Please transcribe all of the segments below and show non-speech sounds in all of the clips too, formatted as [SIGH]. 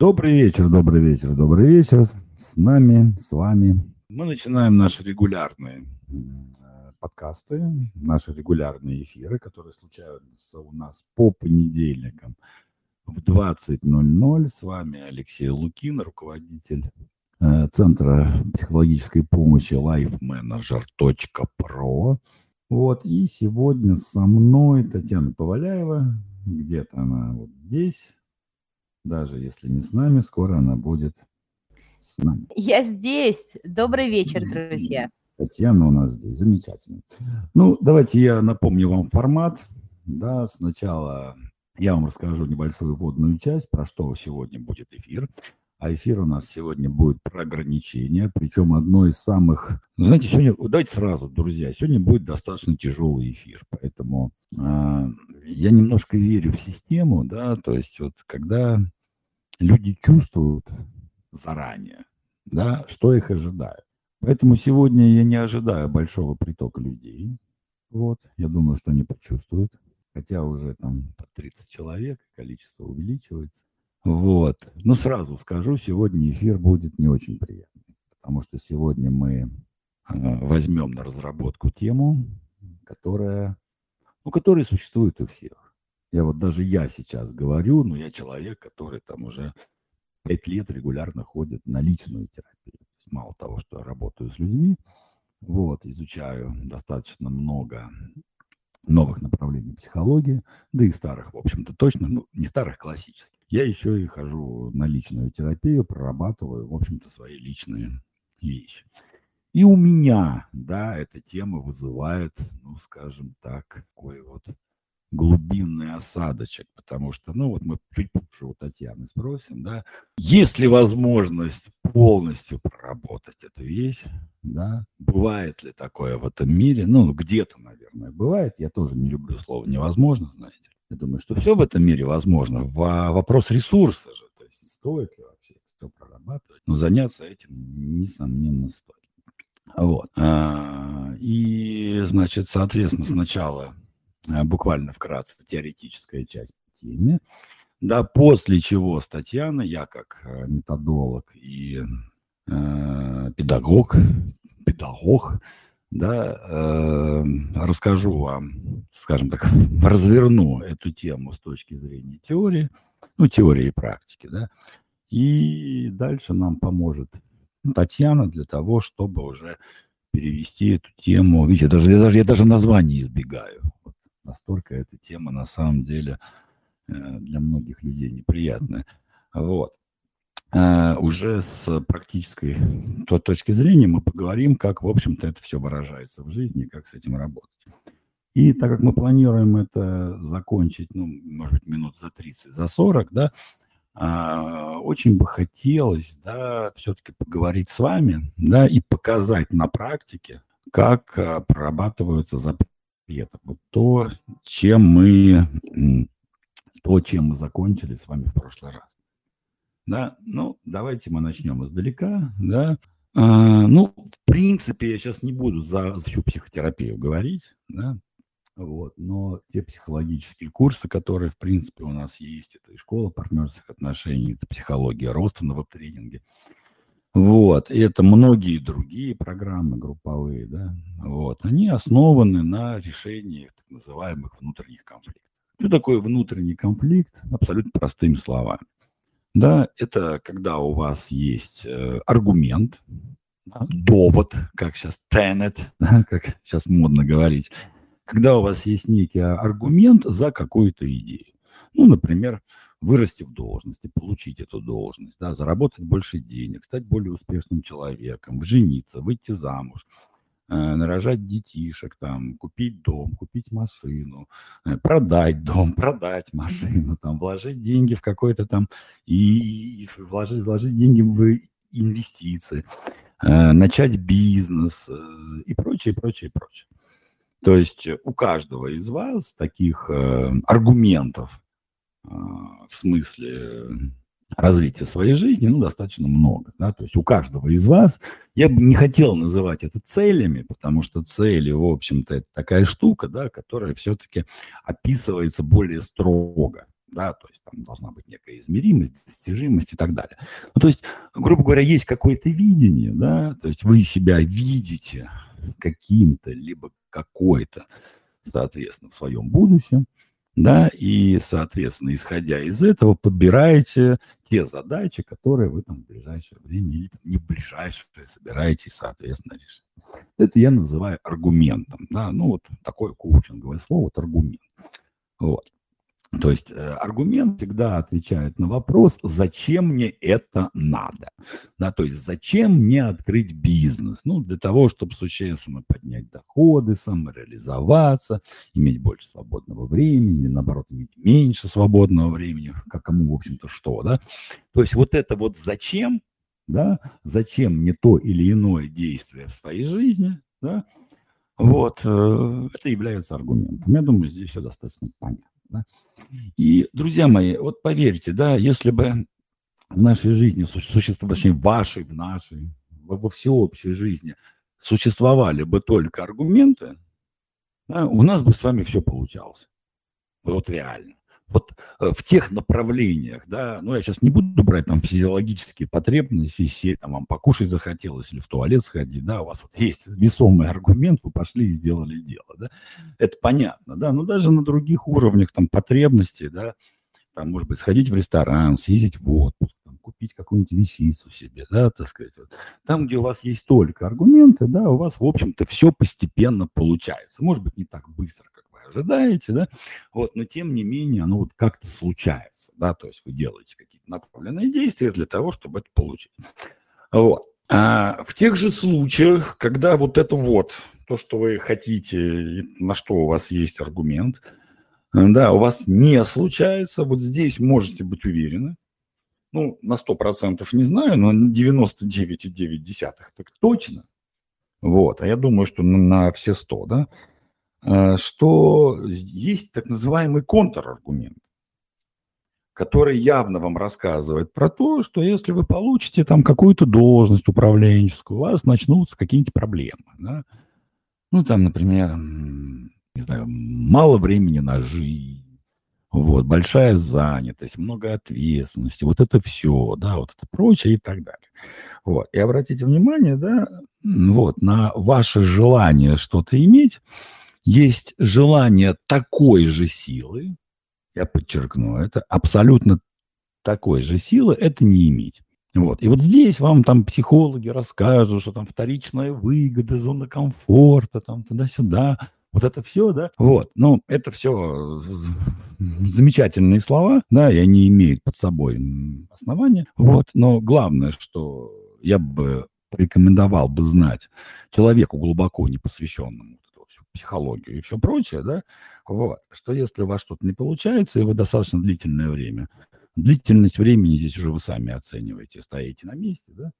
Добрый вечер, добрый вечер, добрый вечер. С нами, с вами. Мы начинаем наши регулярные подкасты, наши регулярные эфиры, которые случаются у нас по понедельникам в 20.00. С вами Алексей Лукин, руководитель э, Центра психологической помощи lifemanager.pro. Вот, и сегодня со мной Татьяна Поваляева, где-то она вот здесь, даже если не с нами, скоро она будет с нами. Я здесь. Добрый вечер, друзья. Татьяна у нас здесь. Замечательно. Ну, давайте я напомню вам формат. Да, сначала я вам расскажу небольшую вводную часть, про что сегодня будет эфир. А эфир у нас сегодня будет про ограничения, причем одно из самых... Ну, знаете, сегодня, давайте сразу, друзья, сегодня будет достаточно тяжелый эфир, поэтому э, я немножко верю в систему, да, то есть вот когда люди чувствуют заранее, да, что их ожидает. Поэтому сегодня я не ожидаю большого притока людей. Вот, я думаю, что они почувствуют. Хотя уже там по 30 человек, количество увеличивается. Вот. Но сразу скажу, сегодня эфир будет не очень приятный, потому что сегодня мы э, возьмем на разработку тему, которая, ну, которая существует у всех. Я вот даже я сейчас говорю, но я человек, который там уже пять лет регулярно ходит на личную терапию. Мало того, что я работаю с людьми, вот, изучаю достаточно много новых направлений психологии, да и старых, в общем-то, точно, ну, не старых, классических. Я еще и хожу на личную терапию, прорабатываю, в общем-то, свои личные вещи. И у меня, да, эта тема вызывает, ну, скажем так, такой вот глубинный осадочек, потому что, ну, вот мы чуть позже у Татьяны спросим, да, есть ли возможность полностью проработать эту вещь, да, бывает ли такое в этом мире, ну, где-то, наверное, бывает, я тоже не люблю слово невозможно, знаете, я думаю, что все в этом мире возможно, вопрос ресурса же, то есть стоит ли вообще все прорабатывать, но заняться этим, несомненно, стоит. Вот. А, и, значит, соответственно, сначала буквально вкратце теоретическая часть теме. Да, после чего с Татьяной, я как э, методолог и э, педагог, педагог, да, э, расскажу вам, скажем так, [LAUGHS] разверну эту тему с точки зрения теории, ну, теории и практики, да, и дальше нам поможет Татьяна для того, чтобы уже перевести эту тему. Видите, даже, я, даже, я даже название избегаю настолько эта тема на самом деле э, для многих людей неприятная. Вот. А уже с практической той точки зрения мы поговорим, как, в общем-то, это все выражается в жизни, как с этим работать. И так как мы планируем это закончить, ну, может быть, минут за 30, за 40, да, а, очень бы хотелось, да, все-таки поговорить с вами, да, и показать на практике, как а, прорабатываются запреты это вот то, чем мы, то, чем мы закончили с вами в прошлый раз. Да, ну, давайте мы начнем издалека, да. А, ну, в принципе, я сейчас не буду за, за всю психотерапию говорить, да, вот, но те психологические курсы, которые, в принципе, у нас есть, это и школа партнерских отношений, это психология роста на веб-тренинге, вот, и это многие другие программы групповые, да, вот, они основаны на решении так называемых внутренних конфликтов. Что такое внутренний конфликт? Абсолютно простыми словами. Да, это когда у вас есть э, аргумент, да, довод, как сейчас tenet, [LAUGHS] да, как сейчас модно говорить, когда у вас есть некий аргумент за какую-то идею. Ну, например, вырасти в должности, получить эту должность, да, заработать больше денег, стать более успешным человеком, жениться, выйти замуж, э, нарожать детишек, там, купить дом, купить машину, э, продать дом, [LAUGHS] продать машину, там, вложить деньги в какой-то там, и вложить, вложить деньги в инвестиции, э, начать бизнес и прочее, прочее, прочее. То есть у каждого из вас таких аргументов в смысле развития своей жизни, ну, достаточно много, да, то есть у каждого из вас, я бы не хотел называть это целями, потому что цели, в общем-то, это такая штука, да, которая все-таки описывается более строго, да, то есть там должна быть некая измеримость, достижимость и так далее. Ну, то есть, грубо говоря, есть какое-то видение, да, то есть вы себя видите каким-то, либо какой-то, соответственно, в своем будущем, да, и, соответственно, исходя из этого, подбираете те задачи, которые вы там в ближайшее время или там, не в ближайшее собираетесь, соответственно, решить. Это я называю аргументом, да, ну вот такое коучинговое слово, вот аргумент. Вот. То есть э, аргумент всегда отвечает на вопрос, зачем мне это надо. Да, то есть зачем мне открыть бизнес? Ну, для того, чтобы существенно поднять доходы, самореализоваться, иметь больше свободного времени, наоборот, иметь меньше свободного времени, как кому, в общем-то, что. Да? То есть вот это вот зачем, да, зачем мне то или иное действие в своей жизни, да, вот, э, это является аргументом. Я думаю, здесь все достаточно понятно. Да? И, друзья мои, вот поверьте, да, если бы в нашей жизни существовали, точнее, в вашей, в нашей, во всеобщей жизни существовали бы только аргументы, да, у нас бы с вами все получалось. Вот реально вот э, в тех направлениях, да, ну, я сейчас не буду брать там физиологические потребности, если там вам покушать захотелось или в туалет сходить, да, у вас вот есть весомый аргумент, вы пошли и сделали дело, да, это понятно, да, но даже на других уровнях там потребностей, да, там, может быть, сходить в ресторан, съездить в отпуск, купить какую-нибудь вещицу себе, да, так сказать. Вот. Там, где у вас есть только аргументы, да, у вас, в общем-то, все постепенно получается. Может быть, не так быстро, ожидаете, да, вот, но тем не менее оно вот как-то случается, да, то есть вы делаете какие-то направленные действия для того, чтобы это получить. Вот. А в тех же случаях, когда вот это вот, то, что вы хотите, на что у вас есть аргумент, да, у вас не случается, вот здесь можете быть уверены, ну, на 100% не знаю, но 99,9 так точно, вот, а я думаю, что на, все 100, да, что есть так называемый контраргумент, который явно вам рассказывает про то, что если вы получите там какую-то должность управленческую, у вас начнутся какие-нибудь проблемы. Да? Ну, там, например, не знаю, мало времени на жизнь, вот, большая занятость, много ответственности, вот это все, да, вот это прочее и так далее. Вот, и обратите внимание, да, вот, на ваше желание что-то иметь, есть желание такой же силы, я подчеркну, это абсолютно такой же силы, это не иметь. Вот. И вот здесь вам там психологи расскажут, что там вторичная выгода, зона комфорта, там туда-сюда, вот это все, да, вот, ну, это все замечательные слова, да, и они имеют под собой основания, вот, но главное, что я бы порекомендовал бы знать человеку глубоко непосвященному психологию и все прочее, да, вот, что если у вас что-то не получается, и вы достаточно длительное время, длительность времени здесь уже вы сами оцениваете, стоите на месте, да,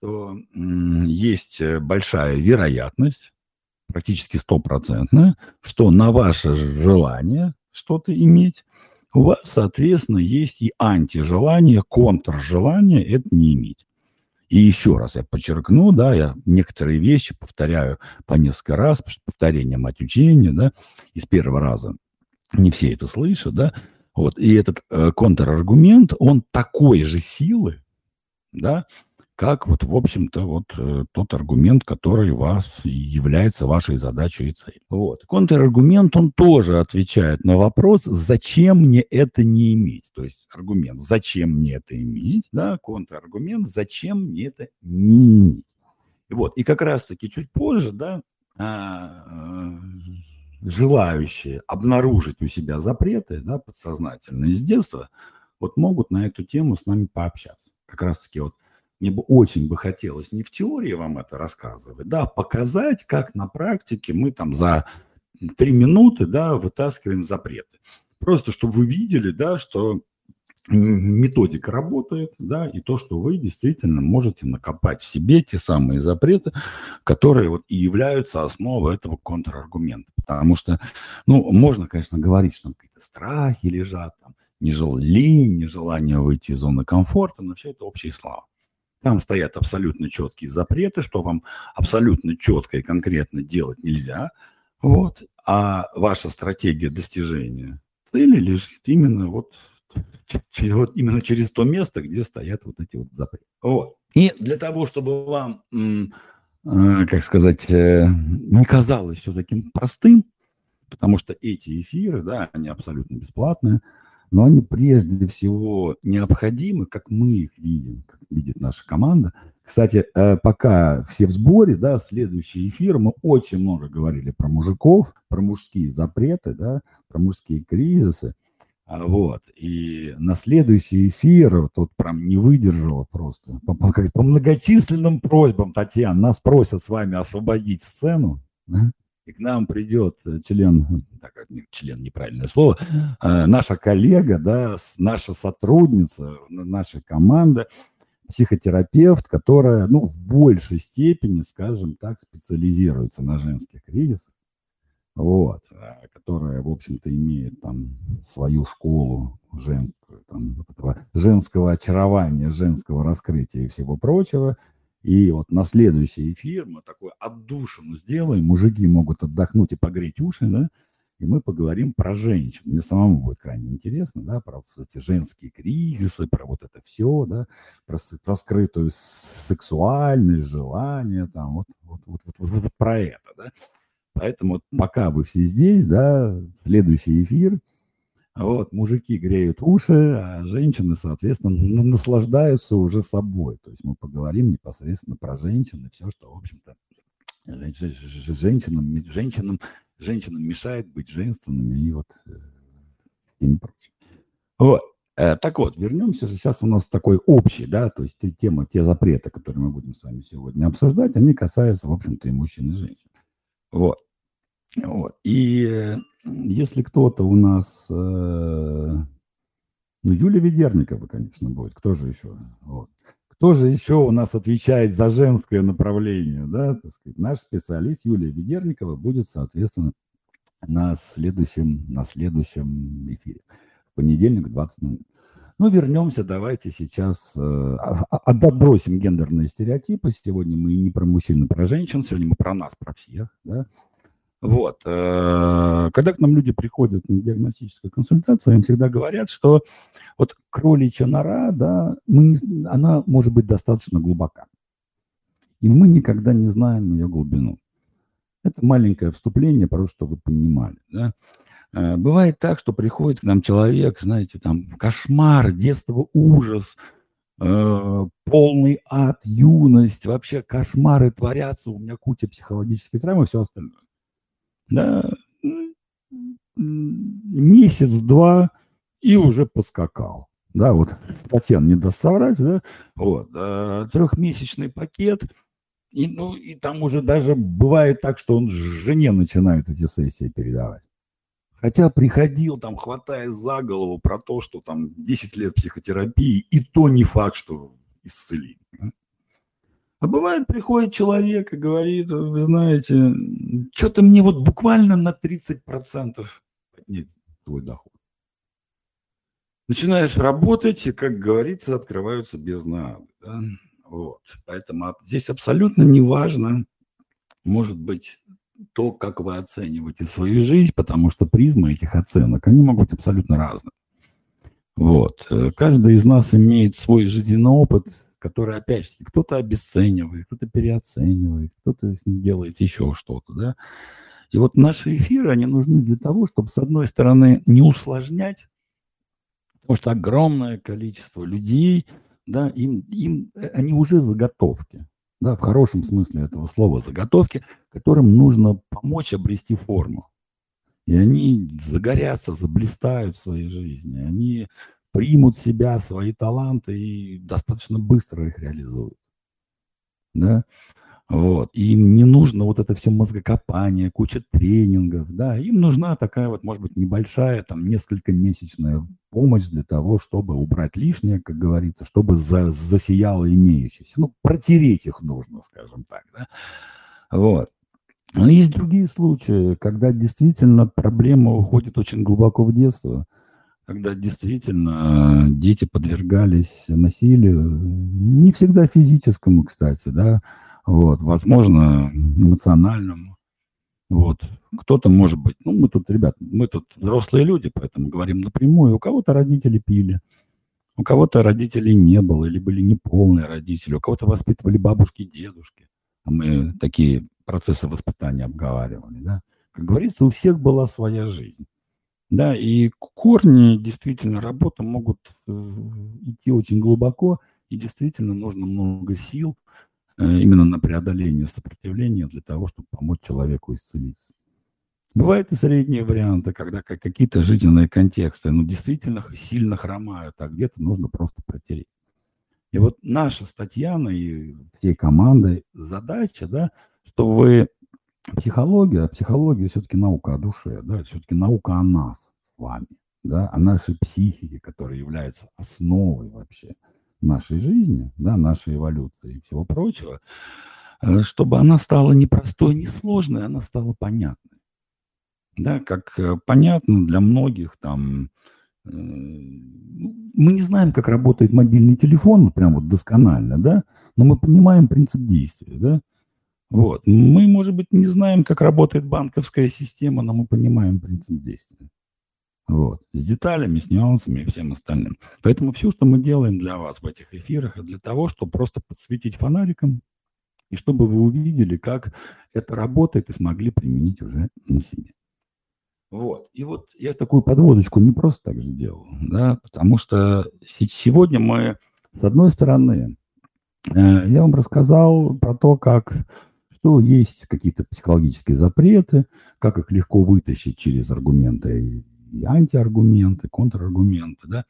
то есть э, большая вероятность, практически стопроцентная, что на ваше желание что-то иметь, у вас, соответственно, есть и антижелание, контржелание это не иметь. И еще раз я подчеркну, да, я некоторые вещи повторяю по несколько раз, потому что повторение мать учения, да, из первого раза не все это слышат, да, вот, и этот э, контраргумент, он такой же силы, да, как вот, в общем-то, вот э, тот аргумент, который вас является вашей задачей и целью. Вот. Контраргумент, он тоже отвечает на вопрос, зачем мне это не иметь. То есть аргумент, зачем мне это иметь, да, контраргумент, зачем мне это не иметь. Вот, и как раз-таки чуть позже, да, а, а, желающие обнаружить у себя запреты, да, подсознательные с детства, вот могут на эту тему с нами пообщаться. Как раз-таки вот мне бы очень бы хотелось не в теории вам это рассказывать, да, показать, как на практике мы там за три минуты, да, вытаскиваем запреты. Просто чтобы вы видели, да, что методика работает, да, и то, что вы действительно можете накопать в себе те самые запреты, которые вот и являются основой этого контраргумента. Потому что, ну, можно, конечно, говорить, что там какие-то страхи лежат, там, нежелание, нежелание выйти из зоны комфорта, но все это общие слова. Там стоят абсолютно четкие запреты, что вам абсолютно четко и конкретно делать нельзя. Вот. А ваша стратегия достижения цели лежит именно вот, вот именно через то место, где стоят вот эти вот запреты. Вот. И для того, чтобы вам, э, как сказать, э, не казалось все таким простым, потому что эти эфиры, да, они абсолютно бесплатные, но они прежде всего необходимы, как мы их видим, как видит наша команда. Кстати, э, пока все в сборе, да, следующий эфир, мы очень много говорили про мужиков, про мужские запреты, да, про мужские кризисы. А вот. И на следующий эфир тут прям не выдержала просто. По, по, по многочисленным просьбам, Татьяна, нас просят с вами освободить сцену. И к нам придет э, член, так, член неправильное слово, э, наша коллега, да, наша сотрудница, наша команда, психотерапевт, которая, ну, в большей степени, скажем так, специализируется на женских кризисах, вот, э, которая, в общем-то, имеет там свою школу женскую, там, вот этого женского очарования, женского раскрытия и всего прочего – и вот на следующий эфир мы такой отдушину сделаем, мужики могут отдохнуть и погреть уши, да, и мы поговорим про женщин. Мне самому будет крайне интересно, да, про эти женские кризисы, про вот это все, да, про, про скрытую сексуальность, желание, там, вот, вот, вот, вот, вот, вот про это, да. Поэтому вот пока вы все здесь, да, следующий эфир – вот, мужики греют уши, а женщины, соответственно, наслаждаются уже собой. То есть мы поговорим непосредственно про женщин и все, что, в общем-то, женщинам, женщинам, женщинам мешает быть женственными и вот э, и прочим. Вот. Э, так вот, вернемся же. Сейчас у нас такой общий, да, то есть те темы, те запреты, которые мы будем с вами сегодня обсуждать, они касаются, в общем-то, и мужчин, и женщин. Вот. И э, если кто-то у нас... Э, ну, Юлия Ведерникова, конечно, будет. Кто же еще? Вот. Кто же еще у нас отвечает за женское направление? Да, так сказать, наш специалист Юлия Ведерникова будет, соответственно, на следующем, на следующем эфире. В понедельник 20 минут. Ну, вернемся, давайте сейчас э, а, а, отбросим гендерные стереотипы. Сегодня мы не про мужчин, а про женщин. Сегодня мы про нас, про всех. Да? Вот. Э, когда к нам люди приходят на диагностическую консультацию, им всегда говорят, что вот кроличья нора, да, мы, она может быть достаточно глубока. И мы никогда не знаем ее глубину. Это маленькое вступление, просто чтобы вы понимали. Да? Э, бывает так, что приходит к нам человек, знаете, там кошмар, детство, ужас, э, полный ад, юность, вообще кошмары творятся, у меня куча психологических травм и все остальное да, месяц-два и уже поскакал. Да, вот Татьяна не даст соврать, да, вот, а, трехмесячный пакет, и, ну, и там уже даже бывает так, что он жене начинает эти сессии передавать. Хотя приходил там, хватая за голову про то, что там 10 лет психотерапии, и то не факт, что исцелим. А бывает, приходит человек и говорит, вы знаете, что-то мне вот буквально на 30% поднять твой доход. Начинаешь работать, и, как говорится, открываются бездны Да? Вот. Поэтому здесь абсолютно не важно, может быть, то, как вы оцениваете свою жизнь, потому что призмы этих оценок, они могут быть абсолютно разные. Вот. Каждый из нас имеет свой жизненный опыт, который, опять же, кто-то обесценивает, кто-то переоценивает, кто-то с ним делает еще что-то, да. И вот наши эфиры, они нужны для того, чтобы, с одной стороны, не усложнять, потому что огромное количество людей, да, им, им, э, они уже заготовки, да, в хорошем смысле этого слова заготовки, которым нужно помочь обрести форму. И они загорятся, заблистают в своей жизни, они примут себя свои таланты и достаточно быстро их реализуют. Да? Вот. И не нужно вот это все мозгокопание, куча тренингов, да, им нужна такая вот, может быть, небольшая, там, несколько месячная помощь для того, чтобы убрать лишнее, как говорится, чтобы за, засияло имеющееся. Ну, протереть их нужно, скажем так, да. Вот. Но есть другие случаи, когда действительно проблема уходит очень глубоко в детство – когда действительно дети подвергались насилию, не всегда физическому, кстати, да, вот, возможно, эмоциональному. Вот. Кто-то может быть, ну, мы тут, ребят, мы тут взрослые люди, поэтому говорим напрямую. У кого-то родители пили, у кого-то родителей не было, или были неполные родители, у кого-то воспитывали бабушки, дедушки. Мы такие процессы воспитания обговаривали, да. Как говорится, у всех была своя жизнь. Да, и корни действительно работы могут э, идти очень глубоко, и действительно нужно много сил э, именно на преодоление сопротивления для того, чтобы помочь человеку исцелиться. Бывают и средние варианты, когда какие-то жизненные контексты, ну, действительно сильно хромают, а где-то нужно просто протереть. И вот наша с Татьяной и всей командой задача, да, что вы психология, психология все-таки наука о душе, да, все-таки наука о нас с вами, да, о нашей психике, которая является основой вообще нашей жизни, да, нашей эволюции и всего прочего, э, чтобы она стала не простой, не сложной, она стала понятной. Да, как э, понятно для многих там, э, ну, мы не знаем, как работает мобильный телефон, прям вот досконально, да, но мы понимаем принцип действия, да, вот. Мы, может быть, не знаем, как работает банковская система, но мы понимаем принцип действия. Вот. С деталями, с нюансами и всем остальным. Поэтому все, что мы делаем для вас в этих эфирах, это для того, чтобы просто подсветить фонариком, и чтобы вы увидели, как это работает, и смогли применить уже на себе. Вот. И вот я такую подводочку не просто так же делал, да, потому что сегодня мы, с одной стороны, э, я вам рассказал про то, как что есть какие-то психологические запреты, как их легко вытащить через аргументы и антиаргументы, контраргументы, да,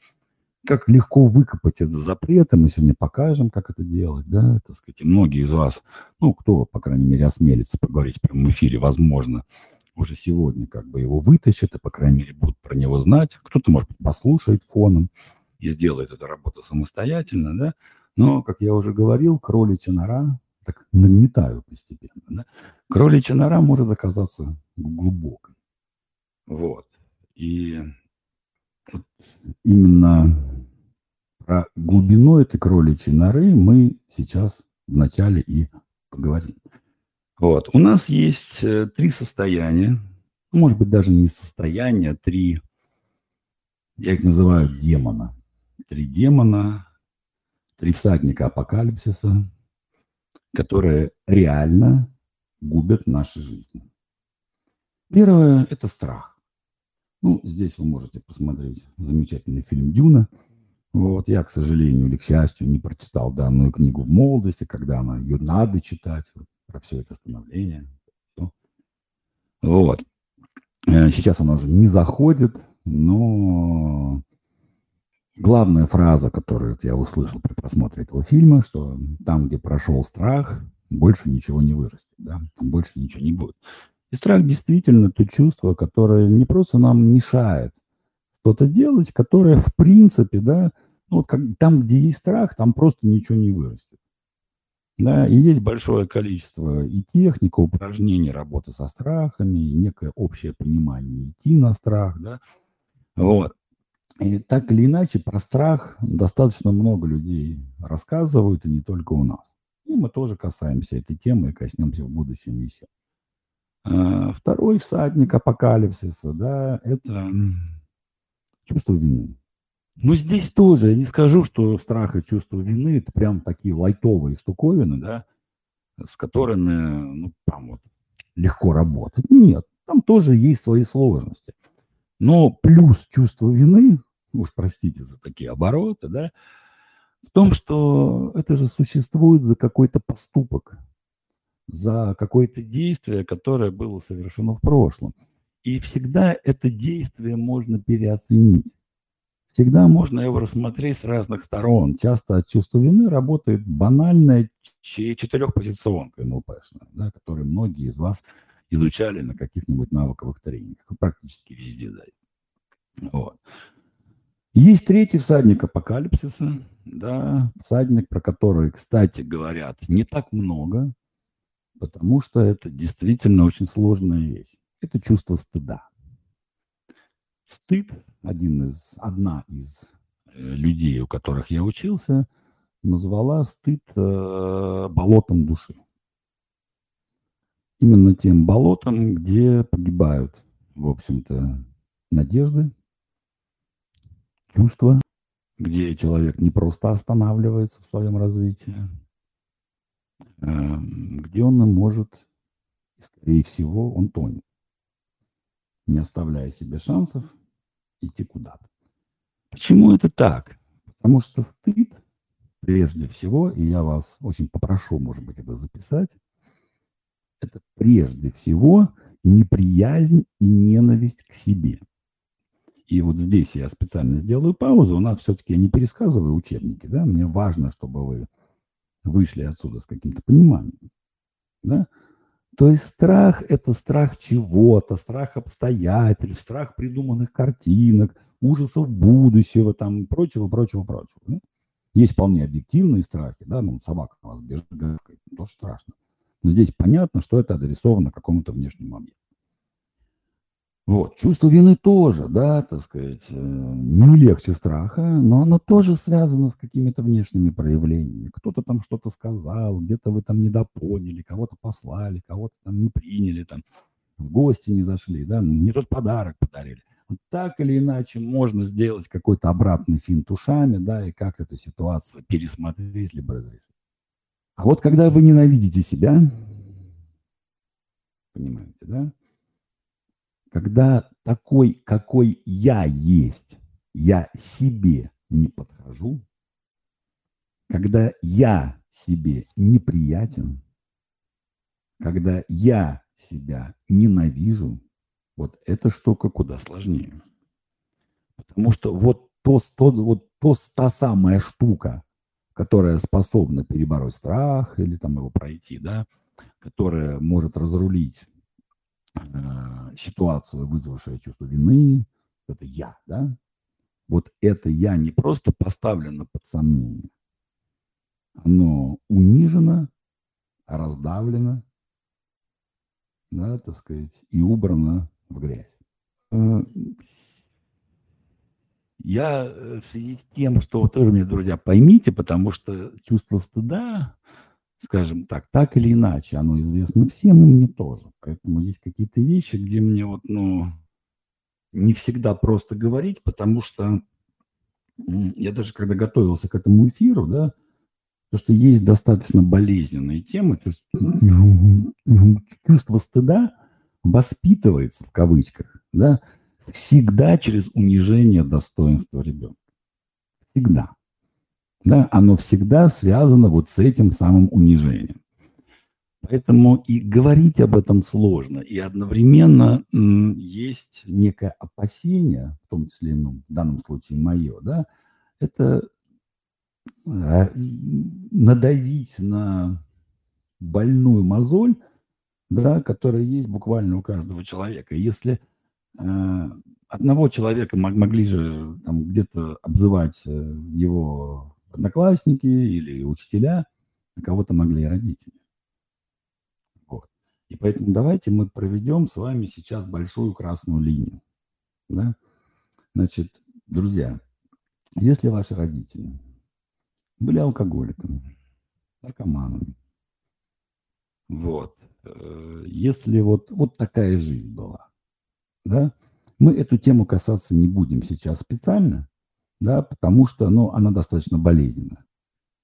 как легко выкопать это запреты, мы сегодня покажем, как это делать, да, так сказать, и многие из вас, ну, кто, по крайней мере, осмелится поговорить в прямом эфире, возможно, уже сегодня как бы его вытащат, и, по крайней мере, будут про него знать, кто-то, может быть, послушает фоном и сделает эту работу самостоятельно, да, но, как я уже говорил, кроличья нора так нагнетаю постепенно. Да? Кроличья нора может оказаться глубокой. Вот. И вот именно про глубину этой кроличьей норы мы сейчас вначале и поговорим. Вот. У нас есть э, три состояния, может быть, даже не состояния, три, я их называю демона. Три демона, три всадника апокалипсиса, которые реально губят наши жизни. Первое – это страх. Ну, здесь вы можете посмотреть замечательный фильм «Дюна». Вот, я, к сожалению или к счастью, не прочитал данную книгу в молодости, когда она, ее надо читать, вот, про все это становление. Вот. Э, сейчас она уже не заходит, но главная фраза, которую я услышал при просмотре этого фильма, что там, где прошел страх, больше ничего не вырастет, да, там больше ничего не будет. И страх действительно то чувство, которое не просто нам мешает что-то делать, которое в принципе, да, ну, вот как, там, где есть страх, там просто ничего не вырастет. Да, и есть большое количество и техник, и упражнений работы со страхами, и некое общее понимание идти на страх, да. Вот. И так или иначе, про страх достаточно много людей рассказывают, и не только у нас. И мы тоже касаемся этой темы и коснемся в будущем еще. А, второй всадник апокалипсиса, да, это чувство вины. Но здесь тоже я не скажу, что страх и чувство вины это прям такие лайтовые штуковины, да, с которыми, ну, там вот легко работать. Нет, там тоже есть свои сложности. Но плюс чувство вины уж простите за такие обороты, да, в том, что это же существует за какой-то поступок, за какое-то действие, которое было совершено в прошлом. И всегда это действие можно переоценить. Всегда можно его рассмотреть с разных сторон. Часто от чувства вины работает банальная четырехпозиционка НЛПшная, да, которую многие из вас изучали на каких-нибудь навыковых тренингах. Практически везде дают. Вот. Есть третий всадник апокалипсиса, да, всадник, про который, кстати, говорят не так много, потому что это действительно очень сложная вещь. Это чувство стыда. Стыд, один из, одна из э, людей, у которых я учился, назвала стыд э, болотом души. именно тем болотам, где погибают, в общем-то, надежды, чувства, где человек не просто останавливается в своем развитии, эм, где он может, скорее всего, он тонет, не оставляя себе шансов идти куда-то. Почему это так? Потому что стыд, прежде всего, и я вас очень попрошу, может быть, это записать, это прежде всего неприязнь и ненависть к себе. И вот здесь я специально сделаю паузу. У нас все-таки я не пересказываю учебники, да, мне важно, чтобы вы вышли отсюда с каким-то пониманием, да. То есть страх – это страх чего-то, страх обстоятельств, страх придуманных картинок, ужасов будущего, там, прочего, прочего, прочего. Да? Есть вполне объективные страхи, да, ну, собака на вас бежит, тоже страшно. Но здесь понятно, что это адресовано какому-то внешнему объекту. Вот. Чувство вины тоже, да, так сказать, э, не легче страха, но оно тоже связано с какими-то внешними проявлениями. Кто-то там что-то сказал, где-то вы там недопоняли, кого-то послали, кого-то там не приняли, там в гости не зашли, да, не тот подарок подарили. Вот так или иначе можно сделать какой-то обратный финт ушами, да, и как эту ситуацию пересмотреть либо разрешить. А вот когда вы ненавидите себя, понимаете, да? Когда такой, какой я есть, я себе не подхожу, когда я себе неприятен, когда я себя ненавижу, вот эта штука куда сложнее. Потому что вот то, то, вот то, та самая штука, которая способна перебороть страх или там его пройти, да, которая может разрулить э, ситуацию, вызвавшую чувство вины, это я, да, вот это я не просто поставлено под сомнение, оно унижено, раздавлено, да, так сказать, и убрано в грязь. Э, я э, в связи с тем, что тоже мне, друзья, поймите, потому что чувство стыда, скажем так, так или иначе, оно известно всем и мне тоже. Поэтому есть какие-то вещи, где мне вот, ну, не всегда просто говорить, потому что я даже когда готовился к этому эфиру, да, то, что есть достаточно болезненные темы, то есть [LAUGHS] чувство стыда воспитывается в кавычках, да, всегда через унижение достоинства ребенка. Всегда. Да, оно всегда связано вот с этим самым унижением. Поэтому и говорить об этом сложно. И одновременно есть некое опасение, в том числе, ну, в данном случае мое, да, это э, надавить на больную мозоль, да, которая есть буквально у каждого человека. Если Э, одного человека могли же там где-то обзывать э, его одноклассники или учителя, а кого-то могли и родители. Вот. И поэтому давайте мы проведем с вами сейчас большую красную линию. Да? Значит, друзья, если ваши родители были алкоголиками, наркоманами, вот, э, если вот, вот такая жизнь была, да, мы эту тему касаться не будем сейчас специально, да, потому что, ну, она достаточно болезненная.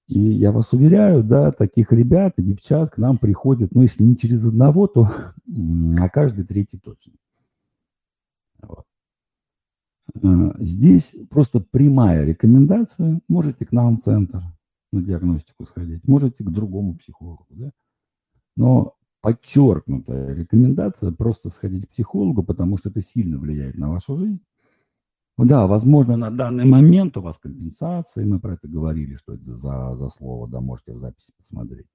И я вас уверяю, да, таких ребят и девчат к нам приходят, ну, если не через одного, то на каждый третий точно. Вот. А, здесь просто прямая рекомендация. Можете к нам в центр на диагностику сходить, можете к другому психологу, да. Но подчеркнутая рекомендация просто сходить к психологу, потому что это сильно влияет на вашу жизнь. Да, возможно, на данный момент у вас компенсация, мы про это говорили, что это за, за слово, да, можете в записи посмотреть.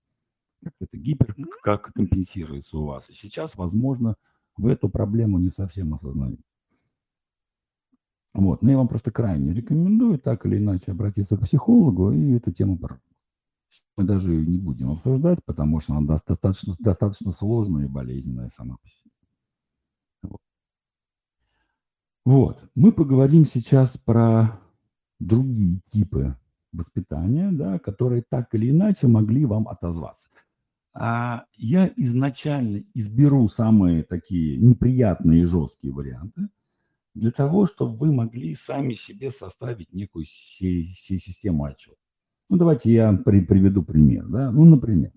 Как это гипер, как компенсируется у вас. И сейчас, возможно, вы эту проблему не совсем осознаете. Вот, но я вам просто крайне рекомендую так или иначе обратиться к психологу и эту тему мы даже не будем обсуждать, потому что она достаточно, достаточно сложная и болезненная сама по себе. Вот. Вот. Мы поговорим сейчас про другие типы воспитания, да, которые так или иначе могли вам отозваться. а я изначально изберу самые такие неприятные и жесткие варианты для того, чтобы вы могли сами себе составить некую систему отчета. Ну, давайте я при, приведу пример. Да? Ну, например,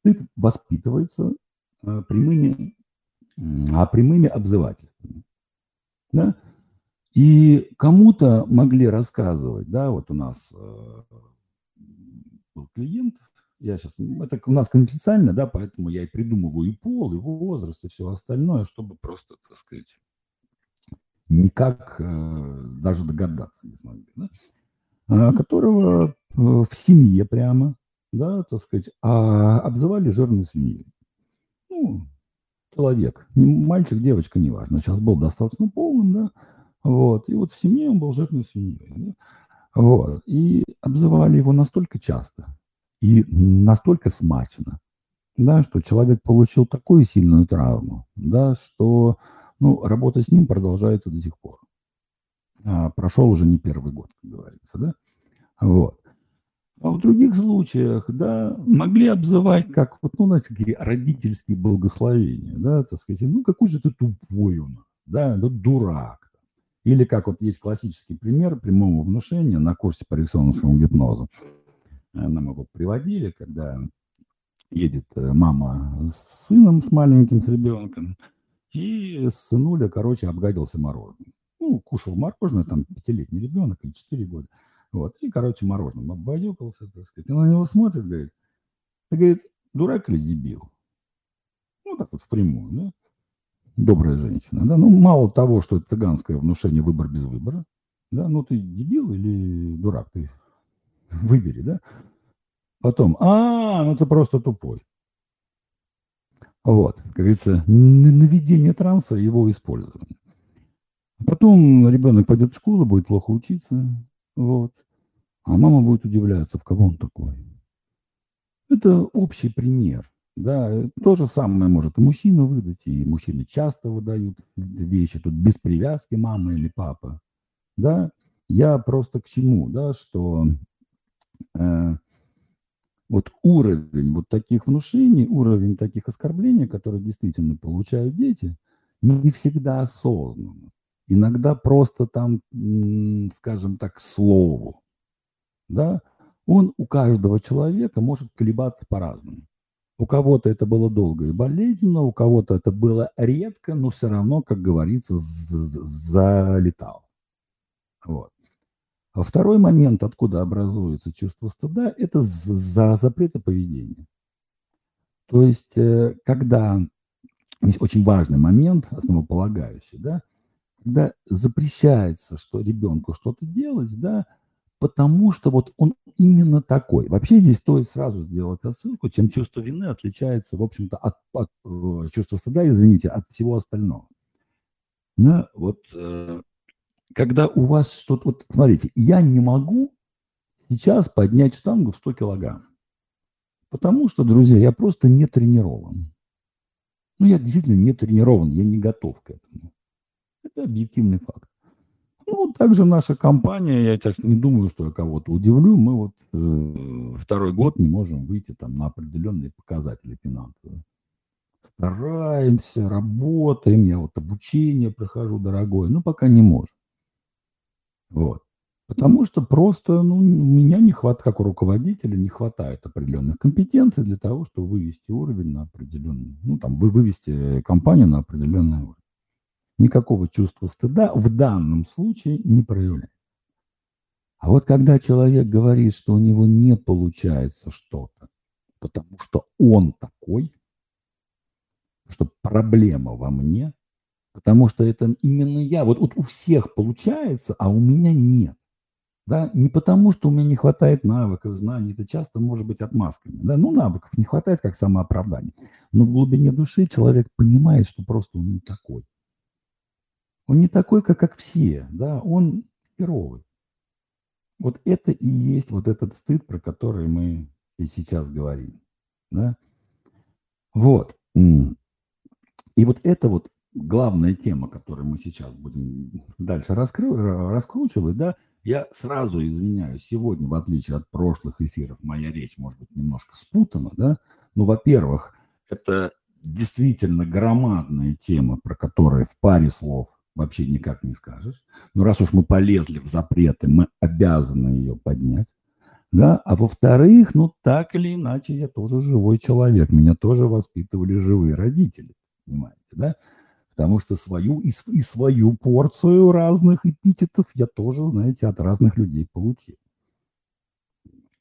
стыд воспитывается а, прямыми, а прямыми обзывательствами. Да? И кому-то могли рассказывать, да, вот у нас э, был клиент, я сейчас, это у нас конфиденциально, да, поэтому я и придумываю и пол, и возраст, и все остальное, чтобы просто, так сказать, никак э, даже догадаться не смогли, да, а, которого э, в семье прямо, да, так сказать, а обзывали жирной свиньей. Ну, человек, мальчик, девочка, неважно, сейчас был достаточно полным, да, вот, и вот в семье он был жирной свиньей, да? вот, и обзывали его настолько часто, и настолько смачно, да, что человек получил такую сильную травму, да, что ну, работа с ним продолжается до сих пор. А, прошел уже не первый год, как говорится, да. Вот. А в других случаях, да, могли обзывать как, вот, ну, у нас такие родительские благословения, да, так сказать, ну, какой же ты тупой у нас, да, ну, дурак. Или как вот есть классический пример прямого внушения на курсе по эриксоновскому гипнозу. Нам его приводили, когда едет э, мама с сыном, с маленьким, с ребенком, и сынуля, короче, обгадился мороженым. Ну, кушал мороженое, там, пятилетний ребенок, или четыре года. Вот, и, короче, мороженым обвозюкался, так сказать. И на него смотрит, говорит, ты, говорит, дурак или дебил? Ну, так вот впрямую, да? Добрая женщина, да? Ну, мало того, что это цыганское внушение выбор без выбора, да? Ну, ты дебил или дурак? Ты [LAUGHS] Выбери, да? Потом, а, ну ты просто тупой. Вот, как говорится, наведение транса, его использование. Потом ребенок пойдет в школу, будет плохо учиться, вот. А мама будет удивляться, в кого он такой. Это общий пример. Да, то же самое может и мужчина выдать, и мужчины часто выдают вещи, тут без привязки мама или папа. Да, я просто к чему, да, что Э, вот уровень вот таких внушений, уровень таких оскорблений, которые действительно получают дети, не всегда осознанно. Иногда просто там, скажем так, слову, да, он у каждого человека может колебаться по-разному. У кого-то это было долго и болезненно, у кого-то это было редко, но все равно, как говорится, залетало. Вот. А второй момент, откуда образуется чувство стыда, это за запреты поведения. То есть, э, когда есть очень важный момент, основополагающий, да, когда запрещается, что ребенку что-то делать, да, потому что вот он именно такой. Вообще здесь стоит сразу сделать отсылку, чем чувство вины отличается, в общем-то, от, от э, чувства стыда, извините, от всего остального. Да, вот э, когда у вас что-то... Вот смотрите, я не могу сейчас поднять штангу в 100 килограмм. Потому что, друзья, я просто не тренирован. Ну, я действительно не тренирован, я не готов к этому. Это объективный факт. Ну, также наша компания, я так не думаю, что я кого-то удивлю, мы вот э, второй год не можем выйти там на определенные показатели финансовые. Стараемся, работаем, я вот обучение прохожу дорогое, но пока не можем. Вот. Потому что просто ну, у меня не хватает, как у руководителя, не хватает определенных компетенций для того, чтобы вывести уровень на определенный, ну, там, вывести компанию на определенный уровень. Никакого чувства стыда в данном случае не проявляется. А вот когда человек говорит, что у него не получается что-то, потому что он такой, что проблема во мне, Потому что это именно я. Вот, вот у всех получается, а у меня нет. Да? Не потому, что у меня не хватает навыков, знаний. Это часто может быть отмазками. Да? Ну, навыков не хватает как самооправдание. Но в глубине души человек понимает, что просто он не такой. Он не такой, как, как все. Да? Он херовый. Вот это и есть вот этот стыд, про который мы и сейчас говорим. Да? Вот. И вот это вот главная тема, которую мы сейчас будем дальше раскры- раскручивать, да, я сразу извиняюсь, сегодня, в отличие от прошлых эфиров, моя речь может быть немножко спутана, да, Ну, во-первых, это действительно громадная тема, про которую в паре слов вообще никак не скажешь. Но раз уж мы полезли в запреты, мы обязаны ее поднять. Да? А во-вторых, ну так или иначе, я тоже живой человек. Меня тоже воспитывали живые родители. Понимаете, да? Потому что свою и, и свою порцию разных эпитетов я тоже, знаете, от разных людей получил.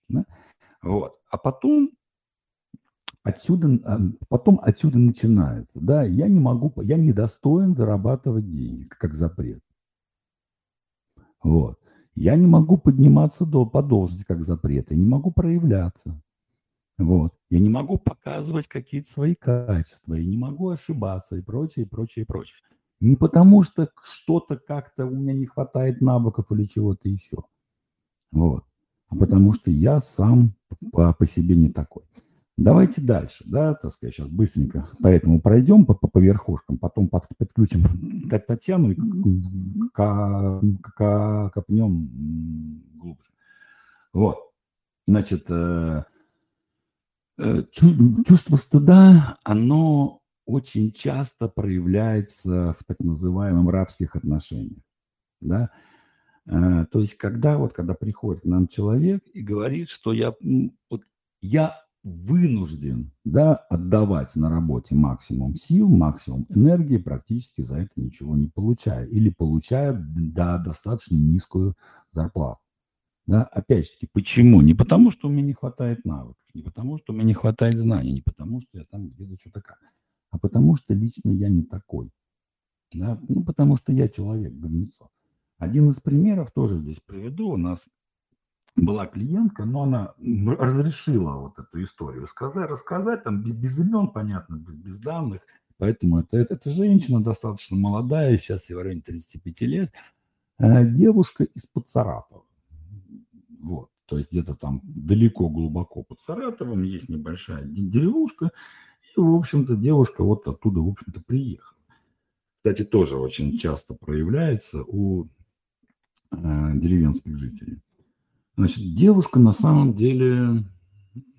Да? Вот. А потом отсюда, потом отсюда начинается, да, я не могу, я не достоин зарабатывать деньги, как запрет. Вот. Я не могу подниматься до, по должности, как запрет, я не могу проявляться. Вот. Я не могу показывать какие-то свои качества, я не могу ошибаться и прочее, и прочее, и прочее. Не потому что что-то как-то у меня не хватает навыков или чего-то еще. Вот. А потому что я сам по, по себе не такой. Давайте дальше, да, так сказать, сейчас быстренько поэтому пройдем по, по, по верхушкам, потом под, подключим [LAUGHS] Татьяну и копнем глубже. Вот, значит, э, э, чувство стыда, оно очень часто проявляется в так называемых рабских отношениях, да, э, то есть когда вот, когда приходит к нам человек и говорит, что я, вот, я вынужден да, отдавать на работе максимум сил, максимум энергии, практически за это ничего не получая. Или получая да, достаточно низкую зарплату. Да, опять же почему? Не потому, что у меня не хватает навыков, не потому, что у меня не хватает знаний, не потому, что я там где-то что-то как, а потому, что лично я не такой. Да? Ну, потому что я человек, говнецо. Один из примеров тоже здесь приведу. У нас была клиентка, но она разрешила вот эту историю сказать, рассказать, там без, без имен, понятно, без, без данных. Поэтому это, это, это женщина достаточно молодая, сейчас ей в районе 35 лет, э, девушка из-под Саратова. Вот. То есть где-то там далеко, глубоко под Саратовом есть небольшая деревушка. И, в общем-то, девушка вот оттуда, в общем-то, приехала. Кстати, тоже очень часто проявляется у э, деревенских жителей. Значит, девушка на самом деле,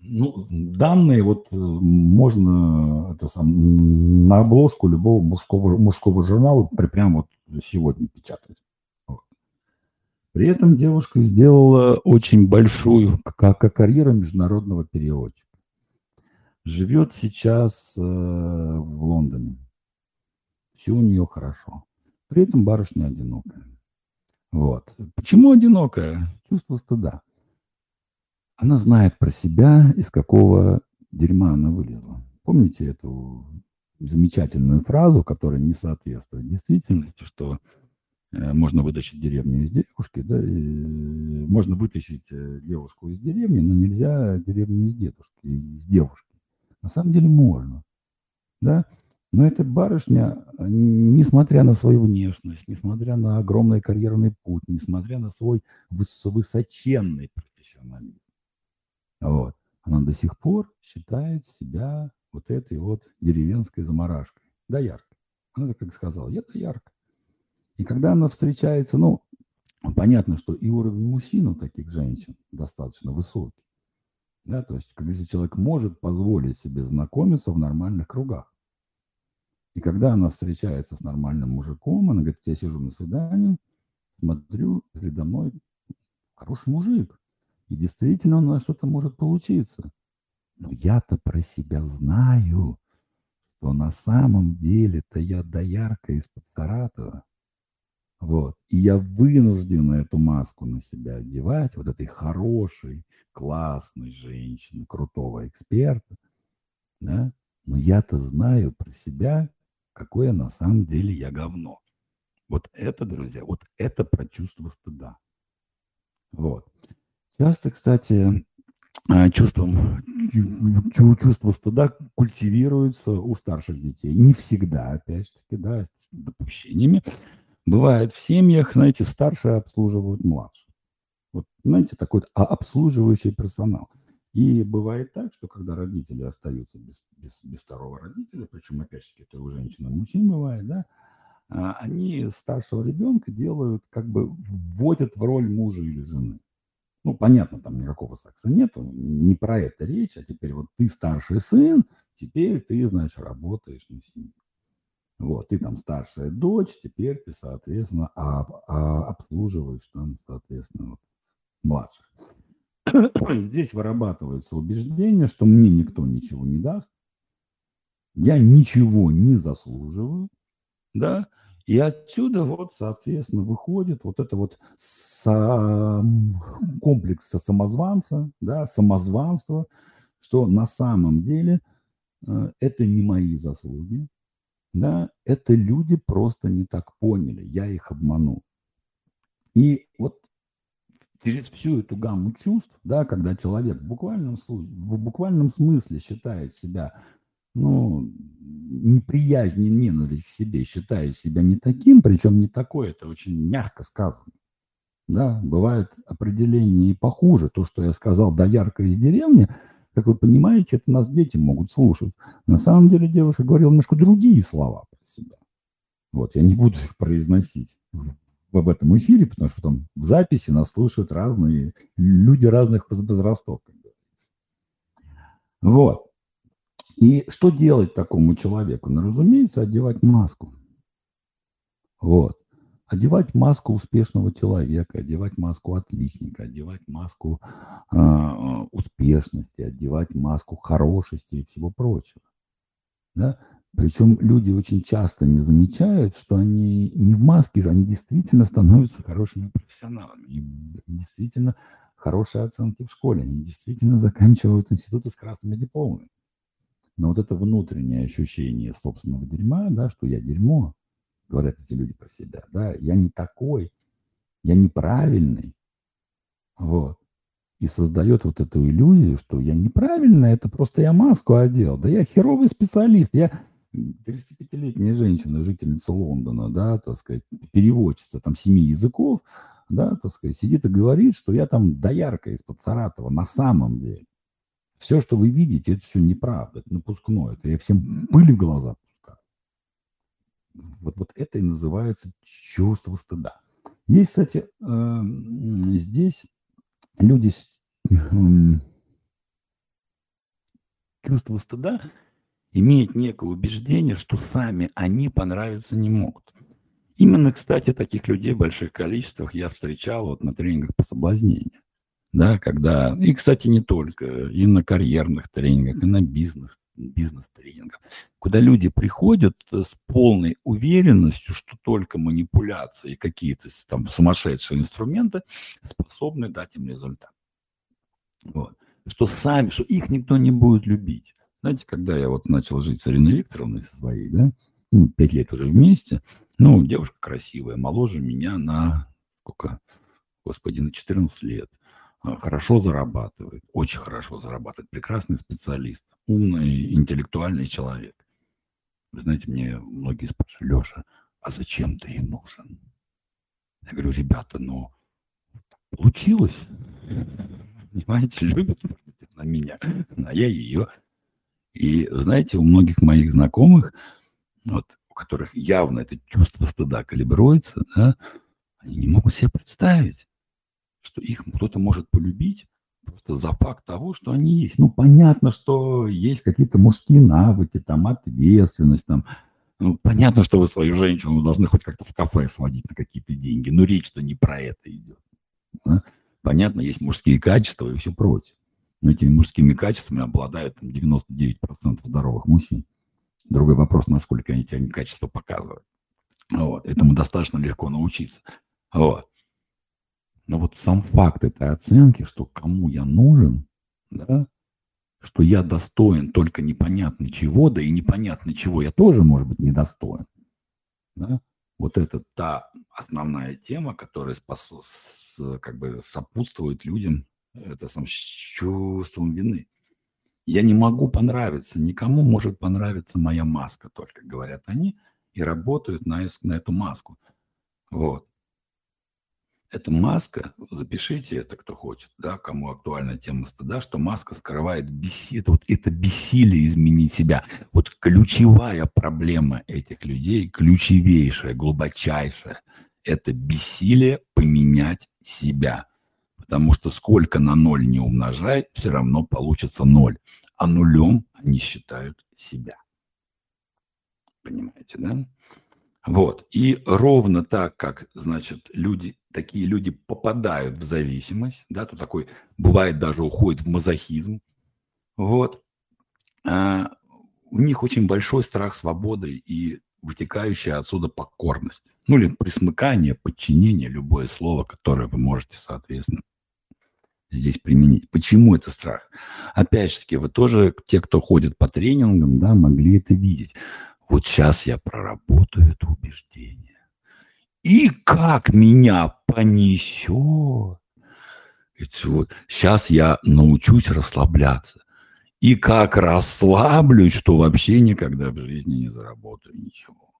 ну, данные вот э, можно это сам, на обложку любого мужского, мужского журнала прямо вот сегодня печатать. При этом девушка сделала очень большую как, как карьеру международного переводчика. Живет сейчас э, в Лондоне. Все у нее хорошо. При этом барышня одинокая. Вот. Почему одинокая? Чувство стыда. Она знает про себя, из какого дерьма она вылезла. Помните эту замечательную фразу, которая не соответствует действительности, что э, можно вытащить деревню из девушки, да, и можно вытащить э, девушку из деревни, но нельзя деревню из дедушки, из девушки. На самом деле можно, да. Но эта барышня, несмотря на свою внешность, несмотря на огромный карьерный путь, несмотря на свой высоченный профессионализм, вот, она до сих пор считает себя вот этой вот деревенской заморашкой, дояркой. Она как сказала, я доярка. И когда она встречается, ну, понятно, что и уровень мужчин у таких женщин достаточно высокий. Да, то есть, если человек может позволить себе знакомиться в нормальных кругах. И когда она встречается с нормальным мужиком, она говорит, я сижу на свидании, смотрю, передо мной хороший мужик. И действительно у нас что-то может получиться. Но я-то про себя знаю, что на самом деле-то я доярка из-под Саратова. Вот. И я вынужден эту маску на себя одевать, вот этой хорошей, классной женщины, крутого эксперта. Да? Но я-то знаю про себя, какое на самом деле я говно. Вот это, друзья, вот это про чувство стыда. Вот. Часто, кстати, а, чувством, чувство стыда культивируется у старших детей. Не всегда, опять же таки, да, с допущениями. Бывает в семьях, знаете, старшие обслуживают младших. Вот, знаете, такой а, обслуживающий персонал – и бывает так, что когда родители остаются без, без, без второго родителя, причем, опять же, это у женщин и мужчин бывает, да, а, они старшего ребенка делают, как бы вводят в роль мужа или жены. Ну, понятно, там никакого секса нету, не про это речь, а теперь вот ты старший сын, теперь ты, значит, работаешь на семью. Вот, ты там старшая дочь, теперь ты, соответственно, об, а, обслуживаешь там, соответственно, вот, младших. Здесь вырабатывается убеждение, что мне никто ничего не даст, я ничего не заслуживаю, да, и отсюда вот, соответственно, выходит вот это вот комплекс самозванца, да, самозванство, что на самом деле э, это не мои заслуги, да, это люди просто не так поняли, я их обманул. И вот через всю эту гамму чувств, да, когда человек в буквальном, в буквальном смысле считает себя ну, неприязнь и ненависть к себе, считая себя не таким, причем не такой, это очень мягко сказано. Да, бывает определение и похуже. То, что я сказал, да ярко из деревни, как вы понимаете, это нас дети могут слушать. На самом деле девушка говорила немножко другие слова про себя. Вот, я не буду их произносить в этом эфире, потому что там в записи нас слушают разные люди разных возрастов. Вот. И что делать такому человеку? Ну, разумеется, одевать маску. Вот. Одевать маску успешного человека, одевать маску отличника, одевать маску э, успешности, одевать маску хорошести и всего прочего. Да? Причем люди очень часто не замечают, что они не в маске же, они действительно становятся хорошими профессионалами. И действительно хорошие оценки в школе, они действительно заканчивают институты с красными дипломами. Но вот это внутреннее ощущение собственного дерьма, да, что я дерьмо, говорят эти люди про себя, да, я не такой, я неправильный, вот. И создает вот эту иллюзию, что я неправильный, это просто я маску одел. Да я херовый специалист, я 35-летняя женщина, жительница Лондона, да, так сказать, переводчица там семи языков, да, так сказать, сидит и говорит, что я там доярка из-под Саратова на самом деле. Все, что вы видите, это все неправда, это напускное. Это я всем пыль в глаза пускаю. Вот, вот это и называется чувство стыда. Есть, кстати, э, здесь люди с э, чувство стыда имеют некое убеждение, что сами они понравиться не могут. Именно, кстати, таких людей в больших количествах я встречал вот на тренингах по соблазнению да, когда, и, кстати, не только, и на карьерных тренингах, и на бизнес, бизнес-тренингах, куда люди приходят с полной уверенностью, что только манипуляции и какие-то там сумасшедшие инструменты способны дать им результат. Вот. Что сами, что их никто не будет любить. Знаете, когда я вот начал жить с Ариной Викторовной со своей, да, ну, пять лет уже вместе, ну, девушка красивая, моложе меня на, сколько, господи, на 14 лет – а, хорошо зарабатывает, очень хорошо зарабатывает, прекрасный специалист, умный, интеллектуальный человек. Вы знаете, мне многие спрашивают, Леша, а зачем ты ей нужен? Я говорю, ребята, ну, получилось. Понимаете, любит на меня, а я ее. И знаете, у многих моих знакомых, вот, у которых явно это чувство стыда калибруется, да, они не могут себе представить, что их кто-то может полюбить просто за факт того, что они есть. Ну, понятно, что есть какие-то мужские навыки, там, ответственность, там, ну, понятно, что вы свою женщину должны хоть как-то в кафе сводить на какие-то деньги, но речь-то не про это идет. Да? Понятно, есть мужские качества и все прочее. Но этими мужскими качествами обладают там, 99% здоровых мужчин. Другой вопрос, насколько они эти качества показывают. Вот. Этому достаточно легко научиться. Вот. Но вот сам факт этой оценки, что кому я нужен, да, что я достоин только непонятно чего, да и непонятно чего я тоже, может быть, недостоин. Да? Вот это та основная тема, которая спасу, с, как бы сопутствует людям это сам, с чувством вины. Я не могу понравиться, никому может понравиться моя маска, только говорят они, и работают на, на эту маску. Вот. Эта маска, запишите это, кто хочет, да, кому актуальна тема стыда, что маска скрывает бессилие, это, вот это бессилие изменить себя. Вот ключевая проблема этих людей, ключевейшая, глубочайшая, это бессилие поменять себя. Потому что сколько на ноль не умножай, все равно получится ноль. А нулем они считают себя. Понимаете, да? Вот. И ровно так, как, значит, люди, такие люди попадают в зависимость, да, то такой, бывает даже уходит в мазохизм, вот, а у них очень большой страх свободы и вытекающая отсюда покорность. Ну или присмыкание, подчинение, любое слово, которое вы можете, соответственно, здесь применить. Почему это страх? Опять же таки, вы тоже, те, кто ходит по тренингам, да, могли это видеть. Вот сейчас я проработаю это убеждение. И как меня понесет. Вот, сейчас я научусь расслабляться. И как расслаблюсь, что вообще никогда в жизни не заработаю ничего.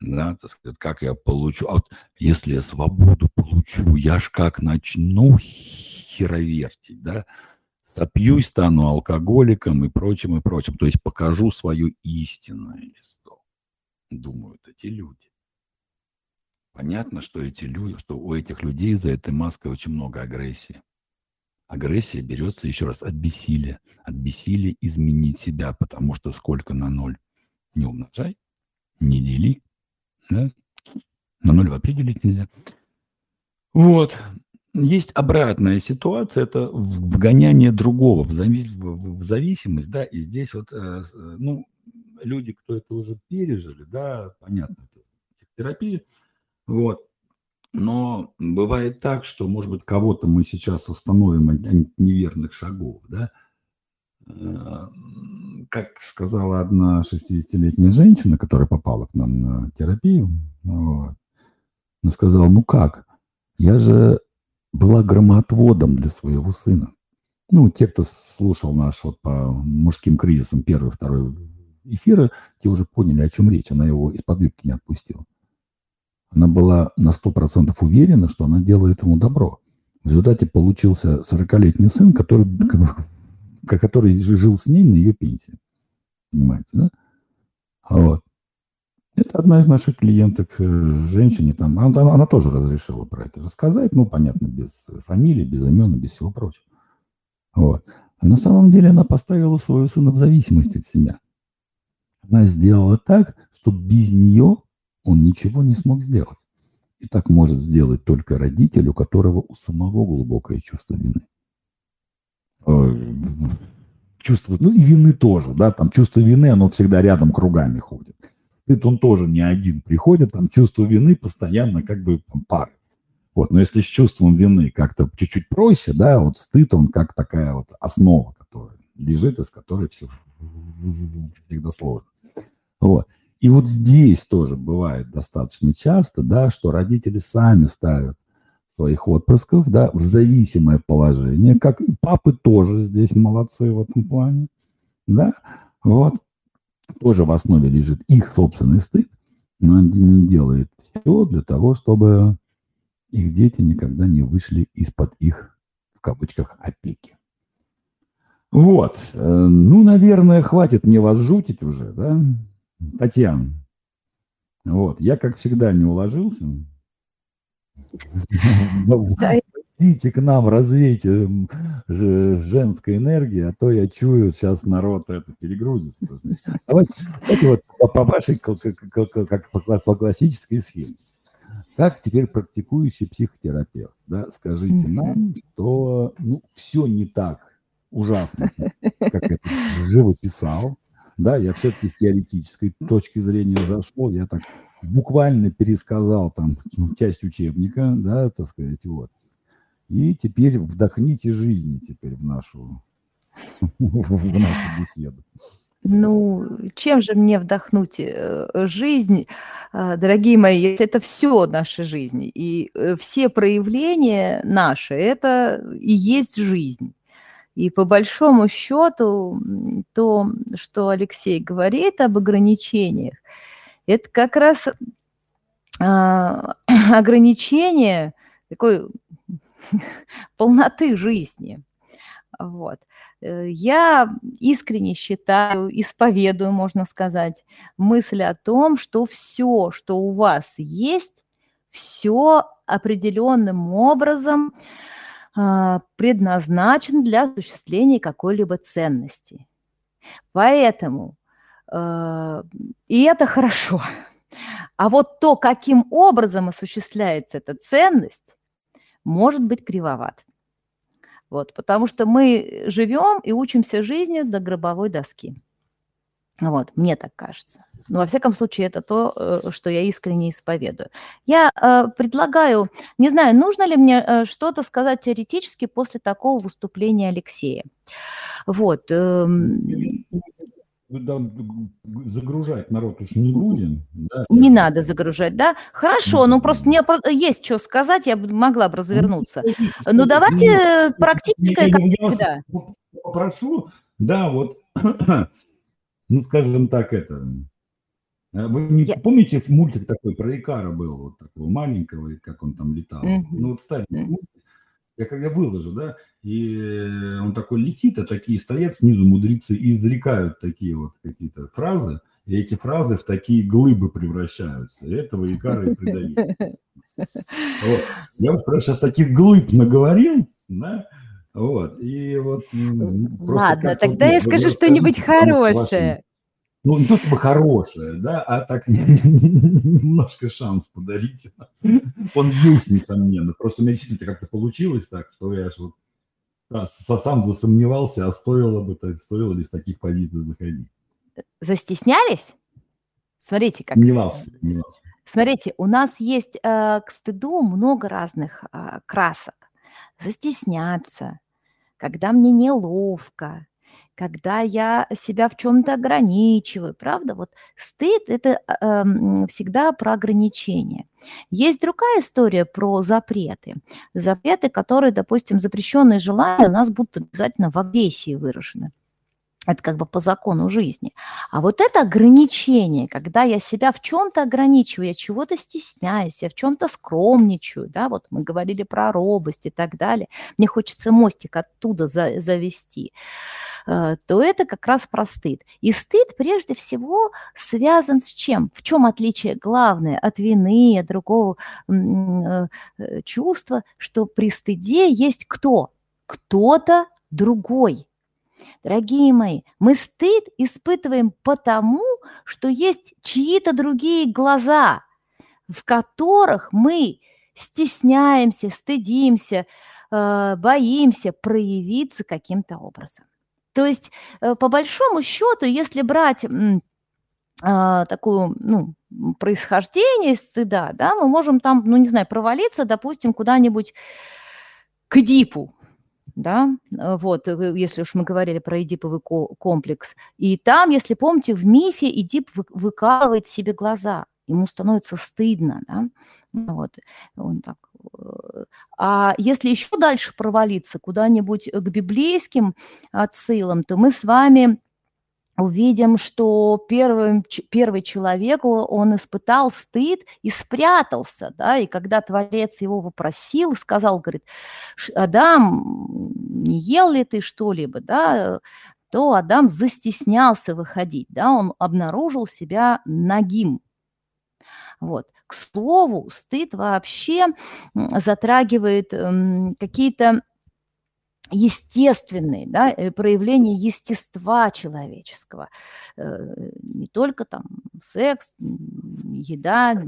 Да, так сказать, как я получу. А вот если я свободу получу, я ж как начну херовертить, да, сопьюсь, стану алкоголиком и прочим, и прочим. То есть покажу свое истинное лицо, думают эти люди. Понятно, что эти люди, что у этих людей за этой маской очень много агрессии. Агрессия берется, еще раз, от бессилия. От бессилия изменить себя, потому что сколько на ноль не умножай, не дели. Да? На ноль вообще делить нельзя. Вот. Есть обратная ситуация, это вгоняние другого в, зави- в зависимость, да, и здесь вот, э, ну, люди, кто это уже пережили, да, понятно, это терапия, вот, но бывает так, что, может быть, кого-то мы сейчас остановим от неверных шагов, да, э, как сказала одна 60-летняя женщина, которая попала к нам на терапию, вот, она сказала, ну как, я же была громоотводом для своего сына. Ну, те, кто слушал наш вот по мужским кризисам первый, второй эфира, те уже поняли, о чем речь. Она его из-под юбки не отпустила. Она была на 100% уверена, что она делает ему добро. В результате получился 40-летний сын, который, который жил с ней на ее пенсии. Понимаете, да? Вот. Это одна из наших клиенток, э, женщине, там, она, она тоже разрешила про это рассказать, ну, понятно, без фамилии, без имен, без всего прочего. Вот. А на самом деле она поставила своего сына в зависимости от себя. Она сделала так, что без нее он ничего не смог сделать. И так может сделать только родитель, у которого у самого глубокое чувство вины. Чувство, ну и вины тоже, да, там чувство вины, оно всегда рядом кругами ходит стыд, он тоже не один приходит, там чувство вины постоянно как бы пары. Вот, но если с чувством вины как-то чуть-чуть проще, да, вот стыд, он как такая вот основа, которая лежит, из которой все всегда сложно. Вот. И вот здесь тоже бывает достаточно часто, да, что родители сами ставят своих отпрысков, да, в зависимое положение, как и папы тоже здесь молодцы в этом плане, да, вот, тоже в основе лежит их собственный стыд, но они не делают все для того, чтобы их дети никогда не вышли из-под их, в кавычках, опеки. Вот. Э, ну, наверное, хватит мне вас жутить уже, да? Татьяна. Вот. Я, как всегда, не уложился. Идите к нам, развейте женской энергии, а то я чую, сейчас народ это перегрузится. Давайте, давайте вот по, по вашей, как, по, по классической схеме. Как теперь практикующий психотерапевт, да, скажите нам, что ну, все не так ужасно, как это живописал, да, я все-таки с теоретической точки зрения зашел, я так буквально пересказал там часть учебника, да, так сказать, вот. И теперь вдохните жизни теперь в нашу, [LAUGHS] в нашу беседу. Ну, чем же мне вдохнуть э, жизнь, а, дорогие мои, это все наши жизни, и э, все проявления наши, это и есть жизнь. И по большому счету, то, что Алексей говорит об ограничениях, это как раз а, [CLEARS THROAT] ограничение такой [LAUGHS] полноты жизни. Вот. Э, я искренне считаю, исповедую, можно сказать, мысль о том, что все, что у вас есть, все определенным образом а, предназначен для осуществления какой-либо ценности. Поэтому, а, и это хорошо. А вот то, каким образом осуществляется эта ценность, может быть кривоват. Вот, потому что мы живем и учимся жизнью до гробовой доски. Вот, мне так кажется. Но, ну, во всяком случае, это то, э, что я искренне исповедую. Я э, предлагаю, не знаю, нужно ли мне э, что-то сказать теоретически после такого выступления Алексея. Вот. Э, загружать народ уж не будем. Да? Не надо загружать, да? Хорошо, ну просто мне есть что сказать, я могла бы ну, развернуться. Ну, ну давайте практическое, как всегда. Попрошу, да, вот, [CLEARS THROAT] ну скажем так, это, а вы не я... помните мультик такой про Икара был, вот такого маленького, как он там летал? Mm-hmm. Ну вот ставим mm-hmm. Я когда выложу, да, и он такой летит, а такие стоят снизу мудрецы и изрекают такие вот какие-то фразы, и эти фразы в такие глыбы превращаются. Этого Икара и придают. Вот. Я вот сейчас таких глыб наговорил, да, вот, и вот... Ладно, тогда я скажу что-нибудь хорошее. Ну, не то чтобы хорошее, да, а так немножко шанс подарить. Он есть, несомненно. Просто у меня действительно как-то получилось так, что я аж вот да, сам засомневался, а стоило бы так, стоило ли с таких позиций заходить. Застеснялись? Смотрите, как... Не вас, не вас. Смотрите, у нас есть э, к стыду много разных э, красок. Застесняться, когда мне неловко, когда я себя в чем-то ограничиваю, правда? Вот стыд – это э, всегда про ограничения. Есть другая история про запреты. Запреты, которые, допустим, запрещенные желания у нас будут обязательно в агрессии выражены. Это как бы по закону жизни. А вот это ограничение, когда я себя в чем-то ограничиваю, я чего-то стесняюсь, я в чем-то скромничаю, да, вот мы говорили про робость и так далее, мне хочется мостик оттуда за, завести, э, то это как раз про стыд. И стыд прежде всего связан с чем? В чем отличие главное от вины, от другого э, чувства, что при стыде есть кто? Кто-то другой – Дорогие мои, мы стыд испытываем потому, что есть чьи-то другие глаза, в которых мы стесняемся, стыдимся, э, боимся проявиться каким-то образом. То есть, э, по большому счету, если брать а, такую, ну, происхождение стыда, да, мы можем там, ну, не знаю, провалиться, допустим, куда-нибудь к Эдипу, да, э, вот, э, если уж мы говорили про эдиповый комплекс. И там, если помните, в мифе Эдип выкалывает себе глаза, ему становится стыдно, да, вот, он так. Э, а если еще дальше провалиться куда-нибудь к библейским отсылам, то мы с вами увидим, что первым, первый человек, он испытал стыд и спрятался, да, и когда Творец его вопросил, сказал, говорит, Адам, не ел ли ты что-либо, да, то Адам застеснялся выходить, да, он обнаружил себя нагим. Вот. К слову, стыд вообще затрагивает какие-то естественные да, э, проявления естества человеческого. Э, не только там секс, еда,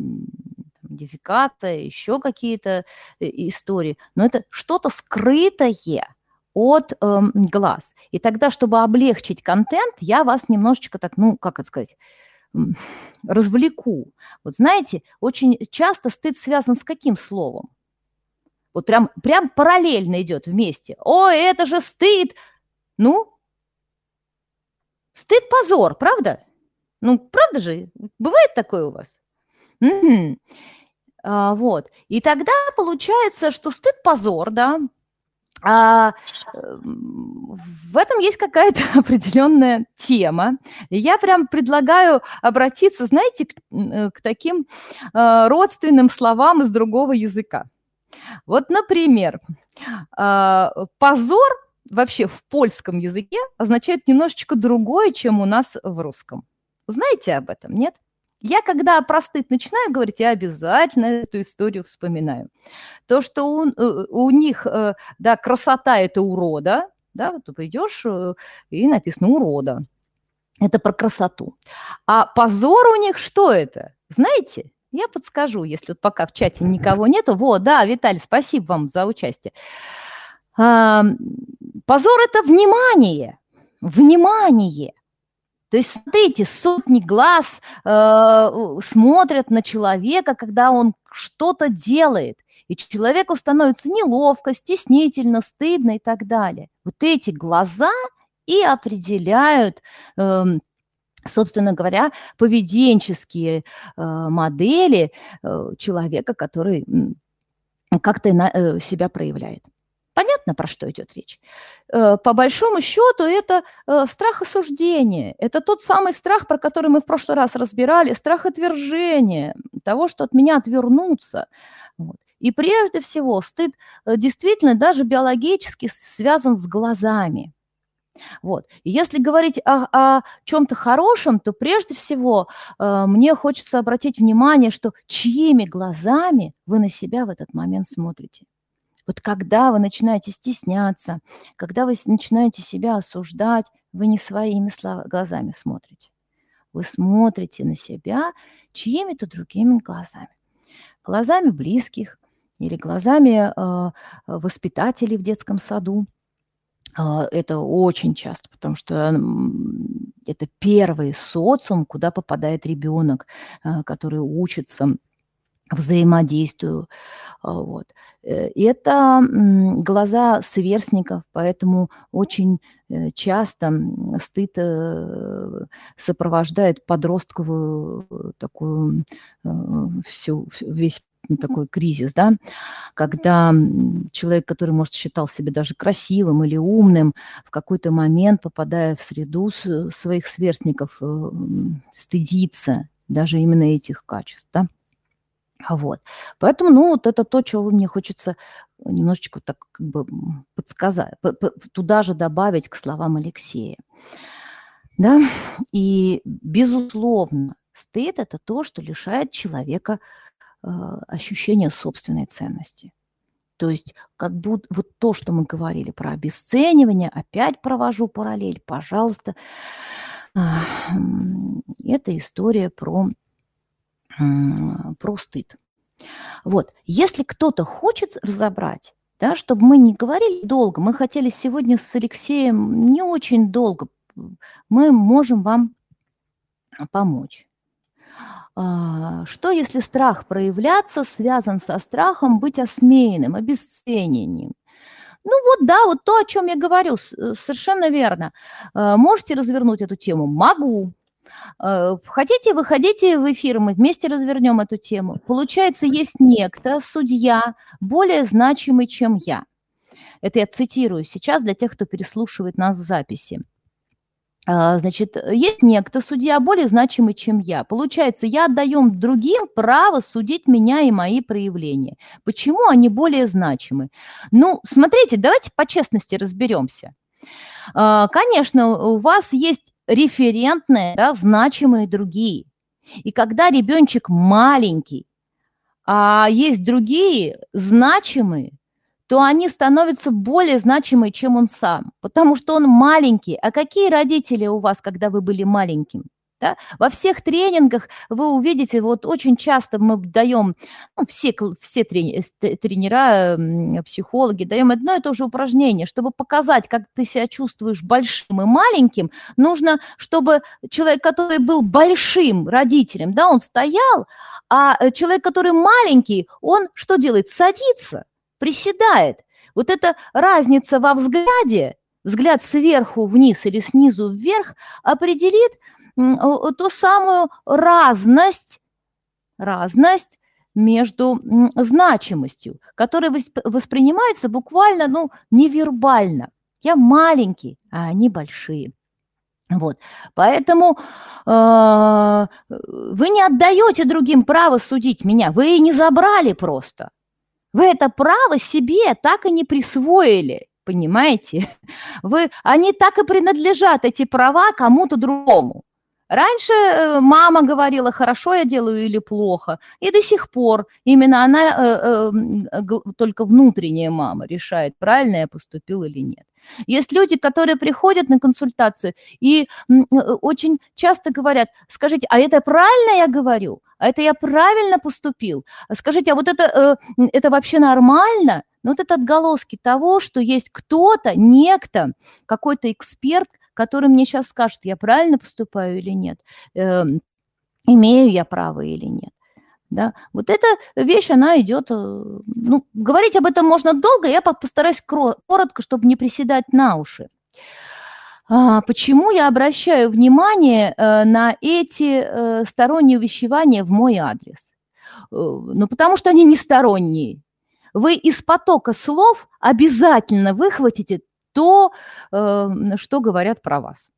дефикация, еще какие-то э, истории, но это что-то скрытое от э, глаз. И тогда, чтобы облегчить контент, я вас немножечко так, ну, как это сказать, развлеку. Вот знаете, очень часто стыд связан с каким словом? Вот прям, прям параллельно идет вместе. О, это же стыд! Ну, стыд, позор, правда? Ну, правда же? Бывает такое у вас? А, вот. И тогда получается, что стыд, позор, да, а, в этом есть какая-то [LAUGHS] определенная тема. Я прям предлагаю обратиться, знаете, к, э, к таким э, родственным словам из другого языка. Вот, например, а, позор вообще в польском языке означает немножечко другое, чем у нас в русском. Знаете об этом, нет? Я когда про начинаю говорить, я обязательно эту историю вспоминаю. То, что у, э, у них, э, да, красота – это урода, да, вот ты пойдешь э, и написано урода. Это про красоту. А позор у них что это? Знаете? Я подскажу, если вот пока в чате никого нету. Вот, да, Виталий, спасибо вам за участие. А, позор – это внимание. Внимание. То есть, смотрите, сотни глаз э, смотрят на человека, когда он что-то делает. И человеку становится неловко, стеснительно, стыдно и так далее. Вот эти глаза и определяют э, собственно говоря, поведенческие э, модели э, человека, который как-то э, себя проявляет. Понятно, про что идет речь? По большому счету, это страх осуждения. Это тот самый страх, про который мы в прошлый раз разбирали, страх отвержения, того, что от меня отвернутся. Вот. И прежде всего, стыд действительно даже биологически связан с глазами. Вот. И если говорить о, о чем-то хорошем, то прежде всего э, мне хочется обратить внимание, что чьими глазами вы на себя в этот момент смотрите. Вот когда вы начинаете стесняться, когда вы начинаете себя осуждать, вы не своими глазами смотрите. Вы смотрите на себя чьими-то другими глазами. Глазами близких или глазами э, воспитателей в детском саду. Э, это очень часто, потому что это первый социум, куда попадает ребенок, э, который учится взаимодействию. А, вот. Э, это глаза сверстников, поэтому очень э, часто стыд э, сопровождает подростковую такую всю, весь такой кризис, да, когда человек, который, может, считал себя даже красивым или умным, в какой-то момент, попадая в среду своих сверстников, стыдится даже именно этих качеств, да. Вот. Поэтому, ну, вот это то, чего мне хочется немножечко так как бы подсказать, туда же добавить к словам Алексея. Да, и, безусловно, стыд – это то, что лишает человека э, ощущения собственной ценности. То есть как будто вот то, что мы говорили про обесценивание, опять провожу параллель, пожалуйста, это история про про стыд. Вот, если кто-то хочет разобрать, да, чтобы мы не говорили долго, мы хотели сегодня с Алексеем не очень долго, мы можем вам помочь. А, что если страх проявляться связан со страхом быть осмеянным, обесценением? Ну вот да, вот то, о чем я говорю, совершенно верно. А, можете развернуть эту тему? Могу. Э, хотите, выходите в эфир, мы вместе развернем эту тему. Получается, есть некто, судья, более значимый, чем я. Это я цитирую сейчас для тех, кто переслушивает нас в записи. А, значит, есть некто, судья, более значимый, чем я. Получается, я отдаю другим право судить меня и мои проявления. Почему они более значимы? Ну, смотрите, давайте по честности разберемся. А, конечно, у вас есть референтные, да, значимые другие. И когда ребеночек маленький, а есть другие значимые, то они становятся более значимые, чем он сам, потому что он маленький. А какие родители у вас, когда вы были маленьким? Да? Во всех тренингах вы увидите, вот очень часто мы даем, ну, все, все трени, тренера, психологи, даем одно и то же упражнение, чтобы показать, как ты себя чувствуешь большим и маленьким, нужно, чтобы человек, который был большим родителем, да, он стоял, а э, человек, который маленький, он что делает? Садится, приседает. Вот эта разница во взгляде, взгляд сверху вниз или снизу вверх, определит, ту самую разность, разность между значимостью, которая воспринимается буквально, ну, невербально. Я маленький, а они большие. Вот. Поэтому э, вы не отдаете другим право судить меня, вы и не забрали просто. Вы это право себе так и не присвоили, понимаете? [LAUGHS] Вы, они так и принадлежат, эти права, кому-то другому. Раньше э, мама говорила, хорошо я делаю или плохо, и до сих пор именно она, э, э, только внутренняя мама решает, правильно я поступил или нет. Есть люди, которые приходят на консультацию и очень часто говорят, скажите, а это правильно я говорю? А это я правильно поступил? Скажите, а вот это, это вообще нормально? Ну, вот это отголоски того, что есть кто-то, некто, какой-то эксперт, который мне сейчас скажет, я правильно поступаю или нет, э, имею я право или нет. Да? Вот эта вещь, она идет, э, ну, говорить об этом можно долго, я постараюсь коротко, чтобы не приседать на уши. А, почему я обращаю внимание э, на эти э, сторонние увещевания в мой адрес? Ну, потому что они не сторонние. Вы из потока слов обязательно выхватите то, что говорят про вас.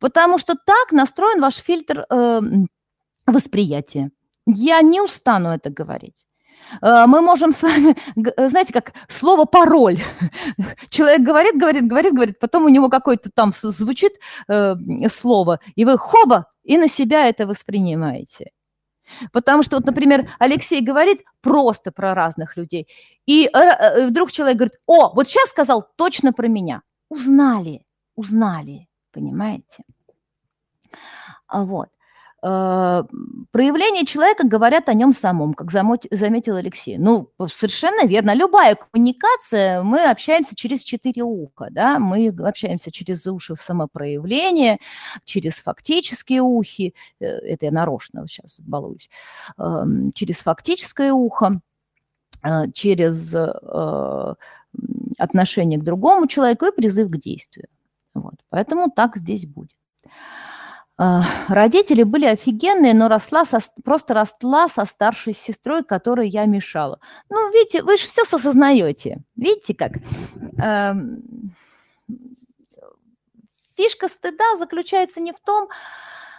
Потому что так настроен ваш фильтр восприятия. Я не устану это говорить. Э, мы можем с вами, [LAUGHS] знаете, как слово пароль. [LAUGHS] Человек говорит, говорит, говорит, говорит, потом у него какое-то там звучит э, слово, и вы хоба, и на себя это воспринимаете. Потому что, вот, например, Алексей говорит просто про разных людей, и э, э, вдруг человек говорит, о, вот сейчас сказал точно про меня. Узнали, узнали, понимаете? А вот. Э, проявления человека говорят о нем самом, как заметил Алексей. Ну, совершенно верно. Любая коммуникация, мы общаемся через четыре уха, да, мы общаемся через уши в самопроявление, через фактические ухи, э, это я нарочно сейчас балуюсь, эм, через фактическое ухо, э, через отношение к другому человеку и призыв к действию. Вот. Поэтому так здесь будет. А, родители были офигенные, но росла со, просто росла со старшей сестрой, которой я мешала. Ну, видите, вы же все осознаете. Видите как? Эм, фишка стыда заключается не в том,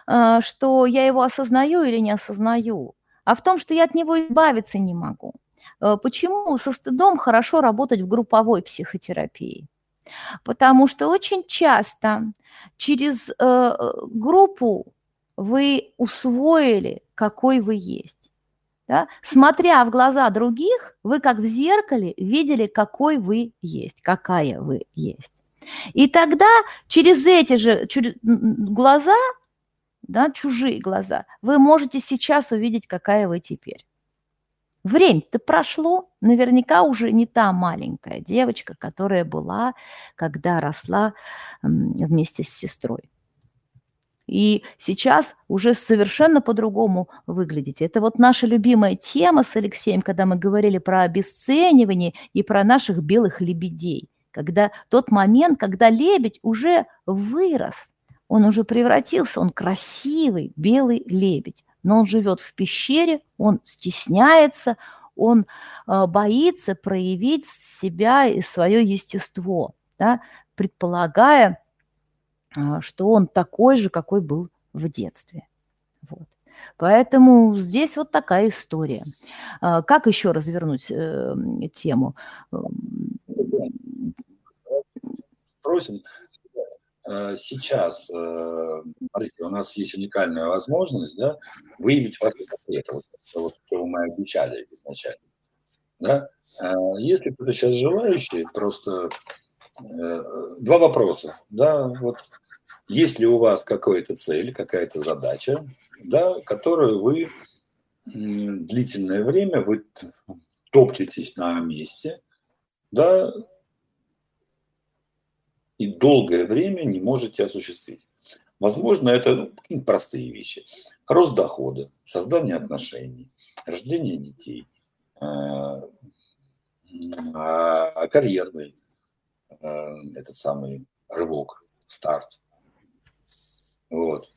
э, что я его осознаю или не осознаю, а в том, что я от него избавиться не могу. Э, почему со стыдом хорошо работать в групповой психотерапии? Потому что очень часто через э, группу вы усвоили, какой вы есть. Да? Смотря в глаза других, вы как в зеркале видели, какой вы есть, какая вы есть. И тогда через эти же через глаза, да, чужие глаза, вы можете сейчас увидеть, какая вы теперь. Время-то прошло, наверняка уже не та маленькая девочка, которая была, когда росла вместе с сестрой. И сейчас уже совершенно по-другому выглядите. Это вот наша любимая тема с Алексеем, когда мы говорили про обесценивание и про наших белых лебедей. Когда тот момент, когда лебедь уже вырос, он уже превратился, он красивый белый лебедь но он живет в пещере, он стесняется, он э, боится проявить себя и свое естество, да, предполагая, э, что он такой же, какой был в детстве. Вот. Поэтому здесь вот такая история. Э, как еще развернуть э, тему? Просим Э, сейчас, э, смотрите, у нас есть уникальная возможность да, выявить ваши портреты, вот, вот, что мы обещали изначально. Да? Э, если кто-то сейчас желающий, просто два вопроса. Да, вот, есть ли у вас какая-то цель, какая-то задача, да, которую вы длительное время вы топчетесь на месте, да, и долгое время не можете осуществить. Возможно, это ну, простые вещи. Рост дохода, создание отношений, рождение детей, а, а карьерный а, этот самый рывок, старт. Вот.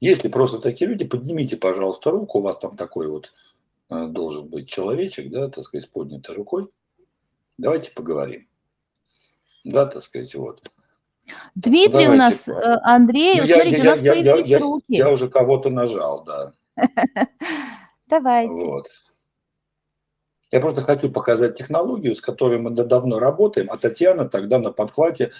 Если просто такие люди, поднимите, пожалуйста, руку, у вас там такой вот а, должен быть человечек, да, так сказать, с поднятой рукой. Давайте поговорим. Да, так сказать, вот. Дмитрий ну, у нас, э, Андрей, ну, смотрите, я, у нас я, появились я, руки. Я уже кого-то нажал, да. [LAUGHS] Давайте. Вот. Я просто хочу показать технологию, с которой мы давно работаем, а Татьяна тогда на подхвате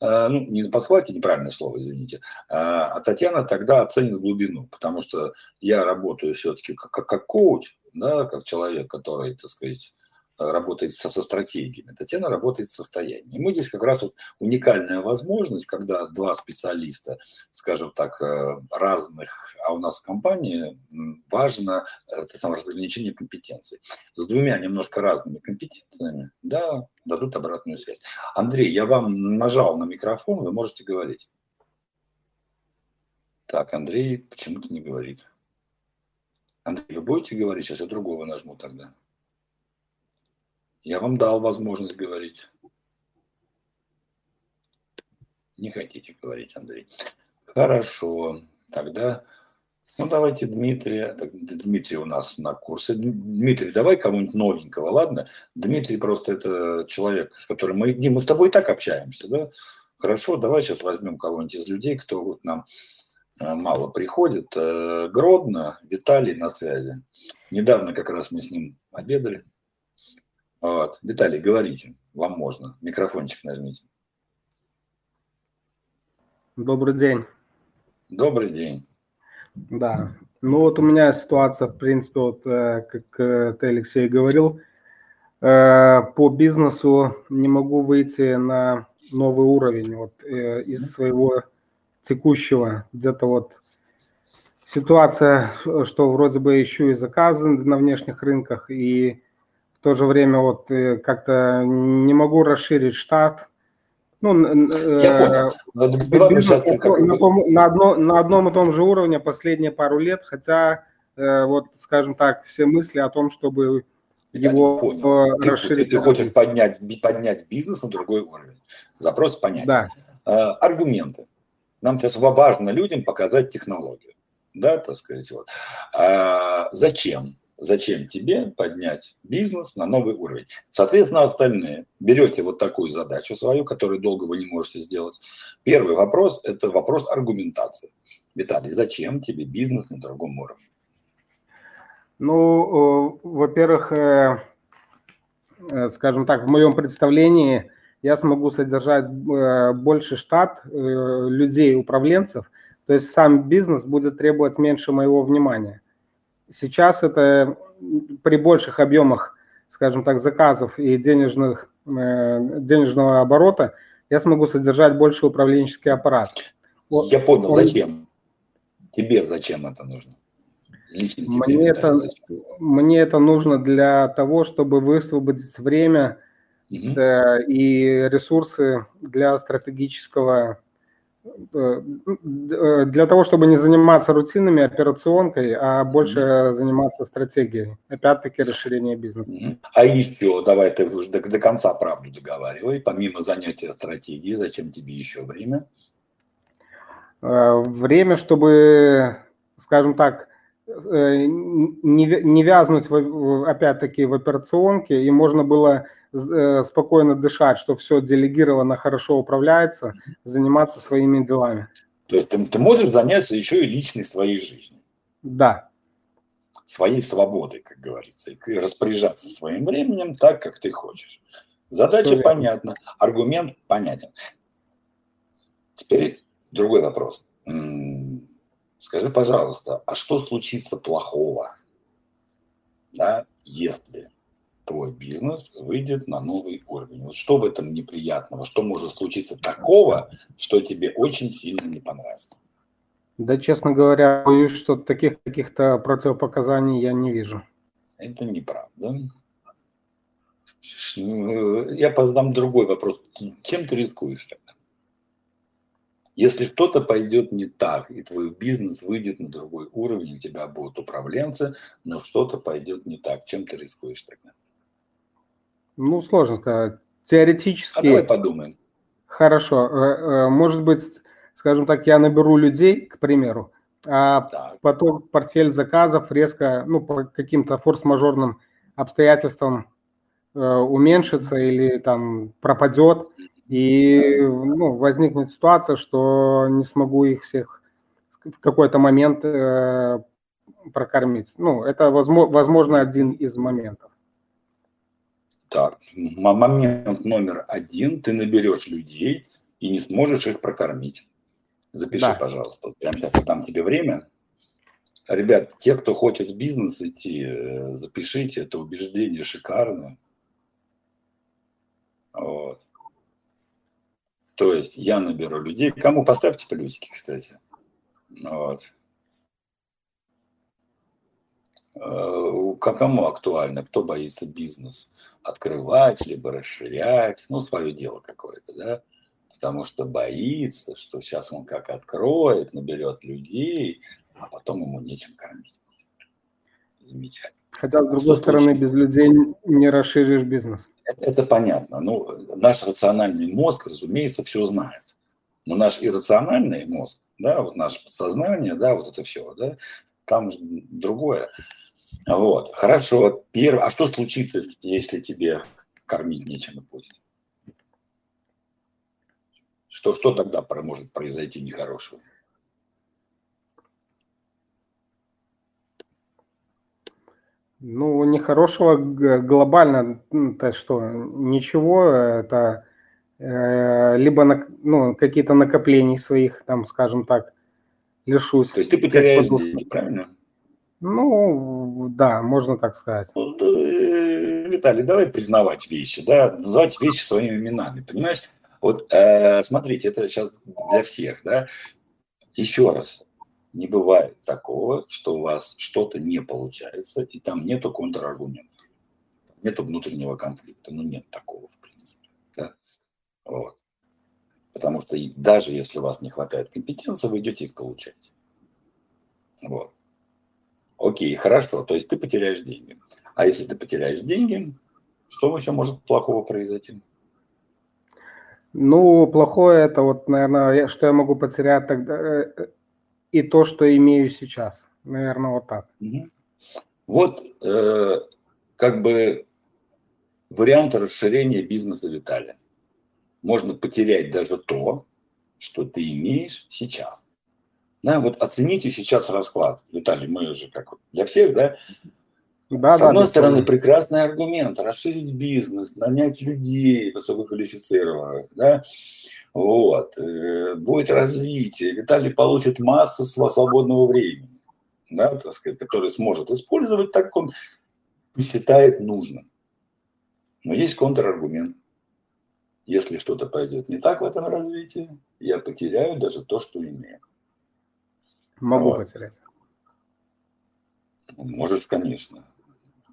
э, ну, не подхватите неправильное слово, извините, а Татьяна тогда оценит глубину, потому что я работаю все-таки как, как, как коуч, да, как человек, который, так сказать, работает со, со стратегиями, Татьяна работает с состоянием. И мы здесь как раз вот уникальная возможность, когда два специалиста, скажем так, э, разных, а у нас в компании важно это самое разграничение компетенций. С двумя немножко разными компетенциями, да, дадут обратную связь. Андрей, я вам нажал на микрофон, вы можете говорить. Так, Андрей почему-то не говорит. Андрей, вы будете говорить? Сейчас я другого нажму тогда. Я вам дал возможность говорить. Не хотите говорить, Андрей. Хорошо. Тогда, ну давайте Дмитрия. Дмитрий у нас на курсе. Дмитрий, давай кого-нибудь новенького, ладно? Дмитрий просто это человек, с которым мы, Дим, мы с тобой и так общаемся, да? Хорошо, давай сейчас возьмем кого-нибудь из людей, кто вот нам э, мало приходит. Э, Гродно, Виталий на связи. Недавно как раз мы с ним обедали. Вот. Виталий, говорите, вам можно. Микрофончик нажмите. Добрый день. Добрый день. Да. Ну вот у меня ситуация, в принципе, вот э, как э, ты, Алексей, говорил, э, по бизнесу не могу выйти на новый уровень вот из своего текущего. Где-то вот ситуация, что вроде бы ищу и заказы на внешних рынках, и в то же время вот э, как-то не могу расширить штат. Ну, Я понял. Э, бизнес, на, на, одно, на одном и том же уровне последние пару лет, хотя э, вот, скажем так, все мысли о том, чтобы Я его понял. расширить. Ты, ты хочешь поднять, поднять бизнес на другой уровень. Запрос понятен. Да. аргументы. Нам сейчас важно людям показать технологию. Да, так сказать. Вот. А, зачем? Зачем тебе поднять бизнес на новый уровень. Соответственно, остальные берете вот такую задачу свою, которую долго вы не можете сделать. Первый вопрос – это вопрос аргументации. Виталий, зачем тебе бизнес на другом уровне? Ну, во-первых, э, э, скажем так, в моем представлении я смогу содержать э, больше штат людей, управленцев, то есть сам бизнес будет требовать меньше моего внимания. Сейчас это при больших объемах, скажем так, заказов и денежных, э, денежного оборота я смогу содержать больше управленческий аппарат. Я понял, Он... зачем? Тебе зачем это нужно? Лично тебе мне, это, мне это нужно для того, чтобы высвободить время угу. да, и ресурсы для стратегического Э, для того, чтобы не заниматься рутинными операционкой, а больше заниматься стратегией. Опять-таки расширение бизнеса. А еще, давай ты уже до, до конца правду договаривай. Помимо занятия стратегией, зачем тебе еще время? Э, время, чтобы, скажем так, э, не, не вязнуть опять-таки в операционке, и можно было Э, спокойно дышать, что все делегировано, хорошо управляется, заниматься своими делами. То есть ты, ты можешь заняться еще и личной своей жизнью. Да. Своей свободой, как говорится, и распоряжаться своим временем так, как ты хочешь. Задача что понятна, аргумент понятен. Теперь другой вопрос. Скажи, пожалуйста, а что случится плохого, да, если твой бизнес выйдет на новый уровень. Вот что в этом неприятного, что может случиться такого, что тебе очень сильно не понравится? Да, честно говоря, боюсь, что таких каких-то противопоказаний я не вижу. Это неправда. Я задам другой вопрос. Чем ты рискуешь тогда? Если что-то пойдет не так, и твой бизнес выйдет на другой уровень, у тебя будут управленцы, но что-то пойдет не так, чем ты рискуешь тогда? Ну, сложно сказать. Теоретически... А давай подумаем. Хорошо. Э, э, может быть, скажем так, я наберу людей, к примеру, а так. потом портфель заказов резко, ну, по каким-то форс-мажорным обстоятельствам э, уменьшится или там пропадет, и ну, возникнет ситуация, что не смогу их всех в какой-то момент э, прокормить. Ну, это возможно, возможно один из моментов. Так, момент номер один, ты наберешь людей, и не сможешь их прокормить. Запиши, да. пожалуйста. Прямо сейчас я дам тебе время. Ребят, те, кто хочет в бизнес идти, э, запишите, это убеждение шикарное. Вот. То есть я наберу людей. Кому поставьте плюсики, кстати. Вот. Э, кому актуально, кто боится бизнес открывать, либо расширять, ну, свое дело какое-то, да, потому что боится, что сейчас он как откроет, наберет людей, а потом ему нечем кормить. Замечательно. Хотя, с другой что стороны, случилось? без людей не расширишь бизнес. Это, это понятно. Ну, наш рациональный мозг, разумеется, все знает. Но наш иррациональный мозг, да, вот наше подсознание, да, вот это все, да, там другое. Вот, хорошо. Первое, а что случится, если тебе кормить нечем и будет? Что, что тогда может произойти нехорошего? Ну, нехорошего глобально, то что, ничего, это э, либо на, ну, какие-то накопления своих, там, скажем так, лишусь. То есть ты потеряешь деньги, правильно? Ну, да, можно так сказать. Ну, э, Виталий, давай признавать вещи, да, называть вещи своими именами, понимаешь? Вот э, смотрите, это сейчас для всех, да. Еще раз, не бывает такого, что у вас что-то не получается, и там нету контраргументов, нету внутреннего конфликта, ну нет такого в принципе, да. Вот. Потому что даже если у вас не хватает компетенции, вы идете их получать. Вот. Окей, хорошо, то есть ты потеряешь деньги. А если ты потеряешь деньги, что еще может плохого произойти? Ну, плохое это вот, наверное, что я могу потерять тогда э, и то, что имею сейчас. Наверное, вот так. Вот э, как бы вариант расширения бизнеса Виталия. Можно потерять даже то, что ты имеешь сейчас. Да, вот оцените сейчас расклад. Виталий, мы же как для всех, да? Да, С одной да, стороны, прекрасный аргумент, расширить бизнес, нанять людей высококвалифицированных, да, вот, э, будет развитие, Виталий получит массу свободного времени, да, так сказать, который сможет использовать так, как он считает нужным. Но есть контраргумент. Если что-то пойдет не так в этом развитии, я потеряю даже то, что имею. Могу вот. потерять. Можешь, конечно.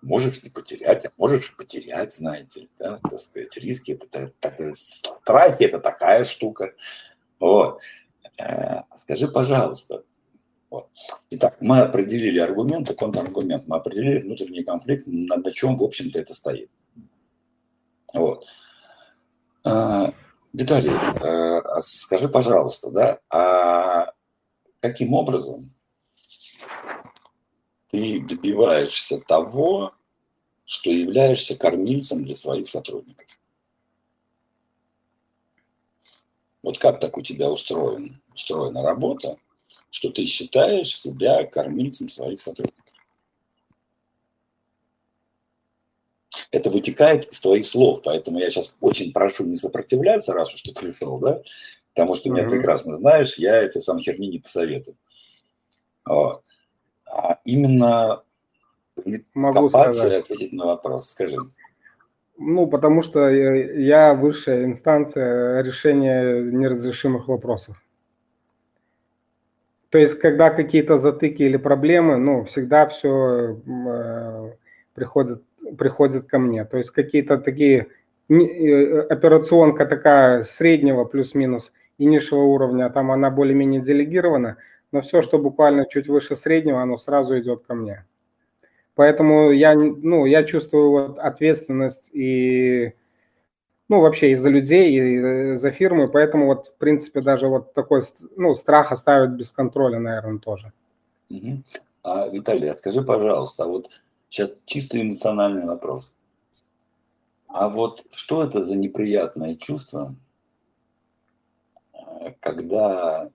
Можешь не потерять, а можешь потерять, знаете, да, так сказать, риски, это, это, страхи, это такая штука. Вот. Э, скажи, пожалуйста, вот. Итак, мы определили аргумент и контраргумент, мы определили внутренний конфликт, на, на чем, в общем-то, это стоит. Вот. А, Виталий, а скажи, пожалуйста, да, а каким образом ты добиваешься того, что являешься кормильцем для своих сотрудников. Вот как так у тебя устроен, устроена работа, что ты считаешь себя кормильцем своих сотрудников? Это вытекает из твоих слов, поэтому я сейчас очень прошу не сопротивляться, раз уж ты пришел, да, потому что mm-hmm. меня прекрасно знаешь, я это сам херни не посоветую. Вот. А именно Могу копаться сказать. и ответить на вопрос. Скажи. Ну, потому что я высшая инстанция решения неразрешимых вопросов. То есть, когда какие-то затыки или проблемы, ну, всегда все э, приходит, приходит ко мне. То есть, какие-то такие, э, операционка такая среднего плюс-минус и низшего уровня, там она более-менее делегирована, но все, что буквально чуть выше среднего, оно сразу идет ко мне. Поэтому я, ну, я чувствую вот ответственность и, ну, вообще и за людей, и за фирмы, поэтому вот, в принципе, даже вот такой, ну, страх оставить без контроля, наверное, тоже. Угу. А, Виталий, скажи, пожалуйста, а вот сейчас чисто эмоциональный вопрос. А вот что это за неприятное чувство, э, когда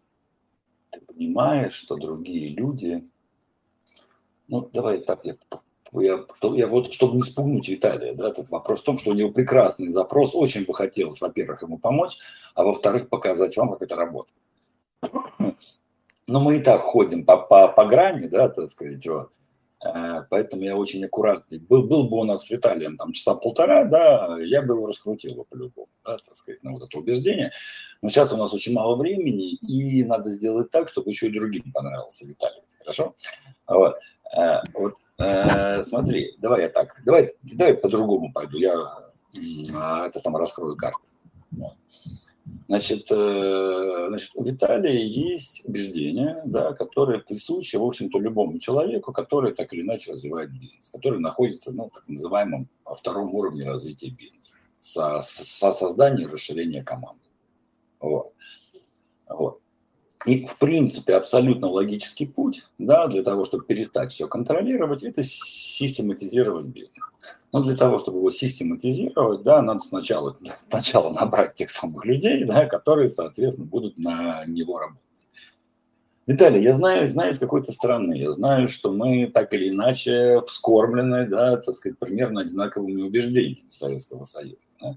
ты понимаешь, что другие люди, ну, давай так, я я, я вот, чтобы не спугнуть Виталия, да, этот вопрос в том, что у него прекрасный запрос, очень бы хотелось, во-первых, ему помочь, а во-вторых, показать вам, как это работает. Но мы и так ходим по, по, по грани, да, так сказать, вот. Э, поэтому я очень аккуратный. Был, был бы у нас с Виталием там часа полтора, да, я бы его раскрутил бы по-любому, да, так сказать, на вот это убеждение. Но сейчас у нас очень мало времени, и надо сделать так, чтобы еще и другим понравился Виталий. Хорошо? Вот. Э, вот э, смотри, давай я так, давай, давай по-другому пойду. Я это там раскрою карты. Вот. Значит, э, значит, у Виталия есть убеждения, да, которые присущи, в общем-то, любому человеку, который так или иначе развивает бизнес, который находится, ну, так называемом втором уровне развития бизнеса, со, со создания и расширения команды. Вот. Вот. И, в принципе, абсолютно логический путь да, для того, чтобы перестать все контролировать, это систематизировать бизнес. Но для того, чтобы его систематизировать, да, надо сначала, сначала набрать тех самых людей, да, которые, соответственно, будут на него работать. Виталий, я знаю, знаю из какой-то страны, я знаю, что мы так или иначе вскормлены, да, так сказать, примерно одинаковыми убеждениями Советского Союза. Да.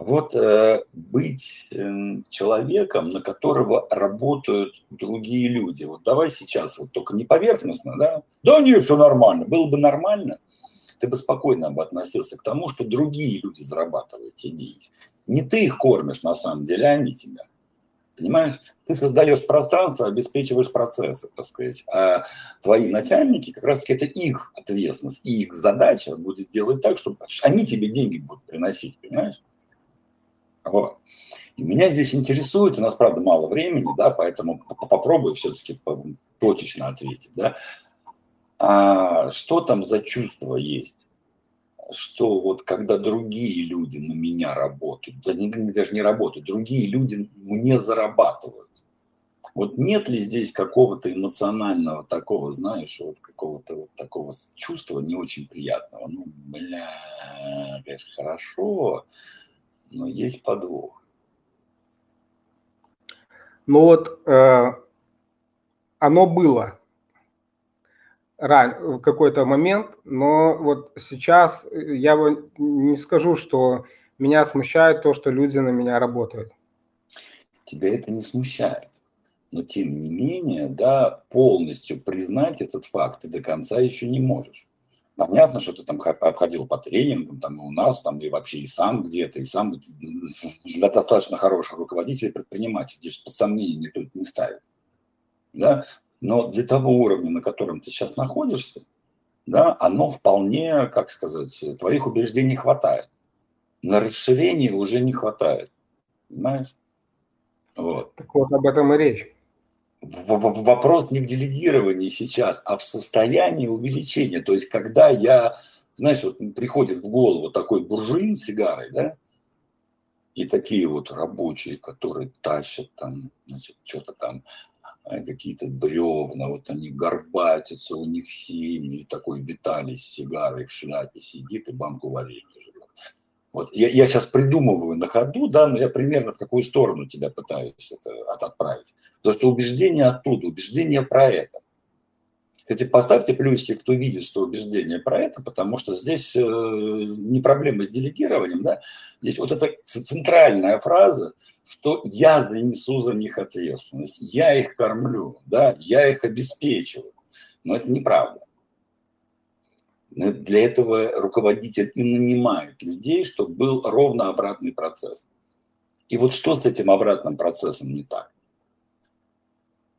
Вот э, быть э, человеком, на которого работают другие люди. Вот давай сейчас, вот только не поверхностно, да? Да нет, все нормально. Было бы нормально, ты бы спокойно бы относился к тому, что другие люди зарабатывают те деньги. Не ты их кормишь на самом деле, а они тебя. Понимаешь? Ты создаешь пространство, обеспечиваешь процессы, так сказать. А твои начальники, как раз таки это их ответственность и их задача будет делать так, чтобы они тебе деньги будут приносить, понимаешь? Вот. И меня здесь интересует, у нас, правда, мало времени, да, поэтому попробую все-таки точечно ответить, да. А что там за чувство есть? Что вот когда другие люди на меня работают, да не, даже не работают, другие люди мне зарабатывают. Вот нет ли здесь какого-то эмоционального такого, знаешь, вот какого-то вот такого чувства не очень приятного? Ну, бля, конечно, хорошо, но есть подвох. Ну вот э, оно было в какой-то момент, но вот сейчас я не скажу, что меня смущает то, что люди на меня работают. Тебя это не смущает. Но тем не менее, да, полностью признать этот факт ты до конца еще не можешь. Понятно, что ты там обходил по тренингам, там и у нас, там и вообще и сам где-то, и сам достаточно хороший руководитель и предприниматель, здесь под сомнение никто не ставит. Да? Но для того уровня, на котором ты сейчас находишься, да, оно вполне, как сказать, твоих убеждений хватает. На расширение уже не хватает. Понимаешь? Вот. Так вот об этом и речь вопрос не в делегировании сейчас, а в состоянии увеличения. То есть, когда я, знаешь, вот приходит в голову такой буржуин с сигарой, да, и такие вот рабочие, которые тащат там, значит, что-то там, э, какие-то бревна, вот они горбатятся, у них семьи, такой Виталий с сигарой в шляпе сидит и банку варенья. Вот я, я сейчас придумываю на ходу, да, но я примерно в какую сторону тебя пытаюсь это отправить. Потому что убеждение оттуда, убеждение про это. Кстати, поставьте плюсики, кто видит, что убеждение про это, потому что здесь э, не проблема с делегированием, да, здесь вот эта центральная фраза, что я занесу за них ответственность, я их кормлю, да, я их обеспечиваю. Но это неправда. Для этого руководитель и нанимает людей, чтобы был ровно обратный процесс. И вот что с этим обратным процессом не так?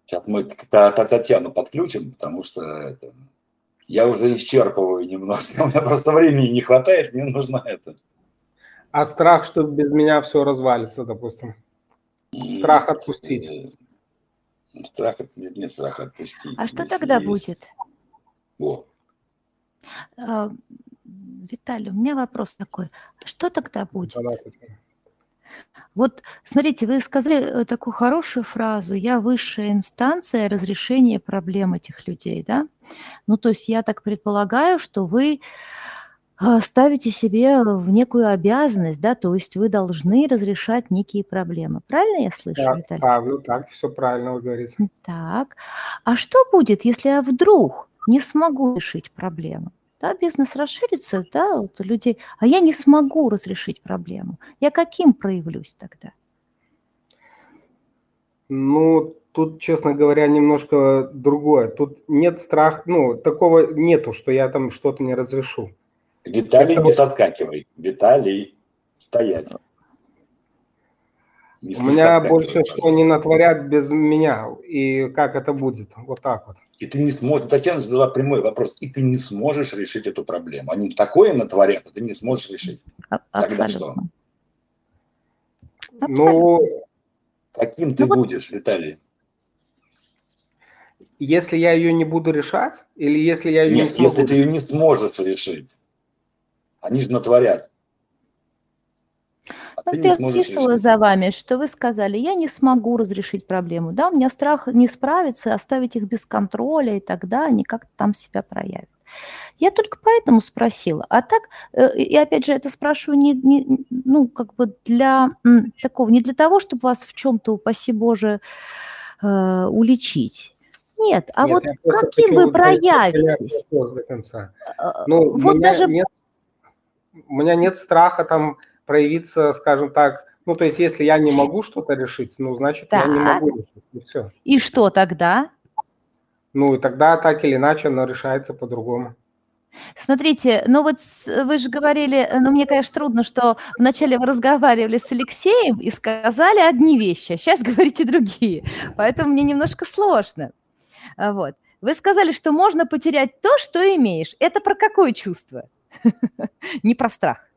Сейчас мы Татьяну подключим, потому что это, я уже исчерпываю немножко. [LAUGHS] У меня просто времени не хватает, мне нужно это. А страх, что без меня все развалится, допустим? Страх отпустить. Э, страх, нет, нет страха отпустить. А что тогда есть. будет? Вот. А, Виталий, у меня вопрос такой. Что тогда будет? Вот смотрите, вы сказали э, такую хорошую фразу «я высшая инстанция разрешения проблем этих людей», да? Ну, то есть я так предполагаю, что вы а, ставите себе в некую обязанность, да, то есть вы должны разрешать некие проблемы. Правильно я слышу, да, Виталий? Правильно, так, все правильно вы говорите. Так, а что будет, если вдруг не смогу решить проблему. Да, бизнес расширится, да, вот у людей, а я не смогу разрешить проблему. Я каким проявлюсь тогда? Ну, тут, честно говоря, немножко другое. Тут нет страха, ну, такого нету, что я там что-то не разрешу. Виталий, Это не вот... соскакивай. Виталий, стоять. Не У меня больше что не натворят без меня, и как это будет, вот так вот. И ты не сможешь, Татьяна задала прямой вопрос, и ты не сможешь решить эту проблему. Они такое натворят, а ты не сможешь решить. Абсолютно. Тогда что? Ну, каким ты ну, будешь, Виталий? Если я ее не буду решать, или если я ее Нет, не смогу если ты ее не сможешь решить, они же натворят. А ты описывала за вами, что вы сказали, я не смогу разрешить проблему. Да, у меня страх не справиться, оставить их без контроля, и тогда они как-то там себя проявят. Я только поэтому спросила. А так, э, и опять же, это спрашиваю не, не ну, как бы для такого, не для того, чтобы вас в чем-то, упаси Боже, э, уличить. Нет, а нет, вот каким вы проявитесь? До конца. Э, ну, вот даже... Нет, у меня нет страха там проявиться, скажем так, ну, то есть, если я не могу что-то решить, ну, значит, так. я не могу решить, и все. И что тогда? Ну, и тогда так или иначе оно решается по-другому. Смотрите, ну вот вы же говорили, ну мне, конечно, трудно, что вначале вы разговаривали с Алексеем и сказали одни вещи, а сейчас говорите другие, поэтому мне немножко сложно. А вот. Вы сказали, что можно потерять то, что имеешь. Это про какое чувство? [LAUGHS] Не про страх.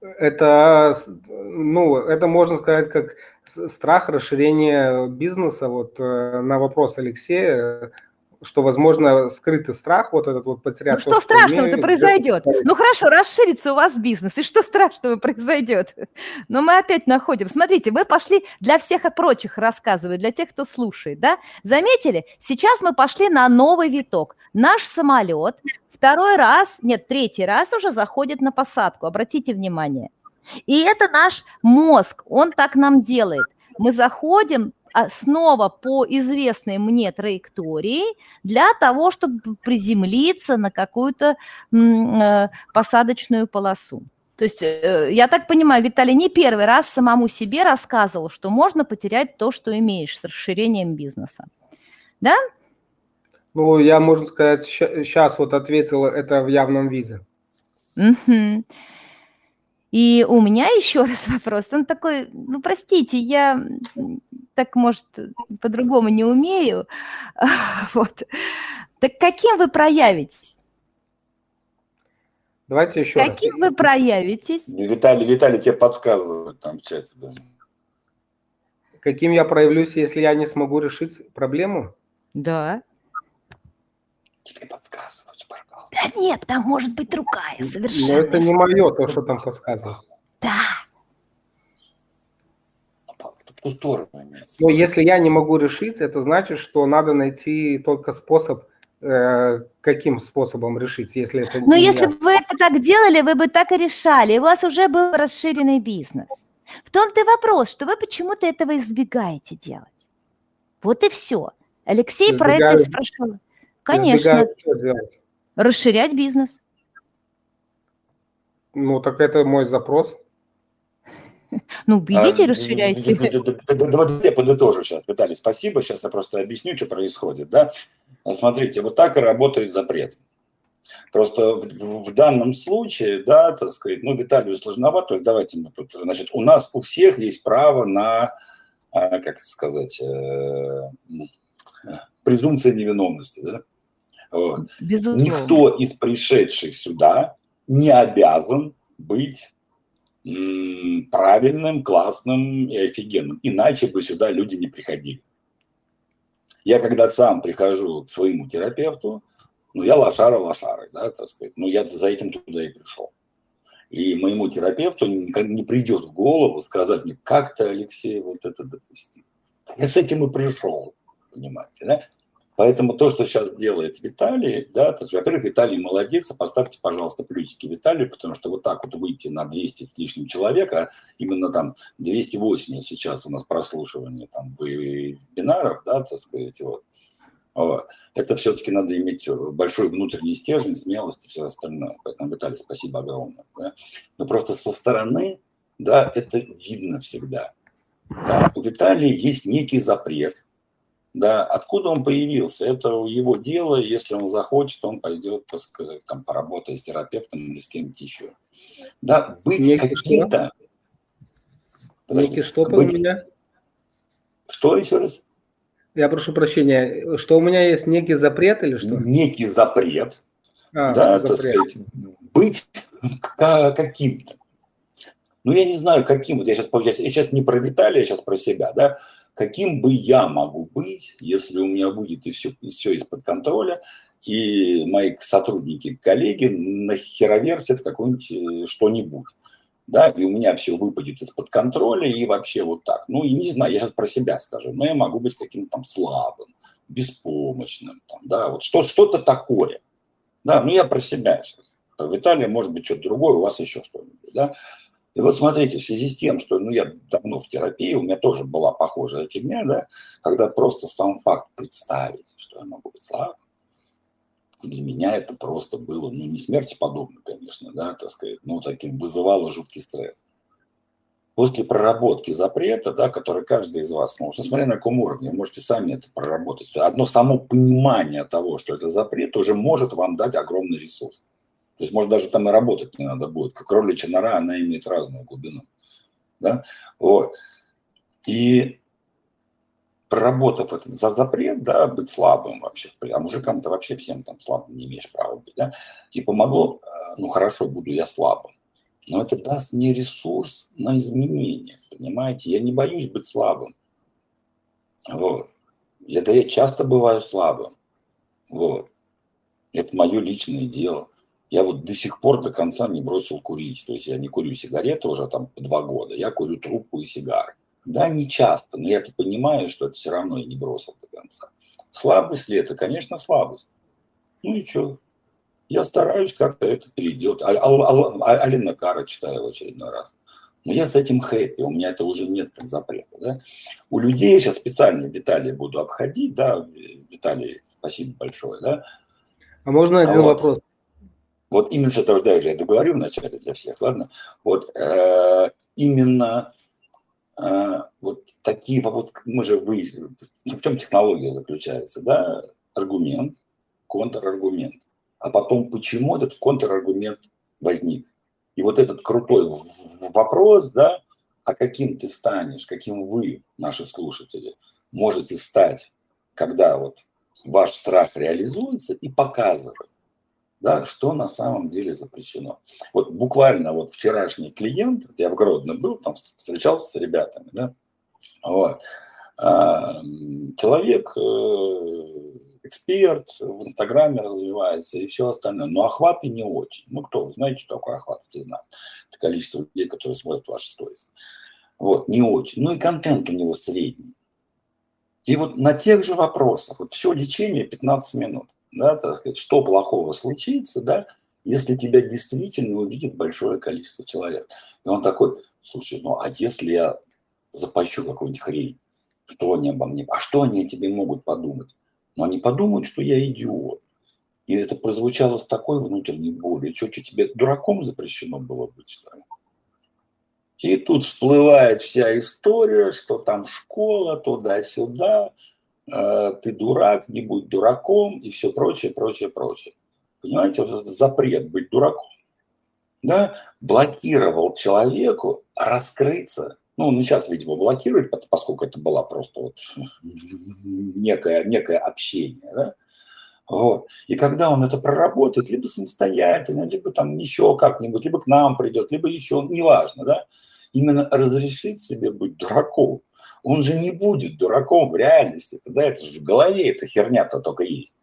Это, ну, это можно сказать как страх расширения бизнеса. Вот э, на вопрос Алексея, что, возможно, скрытый страх, вот этот вот потерять... Ну, что, страшного-то произойдет? Ну, хорошо, расширится у вас бизнес, и что страшного произойдет? Но мы опять находим... Смотрите, мы пошли для всех прочих рассказывать, для тех, кто слушает, да? Заметили? Сейчас мы пошли на новый виток. Наш самолет второй раз, нет, третий раз уже заходит на посадку, обратите внимание. И это наш мозг, он так нам делает. Мы заходим а, снова по известной мне траектории для того, чтобы приземлиться на какую-то э, посадочную полосу. То есть, э, я так понимаю, Виталий не первый раз самому себе рассказывал, что можно потерять то, что имеешь с расширением бизнеса. Да? Ну, я, можно сказать, сейчас вот ответила это в явном виде. Угу. И у меня еще раз вопрос. Он такой, ну, простите, я так, может, по-другому не умею. [LAUGHS] Вот. Так каким вы проявитесь? Давайте еще Каким раз. вы проявитесь? Виталий, Виталий тебе подсказывает там в чате. Да. Каким я проявлюсь, если я не смогу решить проблему? Да. Тебе подсказывают, пожалуйста. Да нет, там может быть другая совершенно. Но это не мое, то, что там подсказывают. Да. Но если я не могу решить, это значит, что надо найти только способ, э, каким способом решить, если это Но если бы вы это так делали, вы бы так и решали, у вас уже был расширенный бизнес. В том-то и вопрос, что вы почему-то этого избегаете делать. Вот и все. Алексей Избегаю. про это спрашивал. Конечно. Расширять бизнес. Ну, так это мой запрос. Ну, берите и а, расширяйте. Давайте я подытожу сейчас, Виталий, спасибо. Сейчас я просто объясню, что происходит. Да? Смотрите, вот так и работает запрет. Просто в, в данном случае, да, так сказать, ну, Виталию сложновато, то есть давайте мы тут, значит, у нас у всех есть право на, а, как сказать, э, презумпция невиновности, да? Безусловно. Никто из пришедших сюда не обязан быть правильным, классным и офигенным. Иначе бы сюда люди не приходили. Я когда сам прихожу к своему терапевту, ну, я лошара лошары, да, так сказать, ну, я за этим туда и пришел. И моему терапевту не придет в голову сказать мне, как ты, Алексей, вот это допустил. Я с этим и пришел, понимаете, да? Поэтому то, что сейчас делает Виталий, да, то есть, во-первых, Виталий молодец, а поставьте, пожалуйста, плюсики Виталию, потому что вот так вот выйти на 200 с лишним человек, а именно там 280 сейчас у нас прослушивание там вебинаров, да, так сказать, вот, Это все-таки надо иметь большой внутренний стержень, смелость и все остальное. Поэтому, Виталий, спасибо огромное. Да? Но просто со стороны, да, это видно всегда. Да, у Виталия есть некий запрет. Да, откуда он появился? Это его дело. Если он захочет, он пойдет, так сказать, там, поработать с терапевтом или с кем-то еще. Да, быть каким-то... Некий что быть... у меня? Что еще раз? Я прошу прощения, что у меня есть некий запрет или что? Некий запрет. А, да, запрет. так сказать, быть каким-то. Ну, я не знаю, каким. Я сейчас, я сейчас не про Виталия, я сейчас про себя, да. Каким бы я могу быть, если у меня будет и все, и все из-под контроля, и мои сотрудники, коллеги нахеровертят какое-нибудь э, что-нибудь да, и у меня все выпадет из-под контроля и вообще вот так. Ну, и не знаю, я сейчас про себя скажу, но я могу быть каким-то там слабым, беспомощным, там, да, вот что, что-то такое. Да, ну я про себя сейчас. В Италии может быть что-то другое, у вас еще что-нибудь, да. И вот смотрите, в связи с тем, что ну, я давно в терапии, у меня тоже была похожая фигня, да, когда просто сам факт представить, что я могу быть слабым, для меня это просто было, ну, не смерти подобно, конечно, да, так сказать, но таким вызывало жуткий стресс. После проработки запрета, да, который каждый из вас может, несмотря на каком уровне, можете сами это проработать. Одно само понимание того, что это запрет, уже может вам дать огромный ресурс. То есть, может, даже там и работать не надо будет. Как кроличья нора, она имеет разную глубину. Да? Вот. И проработав этот за запрет, да, быть слабым вообще, а мужикам-то вообще всем там слабым не имеешь права быть, да, и помогло, э, ну хорошо, буду я слабым, но это даст мне ресурс на изменения, понимаете, я не боюсь быть слабым, вот, это я часто бываю слабым, вот, это мое личное дело, я вот до сих пор до конца не бросил курить, то есть я не курю сигареты уже там два года, я курю трубку и сигары, да, не часто, но я-то понимаю, что это все равно я не бросил до конца. Слабость ли это? Конечно, слабость. Ну и что? Я стараюсь как-то это переделать. А, а, а, Алина Кара читаю в очередной раз. Но я с этим хэппи, у меня это уже нет как запрета. Да? У людей сейчас специально детали буду обходить, да, детали, спасибо большое, да. А можно один а вот, вопрос? Вот именно что я уже я договорю вначале для всех, ладно? Вот э, именно а, вот такие, вот мы же выяснили, в чем технология заключается, да, аргумент, контраргумент, а потом почему этот контраргумент возник. И вот этот крутой вопрос, да, а каким ты станешь, каким вы, наши слушатели, можете стать, когда вот ваш страх реализуется и показывает да, что на самом деле запрещено. Вот буквально вот вчерашний клиент, я в Гродно был, там встречался с ребятами, да, вот. А, человек, э, эксперт, в Инстаграме развивается и все остальное, но охваты не очень. Ну, кто, знаете, что такое охват, все знают. Это количество людей, которые смотрят ваши сторис. Вот, не очень. Ну и контент у него средний. И вот на тех же вопросах, вот все лечение 15 минут да, так сказать, что плохого случится, да, если тебя действительно увидит большое количество человек. И он такой, слушай, ну а если я запащу какую-нибудь хрень, что они обо мне, а что они о тебе могут подумать? Ну они подумают, что я идиот. И это прозвучало с такой внутренней болью. Что, тебе дураком запрещено было быть, что ли? И тут всплывает вся история, что там школа, туда-сюда, ты дурак, не будь дураком и все прочее, прочее, прочее. Понимаете, вот этот запрет быть дураком, да, блокировал человеку раскрыться. Ну, он сейчас, видимо, блокирует, поскольку это было просто вот некое, некое общение, да. Вот. И когда он это проработает, либо самостоятельно, либо там еще как-нибудь, либо к нам придет, либо еще, неважно, да, именно разрешить себе быть дураком, он же не будет дураком в реальности. Тогда это в голове эта херня-то только есть.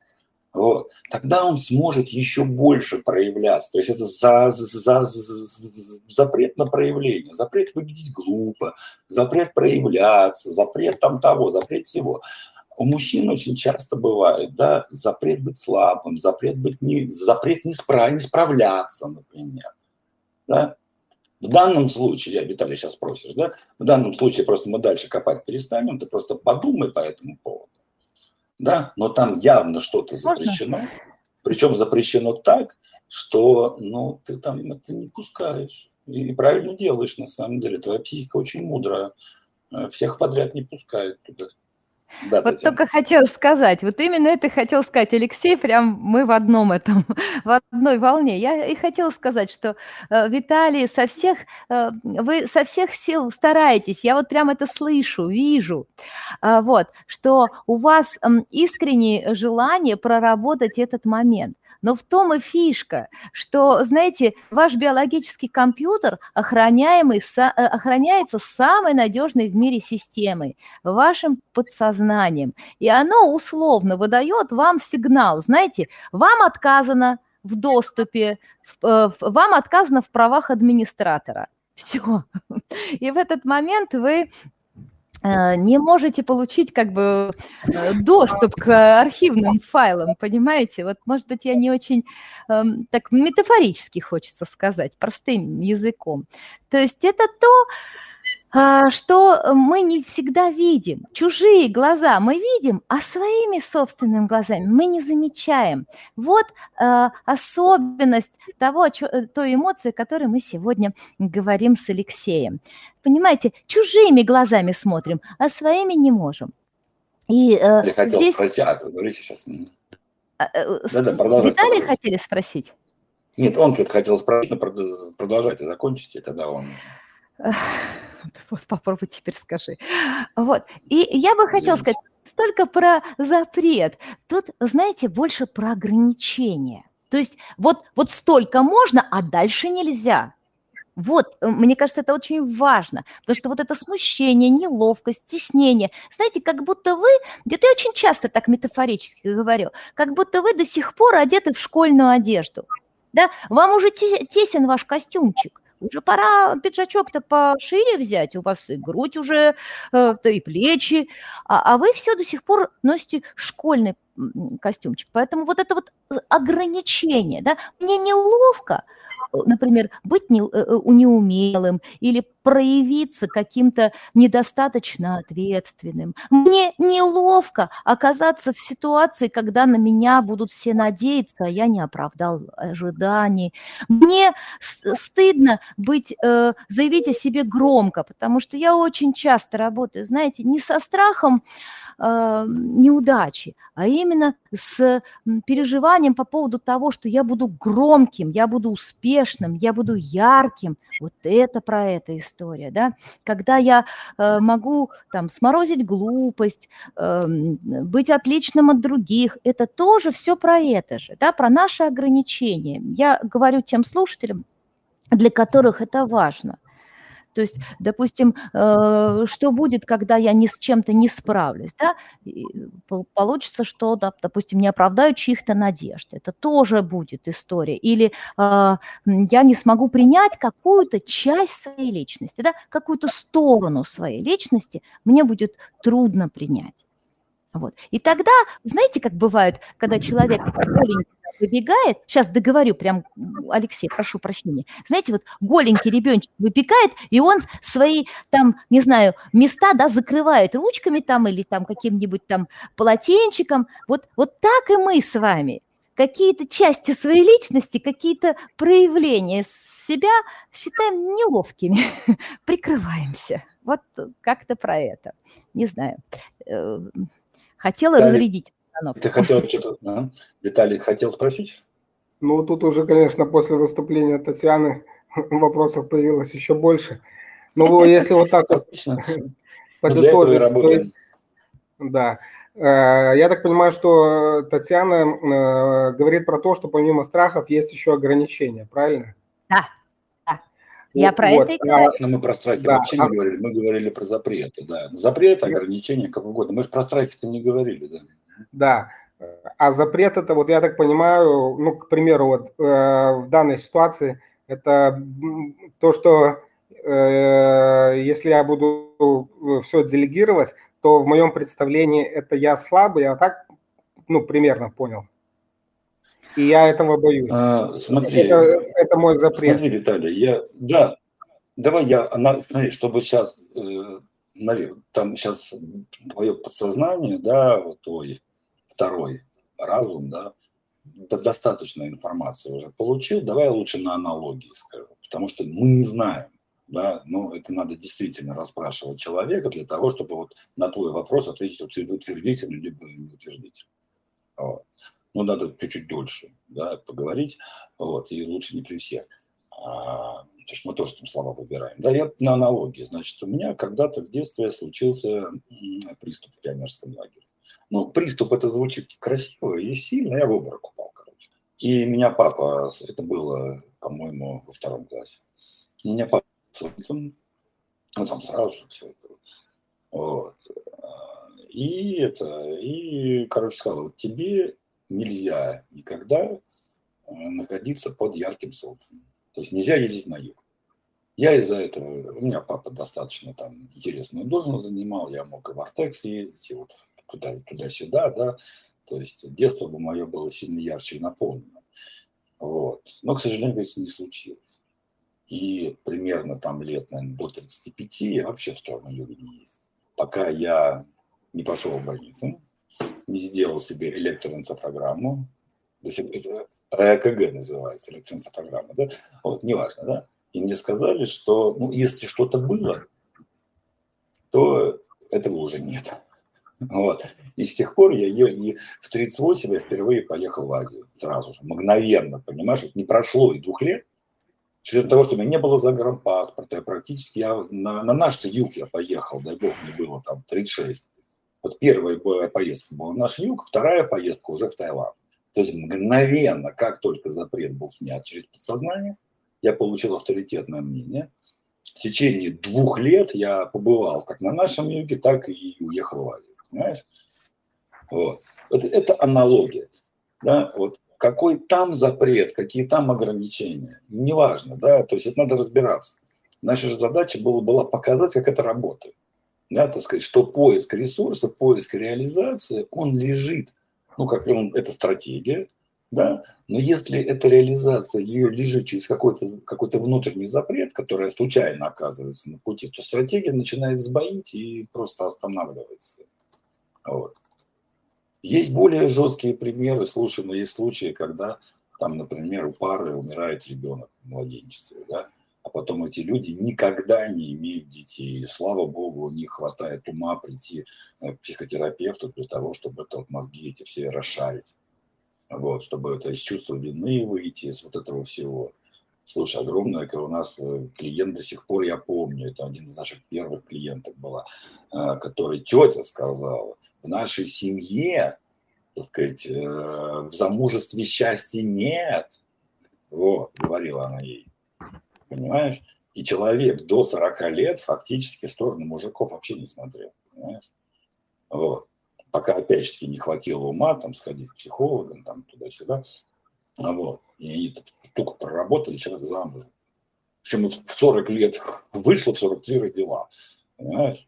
Вот. Тогда он сможет еще больше проявляться. То есть это за, за, за, запрет на проявление, запрет выглядеть глупо, запрет проявляться, запрет там того, запрет всего. У мужчин очень часто бывает, да, запрет быть слабым, запрет быть не, запрет не, справ, не справляться, например. Да? В данном случае, Виталий сейчас спросишь, да, в данном случае просто мы дальше копать перестанем, ты просто подумай по этому поводу. да, но там явно что-то запрещено. Причем запрещено так, что ну, ты там это не пускаешь. И правильно делаешь, на самом деле. Твоя психика очень мудрая. Э, всех подряд не пускает туда. Да, вот Татьяна. только хотел сказать, вот именно это хотел сказать Алексей, прям мы в одном этом, [LAUGHS] в одной волне. Я и хотел сказать, что э, Виталий со всех, э, вы со всех сил стараетесь, я вот прям это слышу, вижу, э, вот, что у вас э, искреннее желание проработать этот момент. Но в том и фишка, что, знаете, ваш биологический компьютер охраняемый, э, охраняется самой надежной в мире системой, вашим подсознанием. И оно условно выдает вам сигнал, знаете, вам отказано в доступе, э, вам отказано в правах администратора. Все. [LAUGHS] И в этот момент вы не можете получить как бы э, доступ к архивным файлам, понимаете? Вот, может быть, я не очень эм, так метафорически хочется сказать, простым языком. То есть это то, что мы не всегда видим. Чужие глаза мы видим, а своими собственными глазами мы не замечаем. Вот э, особенность того, э, той эмоции, о которой мы сегодня говорим с Алексеем. Понимаете, чужими глазами смотрим, а своими не можем. И э, Я хотел здесь... спросить, а, говорите сейчас. А, э, да, да, Виталий хотели спросить? Нет, он тут хотел спросить, но продолжайте, закончите, тогда он... Вот попробуй теперь скажи. Вот. И я бы хотела сказать только про запрет. Тут, знаете, больше про ограничения. То есть вот, вот столько можно, а дальше нельзя. Вот, э, мне кажется, это очень важно, потому что вот это смущение, неловкость, стеснение, знаете, как будто вы, где-то я очень часто так метафорически говорю, как будто вы до сих пор одеты в школьную одежду, да, вам уже тесен ваш костюмчик, уже пора пиджачок-то пошире взять, у вас и грудь уже, э, и плечи, а, а вы все до сих пор носите школьный костюмчик. Поэтому вот это вот ограничение, да, мне неловко, э, например, быть не, э, неумелым или проявиться каким-то недостаточно ответственным. Мне неловко оказаться в ситуации, когда на меня будут все надеяться, а я не оправдал ожиданий. Мне стыдно быть, заявить о себе громко, потому что я очень часто работаю, знаете, не со страхом, э, неудачи, а именно с переживанием по поводу того, что я буду громким, я буду успешным, я буду ярким. Вот это про эта история, да? Когда я э, могу там сморозить глупость, э, быть отличным от других, это тоже все про это же, да, про наши ограничения. Я говорю тем слушателям, для которых это важно. То есть, допустим, э, что будет, когда я ни с чем-то не справлюсь, да? получится, что, да, допустим, не оправдаю чьих-то надежд. Это тоже будет история. Или а, я не смогу принять какую-то часть своей личности, да? какую-то сторону своей личности мне будет трудно принять. Вот. И тогда, знаете, как бывает, когда человек голенький выбегает, сейчас договорю, прям, Алексей, прошу прощения, знаете, вот голенький ребеночек выбегает, и он свои там, не знаю, места, да, закрывает ручками там или там каким-нибудь там полотенчиком, вот, вот так и мы с вами, какие-то части своей личности, какие-то проявления себя считаем неловкими, [LAUGHS] прикрываемся. Вот как-то про это. Не знаю. Э, хотела Далее. разрядить обстановке. Ты хотел что-то, да? Виталий хотел спросить? Ну, тут уже, конечно, после выступления Татьяны [LAUGHS] вопросов появилось еще больше. Ну, если вот так вот [LAUGHS] подытожить, да. Э, я так понимаю, что Татьяна э, говорит про то, что помимо страхов есть еще ограничения, правильно? Да. Я про вот, это и говорю. А, мы про страхи да. вообще не а говорили, мы говорили про запреты, да. Запреты, ограничения, как угодно. Мы же про страхи-то не говорили, да. Да. А запрет это, вот я так понимаю, ну, к примеру, вот э, в данной ситуации, это то, что э, если я буду э, все делегировать, то в моем представлении это я слабый, я так, ну, примерно понял. И я этого боюсь. А, смотри, это, это мой запрет. Смотри, Виталий, я, да, давай я, смотри, чтобы сейчас, э, там сейчас твое подсознание, да, вот твой второй разум, да, достаточно информации уже получил, давай лучше на аналогии скажу, потому что мы не знаем, да, ну, это надо действительно расспрашивать человека для того, чтобы вот на твой вопрос ответить утвердительно либо неутвердительно. Вот. Ну, надо чуть-чуть дольше, да, поговорить, вот, и лучше не при всех. А, потому что мы тоже там слова выбираем. Да, я на аналогии. Значит, у меня когда-то в детстве случился приступ в пионерском лагере. Ну, приступ это звучит красиво и сильно, я в обморок упал, короче. И меня папа, это было, по-моему, во втором классе, меня папа ну, там сразу же все это. Вот. И это, и, короче, сказал, вот тебе нельзя никогда э, находиться под ярким солнцем. То есть нельзя ездить на юг. Я из-за этого, у меня папа достаточно там интересную должность занимал, я мог и в Артекс ездить, и вот туда, туда-сюда, да, то есть детство мое было сильно ярче и наполнено. Вот. Но, к сожалению, это не случилось. И примерно там лет, наверное, до 35 я вообще в сторону юга не ездил. Пока я не пошел в больницу, не сделал себе электроэнцефалограмму, ЭКГ называется, электроэнцефалограмма, да, вот, неважно, да, и мне сказали, что, ну, если что-то было, то этого уже нет. Вот. И с тех пор я ел, и в 38 я впервые поехал в Азию, сразу же, мгновенно, понимаешь, не прошло и двух лет, учетом того, что у меня не было загранпаспорта, я практически, я на, на наш юг я поехал, дай бог, мне было там 36. Вот первая поездка была в наш юг, вторая поездка уже в Таиланд. То есть мгновенно, как только запрет был снят через подсознание, я получил авторитетное мнение. В течение двух лет я побывал как на нашем юге, так и уехал в Азию. Понимаешь? Вот. Это, это аналогия. Да? Вот какой там запрет, какие там ограничения, неважно, да, то есть это надо разбираться. Наша же задача была, была показать, как это работает. Да, так сказать, что поиск ресурса, поиск реализации, он лежит, ну, как он, это стратегия, да, но если эта реализация ее лежит через какой-то какой внутренний запрет, который случайно оказывается на пути, то стратегия начинает сбоить и просто останавливается. Вот. Есть более жесткие примеры, слушай, но есть случаи, когда там, например, у пары умирает ребенок в младенчестве, да, а потом эти люди никогда не имеют детей. И, слава богу, у них хватает ума прийти к психотерапевту для того, чтобы это вот мозги эти все расшарить. Вот, чтобы это из чувства вины выйти, из вот этого всего. Слушай, огромное, у нас э, клиент до сих пор, я помню, это один из наших первых клиентов была, э, который тетя сказала, в нашей семье, так сказать, э, в замужестве счастья нет. Вот, говорила она ей. Понимаешь? И человек до 40 лет фактически в сторону мужиков вообще не смотрел. Понимаешь? Вот. Пока, опять же таки, не хватило ума там сходить к психологам, там туда-сюда. Вот. И они только проработали, человек замужем. Причем в 40 лет вышло, в 43 родила. Понимаешь?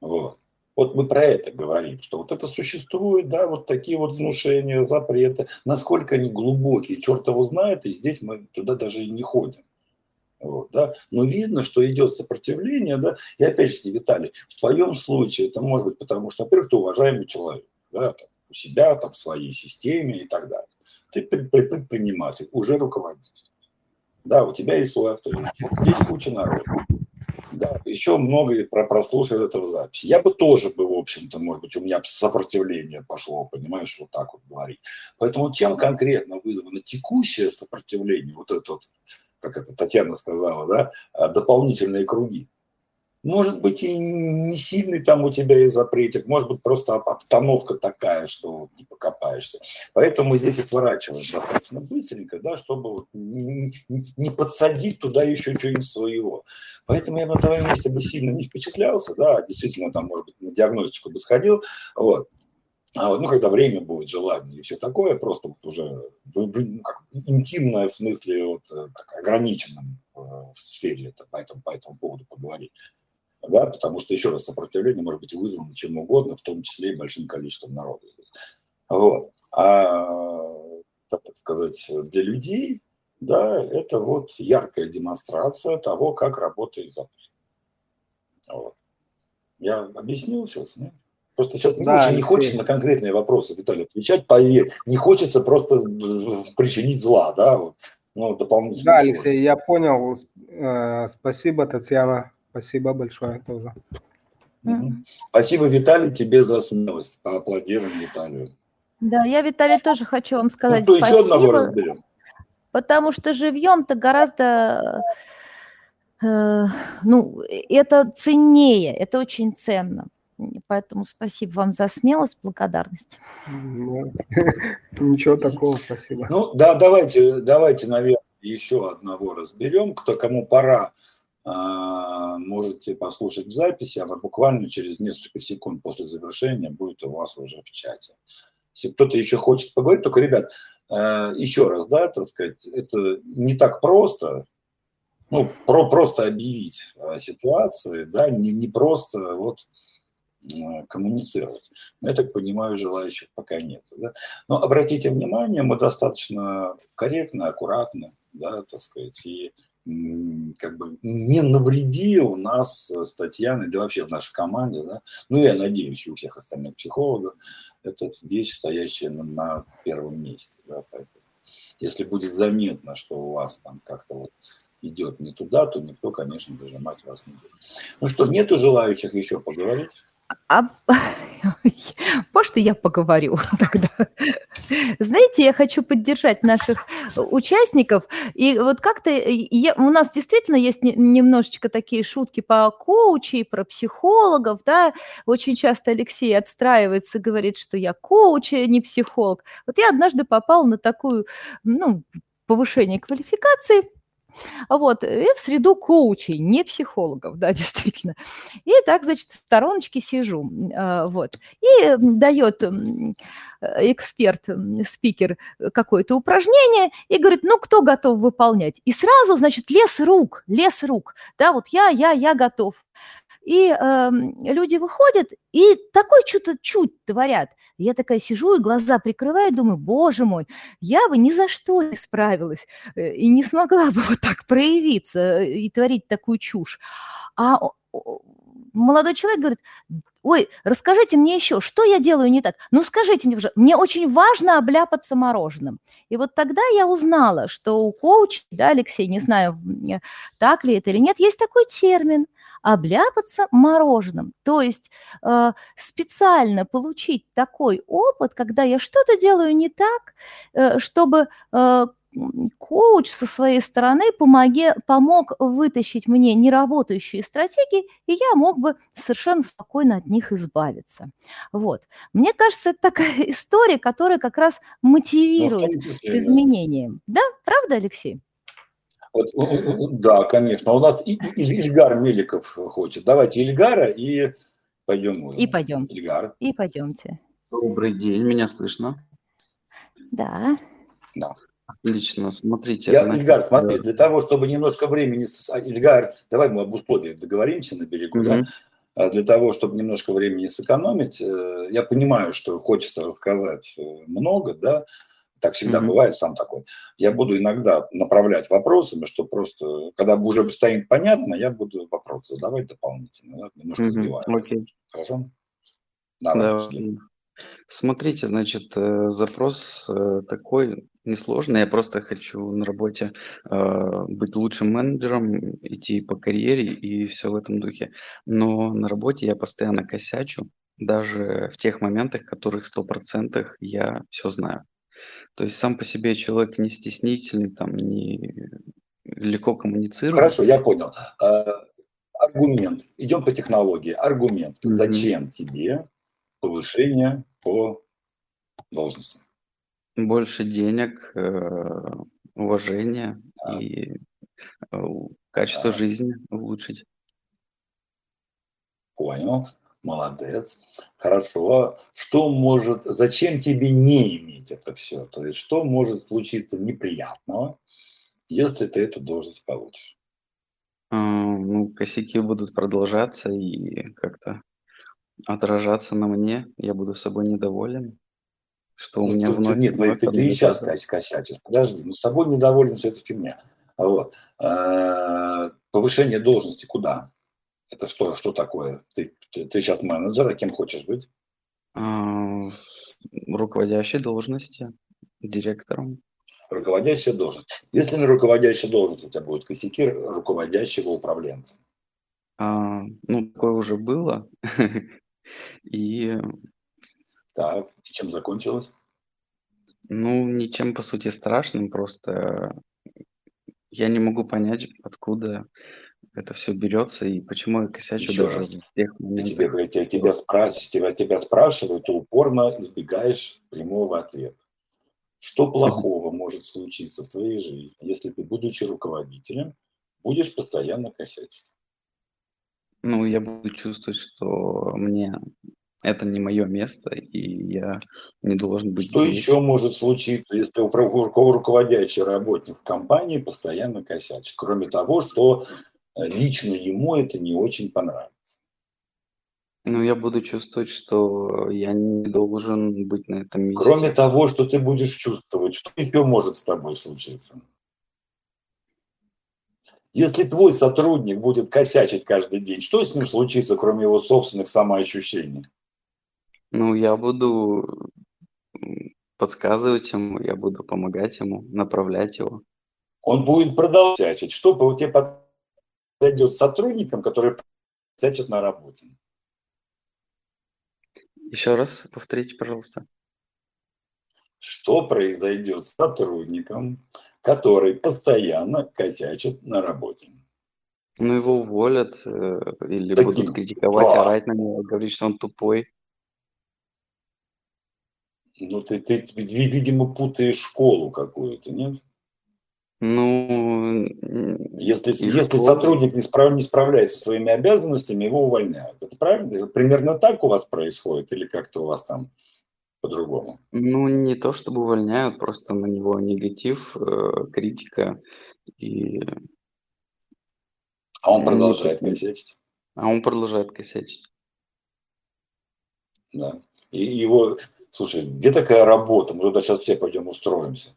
Вот. Вот мы про это говорим, что вот это существует, да, вот такие вот внушения, запреты, насколько они глубокие, черт его знает, и здесь мы туда даже и не ходим. Вот, да. Но видно, что идет сопротивление, да, и опять же, Виталий, в твоем случае это может быть потому, что, во-первых, ты уважаемый человек, да, там, у себя, там, в своей системе и так далее ты предприниматель, уже руководитель. Да, у тебя есть свой авторитет. Здесь куча народа. Да, еще много про прослушивают это в записи. Я бы тоже бы, в общем-то, может быть, у меня сопротивление пошло, понимаешь, вот так вот говорить. Поэтому чем конкретно вызвано текущее сопротивление, вот это вот, как это Татьяна сказала, да, а, дополнительные круги, может быть, и не сильный там у тебя и запретик, может быть, просто обстановка такая, что не покопаешься. Поэтому здесь отворачиваем достаточно быстренько, да, чтобы не, не, не подсадить туда еще что-нибудь своего. Поэтому я на твоем месте бы сильно не впечатлялся, да, действительно, там, может быть, на диагностику бы сходил, вот. А вот, ну, когда время будет, желание и все такое, просто вот уже ну, как, интимное в смысле вот, э, как ограниченном э, в сфере это, по, этому, по этому поводу поговорить да, потому что, еще раз, сопротивление может быть вызвано чем угодно, в том числе и большим количеством народа. Вот. А, так сказать, для людей, да, это вот яркая демонстрация того, как работает запрет. Вот. Я объяснил сейчас, нет? Просто сейчас да, очень не хочется на конкретные вопросы, Виталий, отвечать, поверь. Не хочется просто э, причинить зла, да, вот, ну, дополнительно. Да, Алексей, я понял. Э, спасибо, Татьяна. Спасибо большое тоже. Спасибо, Виталий, тебе за смелость. Поаплодируем Виталию. Да, я, Виталий, тоже хочу вам сказать ну, то спасибо. еще одного разберем. Потому что живьем-то гораздо, э, ну, это ценнее, это очень ценно. Поэтому спасибо вам за смелость, благодарность. Ну, [LAUGHS] ничего такого, спасибо. Ну, да, давайте, давайте, наверное, еще одного разберем, кто кому пора можете послушать в записи, она буквально через несколько секунд после завершения будет у вас уже в чате. Если кто-то еще хочет поговорить, только, ребят, а, еще раз, да, так сказать, это не так просто, ну, про, просто объявить ситуации, да, не, не просто вот коммуницировать. Но я так понимаю, желающих пока нет. Да? Но обратите внимание, мы достаточно корректно, аккуратно, да, так сказать, и как бы не навреди у нас с Татьяной, да вообще в нашей команде, да, ну я надеюсь, у всех остальных психологов, это вещь, стоящая на, на первом месте, да, поэтому если будет заметно, что у вас там как-то вот идет не туда, то никто, конечно, дожимать вас не будет. Ну что, нету желающих еще поговорить? А, [LAUGHS] может, я поговорю [LAUGHS] тогда. Знаете, я хочу поддержать наших участников. И вот как-то я, у нас действительно есть немножечко такие шутки по коучей, про психологов, да. Очень часто Алексей отстраивается, говорит, что я коуч, а не психолог. Вот я однажды попал на такую, ну, повышение квалификации – вот, и в среду коучей, не психологов, да, [LAUGHS] действительно. И так, значит, в стороночке сижу, а, вот. И дает эксперт, спикер какое-то упражнение и говорит, ну, кто готов выполнять? И сразу, значит, лес рук, лес рук, да, вот я, я, я готов. И э, люди выходят, и такой что-то чуть творят. Я такая сижу и глаза прикрываю, думаю, боже мой, я бы ни за что не справилась э, и не смогла бы вот так проявиться э, и творить такую чушь. А молодой человек говорит, ой, расскажите мне еще, что я делаю не так? Ну, скажите мне, мне очень важно обляпаться мороженым. И вот тогда я узнала, что у коуча, да, Алексей, не знаю, так ли это или нет, есть такой термин – обляпаться мороженым. То есть э, специально получить такой опыт, когда я что-то делаю не так, э, чтобы э, коуч со своей стороны помоги, помог вытащить мне неработающие стратегии, и я мог бы совершенно спокойно от них избавиться. Вот. Мне кажется, это такая [LAUGHS] история, которая как раз ну, мотивирует ну, к изменениям. Да, правда, Алексей? Вот, да, конечно. У нас Ильгар Меликов хочет. Давайте Ильгара и пойдем уже. И пойдем. Ильгар. И пойдемте. Добрый день, меня слышно? Да. Да. Отлично, смотрите. Я, Ильгар, смотри, для того, чтобы немножко времени... А, Ильгар, давай мы об условиях договоримся на берегу, mm-hmm. да? Для того, чтобы немножко времени сэкономить, э, я понимаю, что хочется рассказать э, много, да, так всегда mm-hmm. бывает, сам такой. Я буду иногда направлять вопросами, что просто, когда уже станет понятно, я буду вопрос задавать дополнительно, да, немножко mm-hmm. сбиваю. Okay. Хорошо? Давай, да. Смотрите, значит, э, запрос э, такой несложный. Я просто хочу на работе э, быть лучшим менеджером, идти по карьере и все в этом духе. Но на работе я постоянно косячу, даже в тех моментах, в которых сто процентах я все знаю. То есть сам по себе человек не стеснительный, там, не легко коммуницирует. Хорошо, я понял. А, аргумент. Идем по технологии. Аргумент. Mm-hmm. Зачем тебе повышение по должности? Больше денег, э, уважения да. и э, качество да. жизни улучшить. Понял. Молодец. Хорошо. Что может, зачем тебе не иметь это все? То есть, что может случиться неприятного, если ты эту должность получишь? А, ну, косяки будут продолжаться и как-то отражаться на мне. Я буду собой недоволен. Что у ну, меня тут, вновь... Нет, вновь ты, ты и сейчас косячишь. Подожди, ну собой недоволен, все это фигня. Вот. А, повышение должности куда? Это что, что такое? Ты, ты, ты сейчас менеджер, а кем хочешь быть? А, руководящей должности, директором. Руководящая должность. Если на руководящей должности у тебя будут косяки руководящего управленца. А, ну, такое уже было. [LAUGHS] И Так, и чем закончилось? Ну, ничем, по сути, страшным, просто я не могу понять, откуда это все берется и почему я косячу Еще даже раз. в тех моментах. говорю, тебя, тебя, спраш- тебя, тебя спрашивают, ты упорно избегаешь прямого ответа. Что плохого может случиться в твоей жизни, если ты, будучи руководителем, будешь постоянно косячить? Ну, я буду чувствовать, что мне это не мое место, и я не должен быть Что здесь. еще может случиться, если руководящий работник в компании постоянно косячит, кроме того, что лично ему это не очень понравится? Ну, я буду чувствовать, что я не должен быть на этом месте. Кроме того, что ты будешь чувствовать, что еще может с тобой случиться? Если твой сотрудник будет косячить каждый день, что с ним случится, кроме его собственных самоощущений? Ну, я буду подсказывать ему, я буду помогать ему, направлять его. Он будет продолжать. Что по- тебе подойдет с сотрудником, который косячит на работе? Еще раз повторите, пожалуйста. Что произойдет с сотрудником, который постоянно косячит на работе? Ну, его уволят э, или Таким. будут критиковать, Да. орать на него, говорить, что он тупой. Ну, ты, ты, ви- видимо, путаешь школу какую-то, нет? Ну, Если, если сотрудник не, справ- не справляется со своими обязанностями, его увольняют. Это правильно? Примерно так у вас происходит или как-то у вас там по-другому? ну, не то чтобы увольняют, просто на него негатив, э, критика, и... А он Ну, продолжает такой. косячить. а он продолжает косячить. Да. И его, слушай, где такая работа? Мы туда сейчас все пойдем устроимся.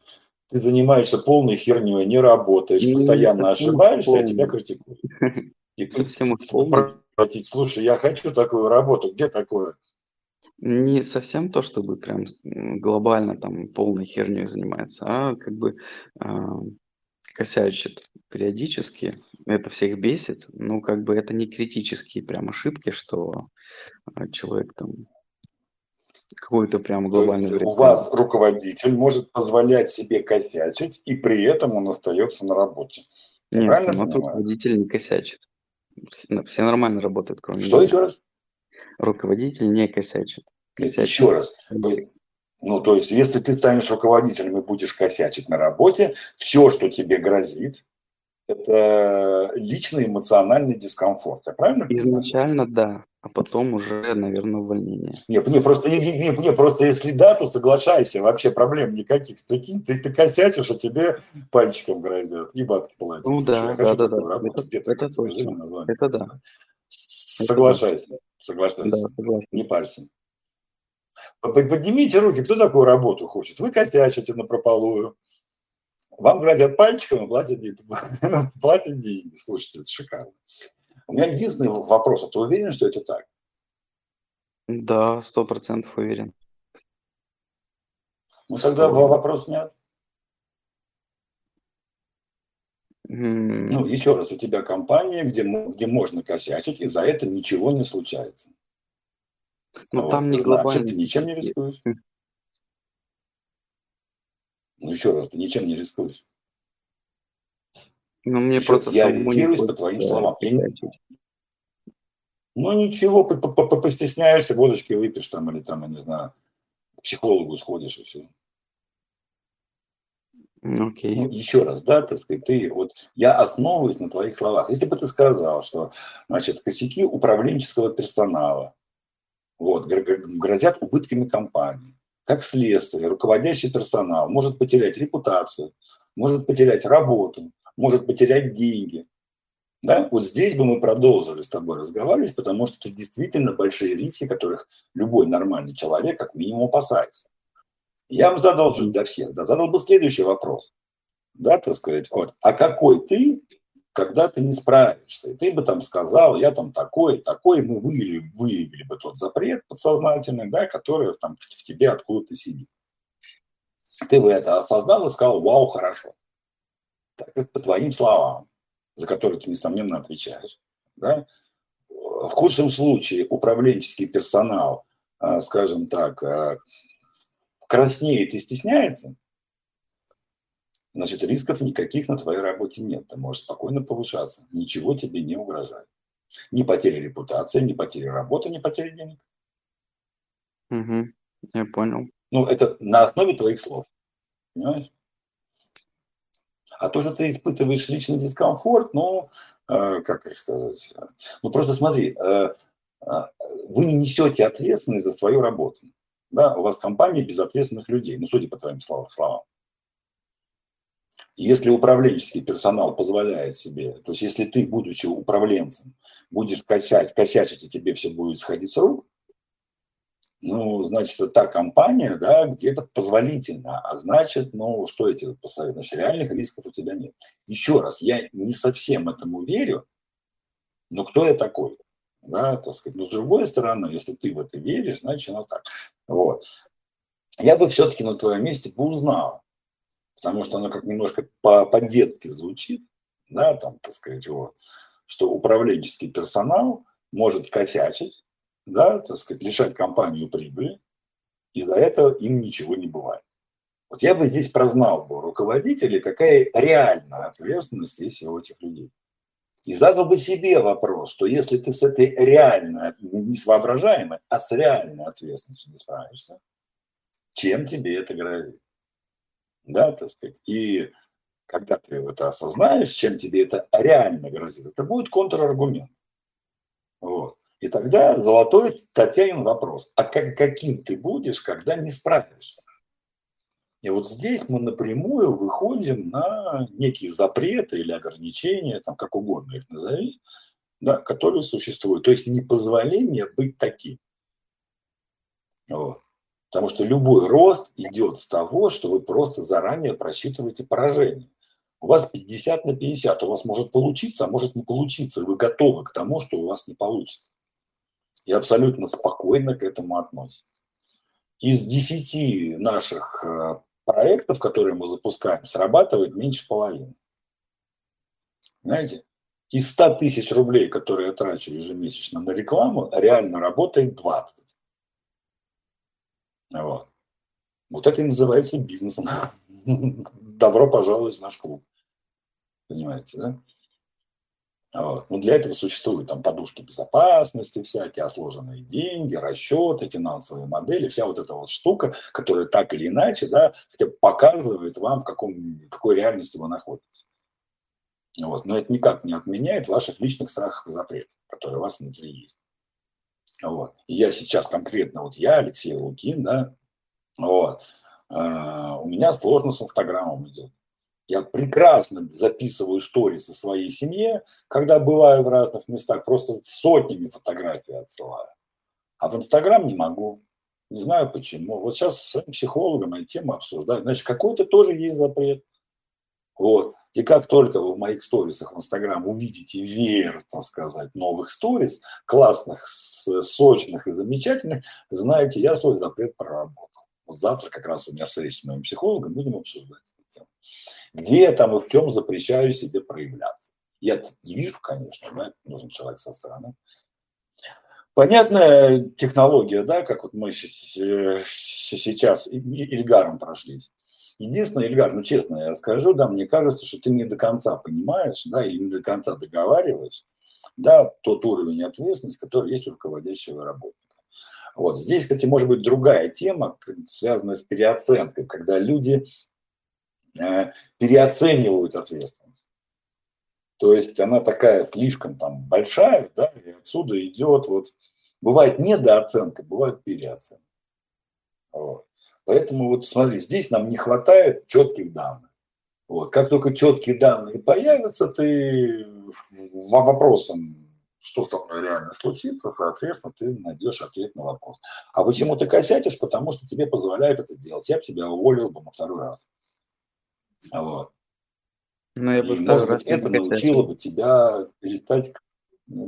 Ты занимаешься полной херней, не работаешь, Ну, постоянно совсем ошибаешься, а полной. тебя критикуют. [LAUGHS] И Совсем полный. платить, слушай, я хочу такую работу, где такое? Не совсем то, чтобы прям глобально там полной херней занимается, а как бы а, косячит периодически. Это всех бесит, но как бы это не критические прям ошибки, что а, человек там какой-то прям глобальный вред. у вас руководитель может позволять себе косячить, и при этом он остается на работе. Я Нет, правильно у нас понимаю? руководитель не косячит. Все, нормально работают, кроме Что него. еще раз? Руководитель не косячит. Нет, Косячит. еще раз. Ну, то есть, если ты станешь руководителем и будешь косячить на работе, все, что тебе грозит, это личный эмоциональный дискомфорт. Я правильно понимаю? Изначально да, а потом уже, наверное, увольнение. Не, не, просто, не, не, не, просто если да, то соглашайся, вообще проблем никаких. Прикинь, ты, ты косячишь, а тебе пальчиком грозят и бабки платят. Ну да, я хочу да, да, да. работу. Это- это точно. название. Это да. Соглашайся, соглашайся. Да, согласен. Не парься. Поднимите руки, кто такую работу хочет. Вы косячите на прополую. Вам грозят пальчиком платят, деньги. [LAUGHS] платят деньги. Слушайте, это шикарно. У меня единственный вопрос. А ты уверен, что это так? Да, сто процентов уверен. Ну Что? тогда во- вопрос. М, Ну, еще раз, у тебя компания, где, где можно косячить, и за это ничего не случается. Ну, Вот. там не Значит, глобально. ты ничем не рискуешь. Ну, еще раз, ты ничем не рискуешь. Ну, мне Еще просто я ориентируюсь по твоим словам. Ну, ничего, по- по- по- постесняешься, водочки выпьешь там, или там, я не знаю, к психологу сходишь и все. Ну, Окей. Ну, еще раз, да, так сказать, ты, вот, я основываюсь на твоих словах. Если бы ты сказал, что, значит, косяки управленческого персонала, вот, гр- гр- грозят убытками компании, как следствие, руководящий персонал может потерять репутацию, может потерять работу, может потерять деньги. Да? Вот здесь бы мы продолжили с тобой разговаривать, потому что это действительно большие риски, которых любой нормальный человек как минимум опасается. Я вам задал же для всех, да, задал бы следующий вопрос. Да, так сказать, вот, а какой ты когда ты не справишься. И ты бы там сказал, я там такой, такой, мы выявили, выявили бы тот запрет подсознательный, да, который там в тебе откуда-то сидит. Ты бы это осознал и сказал, вау, хорошо. Так как по твоим словам, за которые ты, несомненно, отвечаешь. Да? В худшем случае управленческий персонал, а, скажем так, а, краснеет и стесняется, значит, рисков никаких на твоей работе нет. Ты можешь спокойно повышаться. Ничего тебе не угрожает. Ни потеря репутации, ни потеря работы, ни потеря денег. Угу, я понял. Ну, это на основе твоих слов. Понимаешь? А то, что ты испытываешь личный дискомфорт, ну, э, как сказать, ну просто смотри, э, э, вы не несете ответственность за свою работу. Да, у вас компания безответственных людей, ну, судя по твоим словам. Если управленческий персонал позволяет себе, то есть если ты, будучи управленцем, будешь косять, косячить, и тебе все будет сходить с рук, ну, значит, это та компания, да, где это позволительно, а значит, ну, что эти тебе посоветую? Значит, реальных рисков у тебя нет. Еще раз, я не совсем этому верю, но кто я такой? Да, так сказать. Но с другой стороны, если ты в это веришь, значит, оно так. Вот. Я бы все-таки на твоем месте бы узнал, потому что оно как немножко по-детски звучит, да, там, так сказать, вот, что управленческий персонал может косячить, да, так сказать, лишать компанию прибыли, и за это им ничего не бывает. Вот я бы здесь прознал бы руководителей, какая реальная ответственность есть у этих людей. И задал бы себе вопрос, что если ты с этой реальной, не с воображаемой, а с реальной ответственностью не справишься, чем тебе это грозит? Да, так сказать. И когда ты это осознаешь, чем тебе это реально грозит, это будет контраргумент. Вот. И тогда золотой Татьянин вопрос, а как, каким ты будешь, когда не справишься? И вот здесь мы напрямую выходим на некие запреты или ограничения, там как угодно их назови, да, которые существуют. То есть непозволение быть таким. Вот. Потому что любой рост идет с того, что вы просто заранее просчитываете поражение. У вас 50 на 50, у вас может получиться, а может не получиться. Вы готовы к тому, что у вас не получится и абсолютно спокойно к этому относится. Из 10 наших э, проектов, которые мы запускаем, срабатывает меньше половины. Знаете, из 100 тысяч рублей, которые я трачу ежемесячно на рекламу, реально работает 20. Вот. Вот это и называется бизнесом. [LAUGHS] Добро пожаловать в наш клуб. Понимаете, да? Вот. Но для этого существуют там подушки безопасности, всякие отложенные деньги, расчеты, финансовые модели, вся вот эта вот штука, которая так или иначе, да, хотя бы показывает вам, в, каком, какой реальности вы находитесь. Вот. Но это никак не отменяет ваших личных страхов и запретов, которые у вас внутри есть. Вот. Я сейчас конкретно, вот я, Алексей Лукин, да, вот, э, у меня сложно с Инстаграмом идет. Я прекрасно записываю истории со своей семье, когда бываю в разных местах, просто сотнями фотографий отсылаю. А в Инстаграм не могу. Не знаю почему. Вот сейчас с психологом эту тему обсуждаю. Значит, какой-то тоже есть запрет. Вот. И как только вы в моих сторисах в Инстаграм увидите веер, так сказать, новых сторис, классных, сочных и замечательных, знаете, я свой запрет проработал. Вот завтра как раз у меня встреча с моим психологом, будем обсуждать эту тему где я там и в чем запрещаю себе проявляться. Я не вижу, конечно, да, нужен человек со стороны. Понятная технология, да, как вот мы сейчас Ильгаром прошлись. Единственное, Ильгар, ну честно я скажу, да, мне кажется, что ты не до конца понимаешь, да, или не до конца договариваешь, да, тот уровень ответственности, который есть у руководящего работника. Вот здесь, кстати, может быть другая тема, связанная с переоценкой, когда люди Э, переоценивают ответственность. То есть она такая слишком там большая, да, и отсюда идет вот, бывает недооценка, бывает переоценка. Вот. Поэтому вот смотри, здесь нам не хватает четких данных. Вот. Как только четкие данные появятся, ты вопросом, что со мной реально случится, соответственно, ты найдешь ответ на вопрос. А почему ты косятишь? Потому что тебе позволяют это делать. Я бы тебя уволил бы на второй раз. Вот. Ну, я бы и, может быть, это научило бы тебя перестать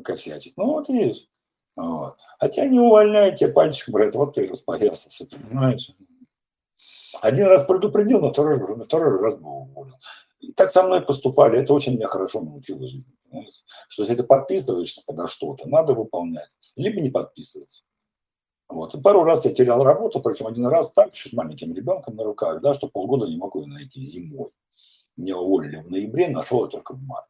косячить. Ну, вот видишь. Вот. А тебя не увольняют, тебе пальчиком говорят, вот ты распоясался, понимаешь? Один раз предупредил, на второй, на второй раз был уволен. И так со мной поступали. Это очень меня хорошо научило жизни. Понимаете? Что если ты подписываешься подо что-то, надо выполнять. Либо не подписываться. Вот. И пару раз я терял работу, причем один раз так, еще с маленьким ребенком на руках, да, что полгода не могу ее найти зимой. Меня уволили в ноябре, нашел я только в марте.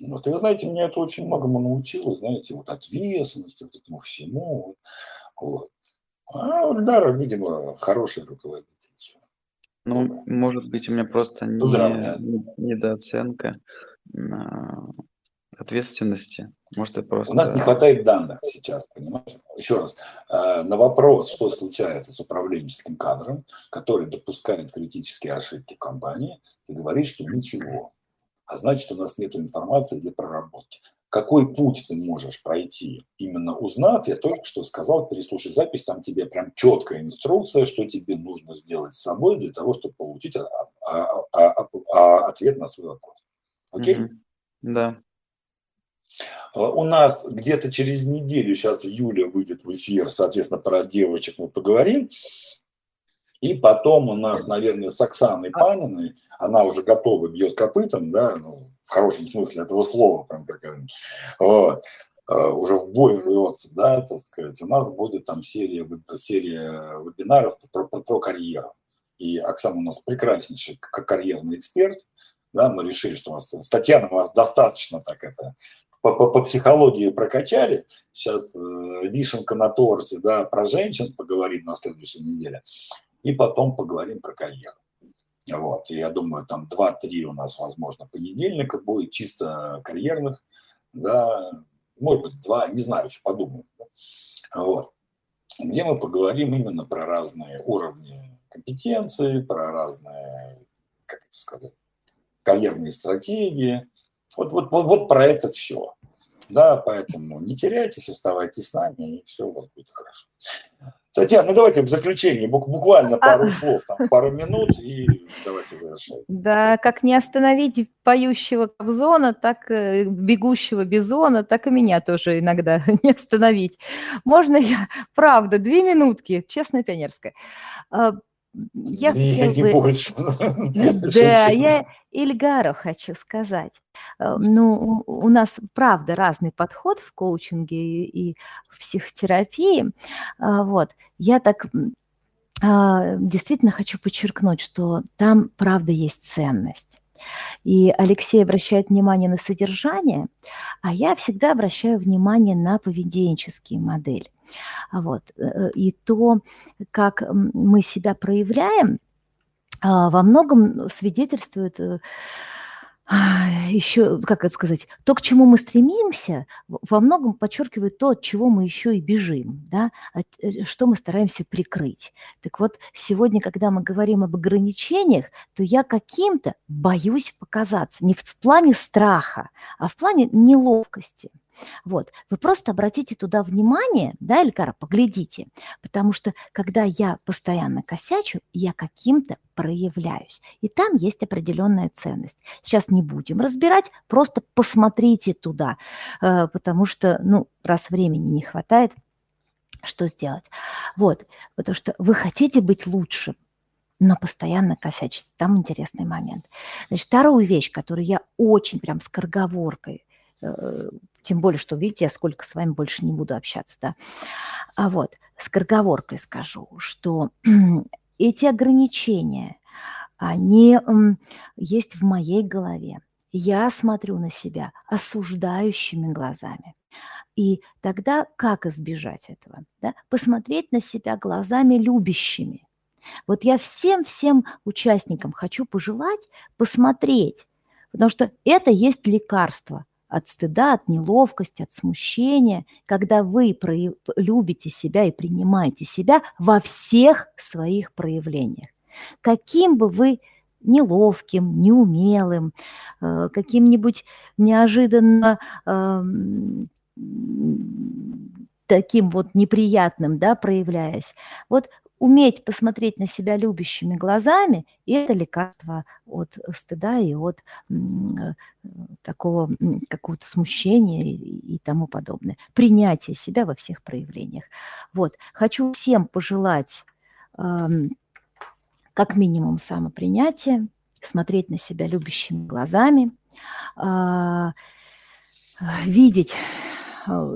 Вот. И вы знаете, меня это очень многому научило, знаете, вот ответственности, вот этому всему. Вот. А Ильдар, видимо, хороший руководитель. Ну, может быть, у меня просто не, недооценка ответственности. Может, это просто... У нас не хватает данных сейчас, понимаешь? Еще раз, э, на вопрос, что случается с управленческим кадром, который допускает критические ошибки компании, ты говоришь, что ничего. А значит, у нас нет информации для проработки. Какой путь ты можешь пройти, именно узнав, я только что сказал, переслушай запись, там тебе прям четкая инструкция, что тебе нужно сделать с собой для того, чтобы получить а, а, а, а, ответ на свой вопрос. Окей? Mm-hmm. Да. У нас где-то через неделю, сейчас Юля выйдет в эфир, соответственно, про девочек мы поговорим. И потом у нас, наверное, с Оксаной Паниной, она уже готова, бьет копытом, да, ну, в хорошем смысле этого слова, прям такая, вот, а, уже в бой рвется, да, так сказать, у нас будет там серия, серия вебинаров про, про, про карьеру. И Оксана у нас прекраснейший как карьерный эксперт, да, мы решили, что у нас Татьяна у нас достаточно так это по, по, по психологии прокачали. Сейчас э, вишенка на торсе, да, про женщин поговорим на следующей неделе. И потом поговорим про карьеру. Вот, я думаю, там 2-3 у нас, возможно, понедельника будет чисто карьерных, да, может быть, два, не знаю, еще подумаю. Вот, где мы поговорим именно про разные уровни компетенции, про разные, как это сказать, карьерные стратегии. Вот, вот, вот, вот про это все. Да, поэтому не теряйтесь, оставайтесь с нами, и все у вас будет хорошо. Татьяна, ну давайте в заключение, буквально а пару а... слов, там, пару минут, и давайте завершать. Да, как не остановить поющего Кобзона, так э, бегущего Бизона, так и меня тоже иногда [LAUGHS] не остановить. Можно я, правда, две минутки, честная пионерская. Я хотела [LAUGHS] не бы... больше. [LAUGHS] Да, я Ильгару хочу сказать. Э, ну, у нас, правда, разный подход в коучинге и в психотерапии. А, вот. Я так а, действительно хочу подчеркнуть, что там, правда, есть ценность. И Алексей обращает внимание на содержание, а я всегда обращаю внимание на поведенческие модели. Вот. Э, и то, как мы себя проявляем, а, во многом свидетельствует э, еще, как это сказать, то, к чему мы стремимся, во многом подчеркивает то, от чего мы еще и бежим, да, э, что мы стараемся прикрыть. Так вот, сегодня, когда мы говорим об ограничениях, то я каким-то боюсь показаться, не в плане страха, а в плане неловкости. Вот. Вы просто обратите туда внимание, да, Элькара, поглядите, потому что когда я постоянно косячу, я каким-то проявляюсь. И там есть определенная ценность. Сейчас не будем разбирать, просто посмотрите туда, э, потому что, ну, раз времени не хватает, что сделать? Вот, потому что вы хотите быть лучшим, но постоянно косячить. Там интересный момент. Значит, вторую вещь, которую я очень прям с корговоркой Э, тем более, что, видите, я сколько с вами больше не буду общаться, да. А вот, с корговоркой скажу, что [CLEARS THROAT] эти ограничения, они есть в моей голове. Я смотрю на себя осуждающими глазами. И тогда как избежать этого? Да? Посмотреть на себя глазами любящими. Вот я всем-всем участникам хочу пожелать посмотреть, потому что это есть лекарство от стыда, от неловкости, от смущения, когда вы любите себя и принимаете себя во всех своих проявлениях. Каким бы вы неловким, неумелым, э, каким-нибудь неожиданно эм, таким вот неприятным, да, проявляясь. Вот уметь посмотреть на себя любящими глазами, и это лекарство от стыда и от э, такого какого-то смущения и, тому подобное. Принятие себя во всех проявлениях. Вот. Хочу всем пожелать э, как минимум самопринятия, смотреть на себя любящими глазами, э, видеть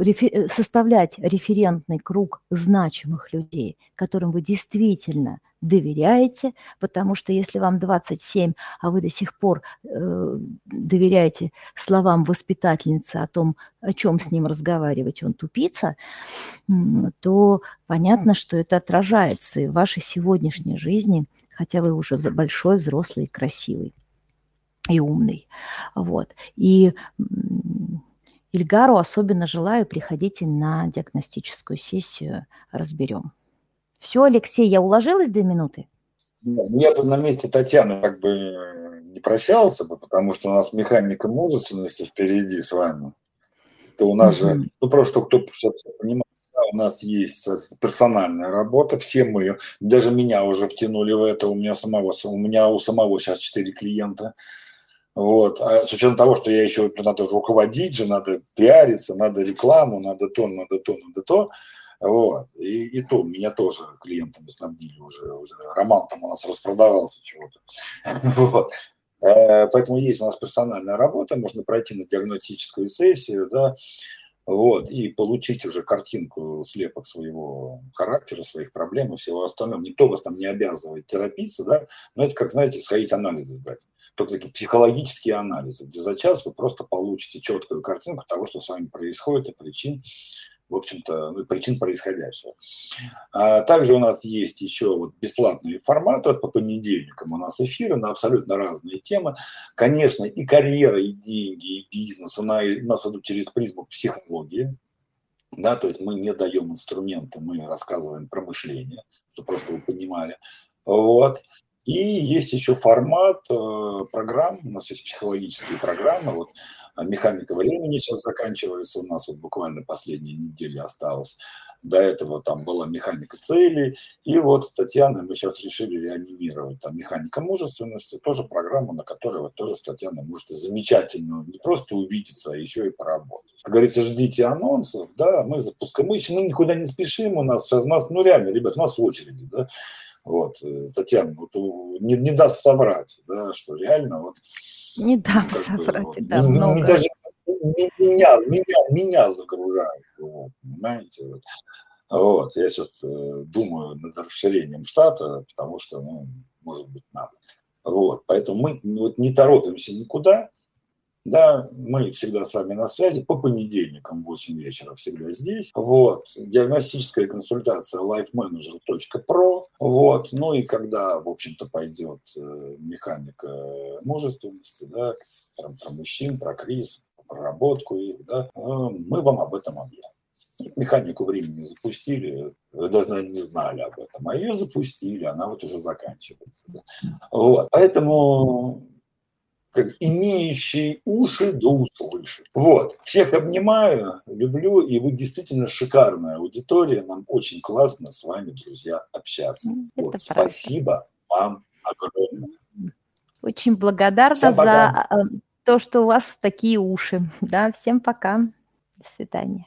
рефер... составлять референтный круг значимых людей, которым вы действительно доверяете, потому что если вам 27, а вы до сих пор э, доверяете словам воспитательницы о том, о чем с ним разговаривать, он тупица, то понятно, что это отражается и в вашей сегодняшней жизни, хотя вы уже большой, взрослый, красивый и умный. Вот. И Ильгару особенно желаю, приходите на диагностическую сессию, разберем. Все, Алексей, я уложилась две минуты? Я бы на месте Татьяны как бы не прощался бы, потому что у нас механика мужественности впереди с вами. То у нас же, ну просто кто понимает, у нас есть персональная работа, все мы, даже меня уже втянули в это, у меня самого, у меня у самого сейчас четыре клиента, вот. А с учетом того, что я еще надо руководить же, надо пиариться, надо рекламу, надо то, надо то, надо то. Вот. И, и то меня тоже клиентами снабдили уже. уже роман там у нас распродавался чего-то. [LAUGHS] Вот. Э, поэтому есть у нас персональная работа, можно пройти на диагностическую сессию, да, вот, и получить уже картинку, слепок своего характера, своих проблем и всего остального. Никто вас там не обязывает терапиться, да, но это как, знаете, сходить анализы сдать. Только такие психологические анализы, где за час вы просто получите четкую картинку того, что с вами происходит, и причин, в общем-то, ну, причин происходящего. А также у нас есть еще вот бесплатные форматы, вот по понедельникам у нас эфиры на абсолютно разные темы. Конечно, и карьера, и деньги, и бизнес у нас, идут через призму психологии, да, то есть мы не даем инструменты, мы рассказываем про мышление, чтобы просто вы понимали. Вот. И есть еще формат э, программ, у нас есть психологические программы, вот а механика времени сейчас заканчивается. У нас, вот буквально последние недели осталось. До этого там была механика целей, и вот с Татьяной мы сейчас решили реанимировать там механика мужественности, тоже программа, на которой вот тоже с Татьяной можете замечательно не просто увидеться, а еще и поработать. Как говорится, ждите анонсов, да, мы запускаем, мы, мы никуда не спешим, у нас у нас, ну реально, ребят, у нас очереди, да, вот, э, Татьяна, вот, не, не даст соврать, да, что реально вот... Не дам ну, соврать, бы, да, много. Даже меня, меня, меня загружают, вот, понимаете, вот. Вот, я сейчас э, думаю над расширением штата, потому что, ну, может быть, надо. Вот, поэтому мы вот не торопимся никуда, да, мы всегда с вами на связи по понедельникам в 8 вечера всегда здесь. Вот. Диагностическая консультация lifemanager.pro. Вот. Ну и когда, в общем-то, пойдет э, механика мужественности, да, про, про мужчин, про кризис, про проработку их, да, э, мы вам об этом объявим. Механику времени запустили, вы даже не знали об этом, а ее запустили, она вот уже заканчивается. Да. Вот. Поэтому как имеющий уши да услышит. Вот. Всех обнимаю, люблю, и вы действительно шикарная аудитория. Нам очень классно с вами, друзья, общаться. вот. Спасибо вам огромное. Очень благодарна за э, то, что у вас такие уши. Да, всем пока. До свидания.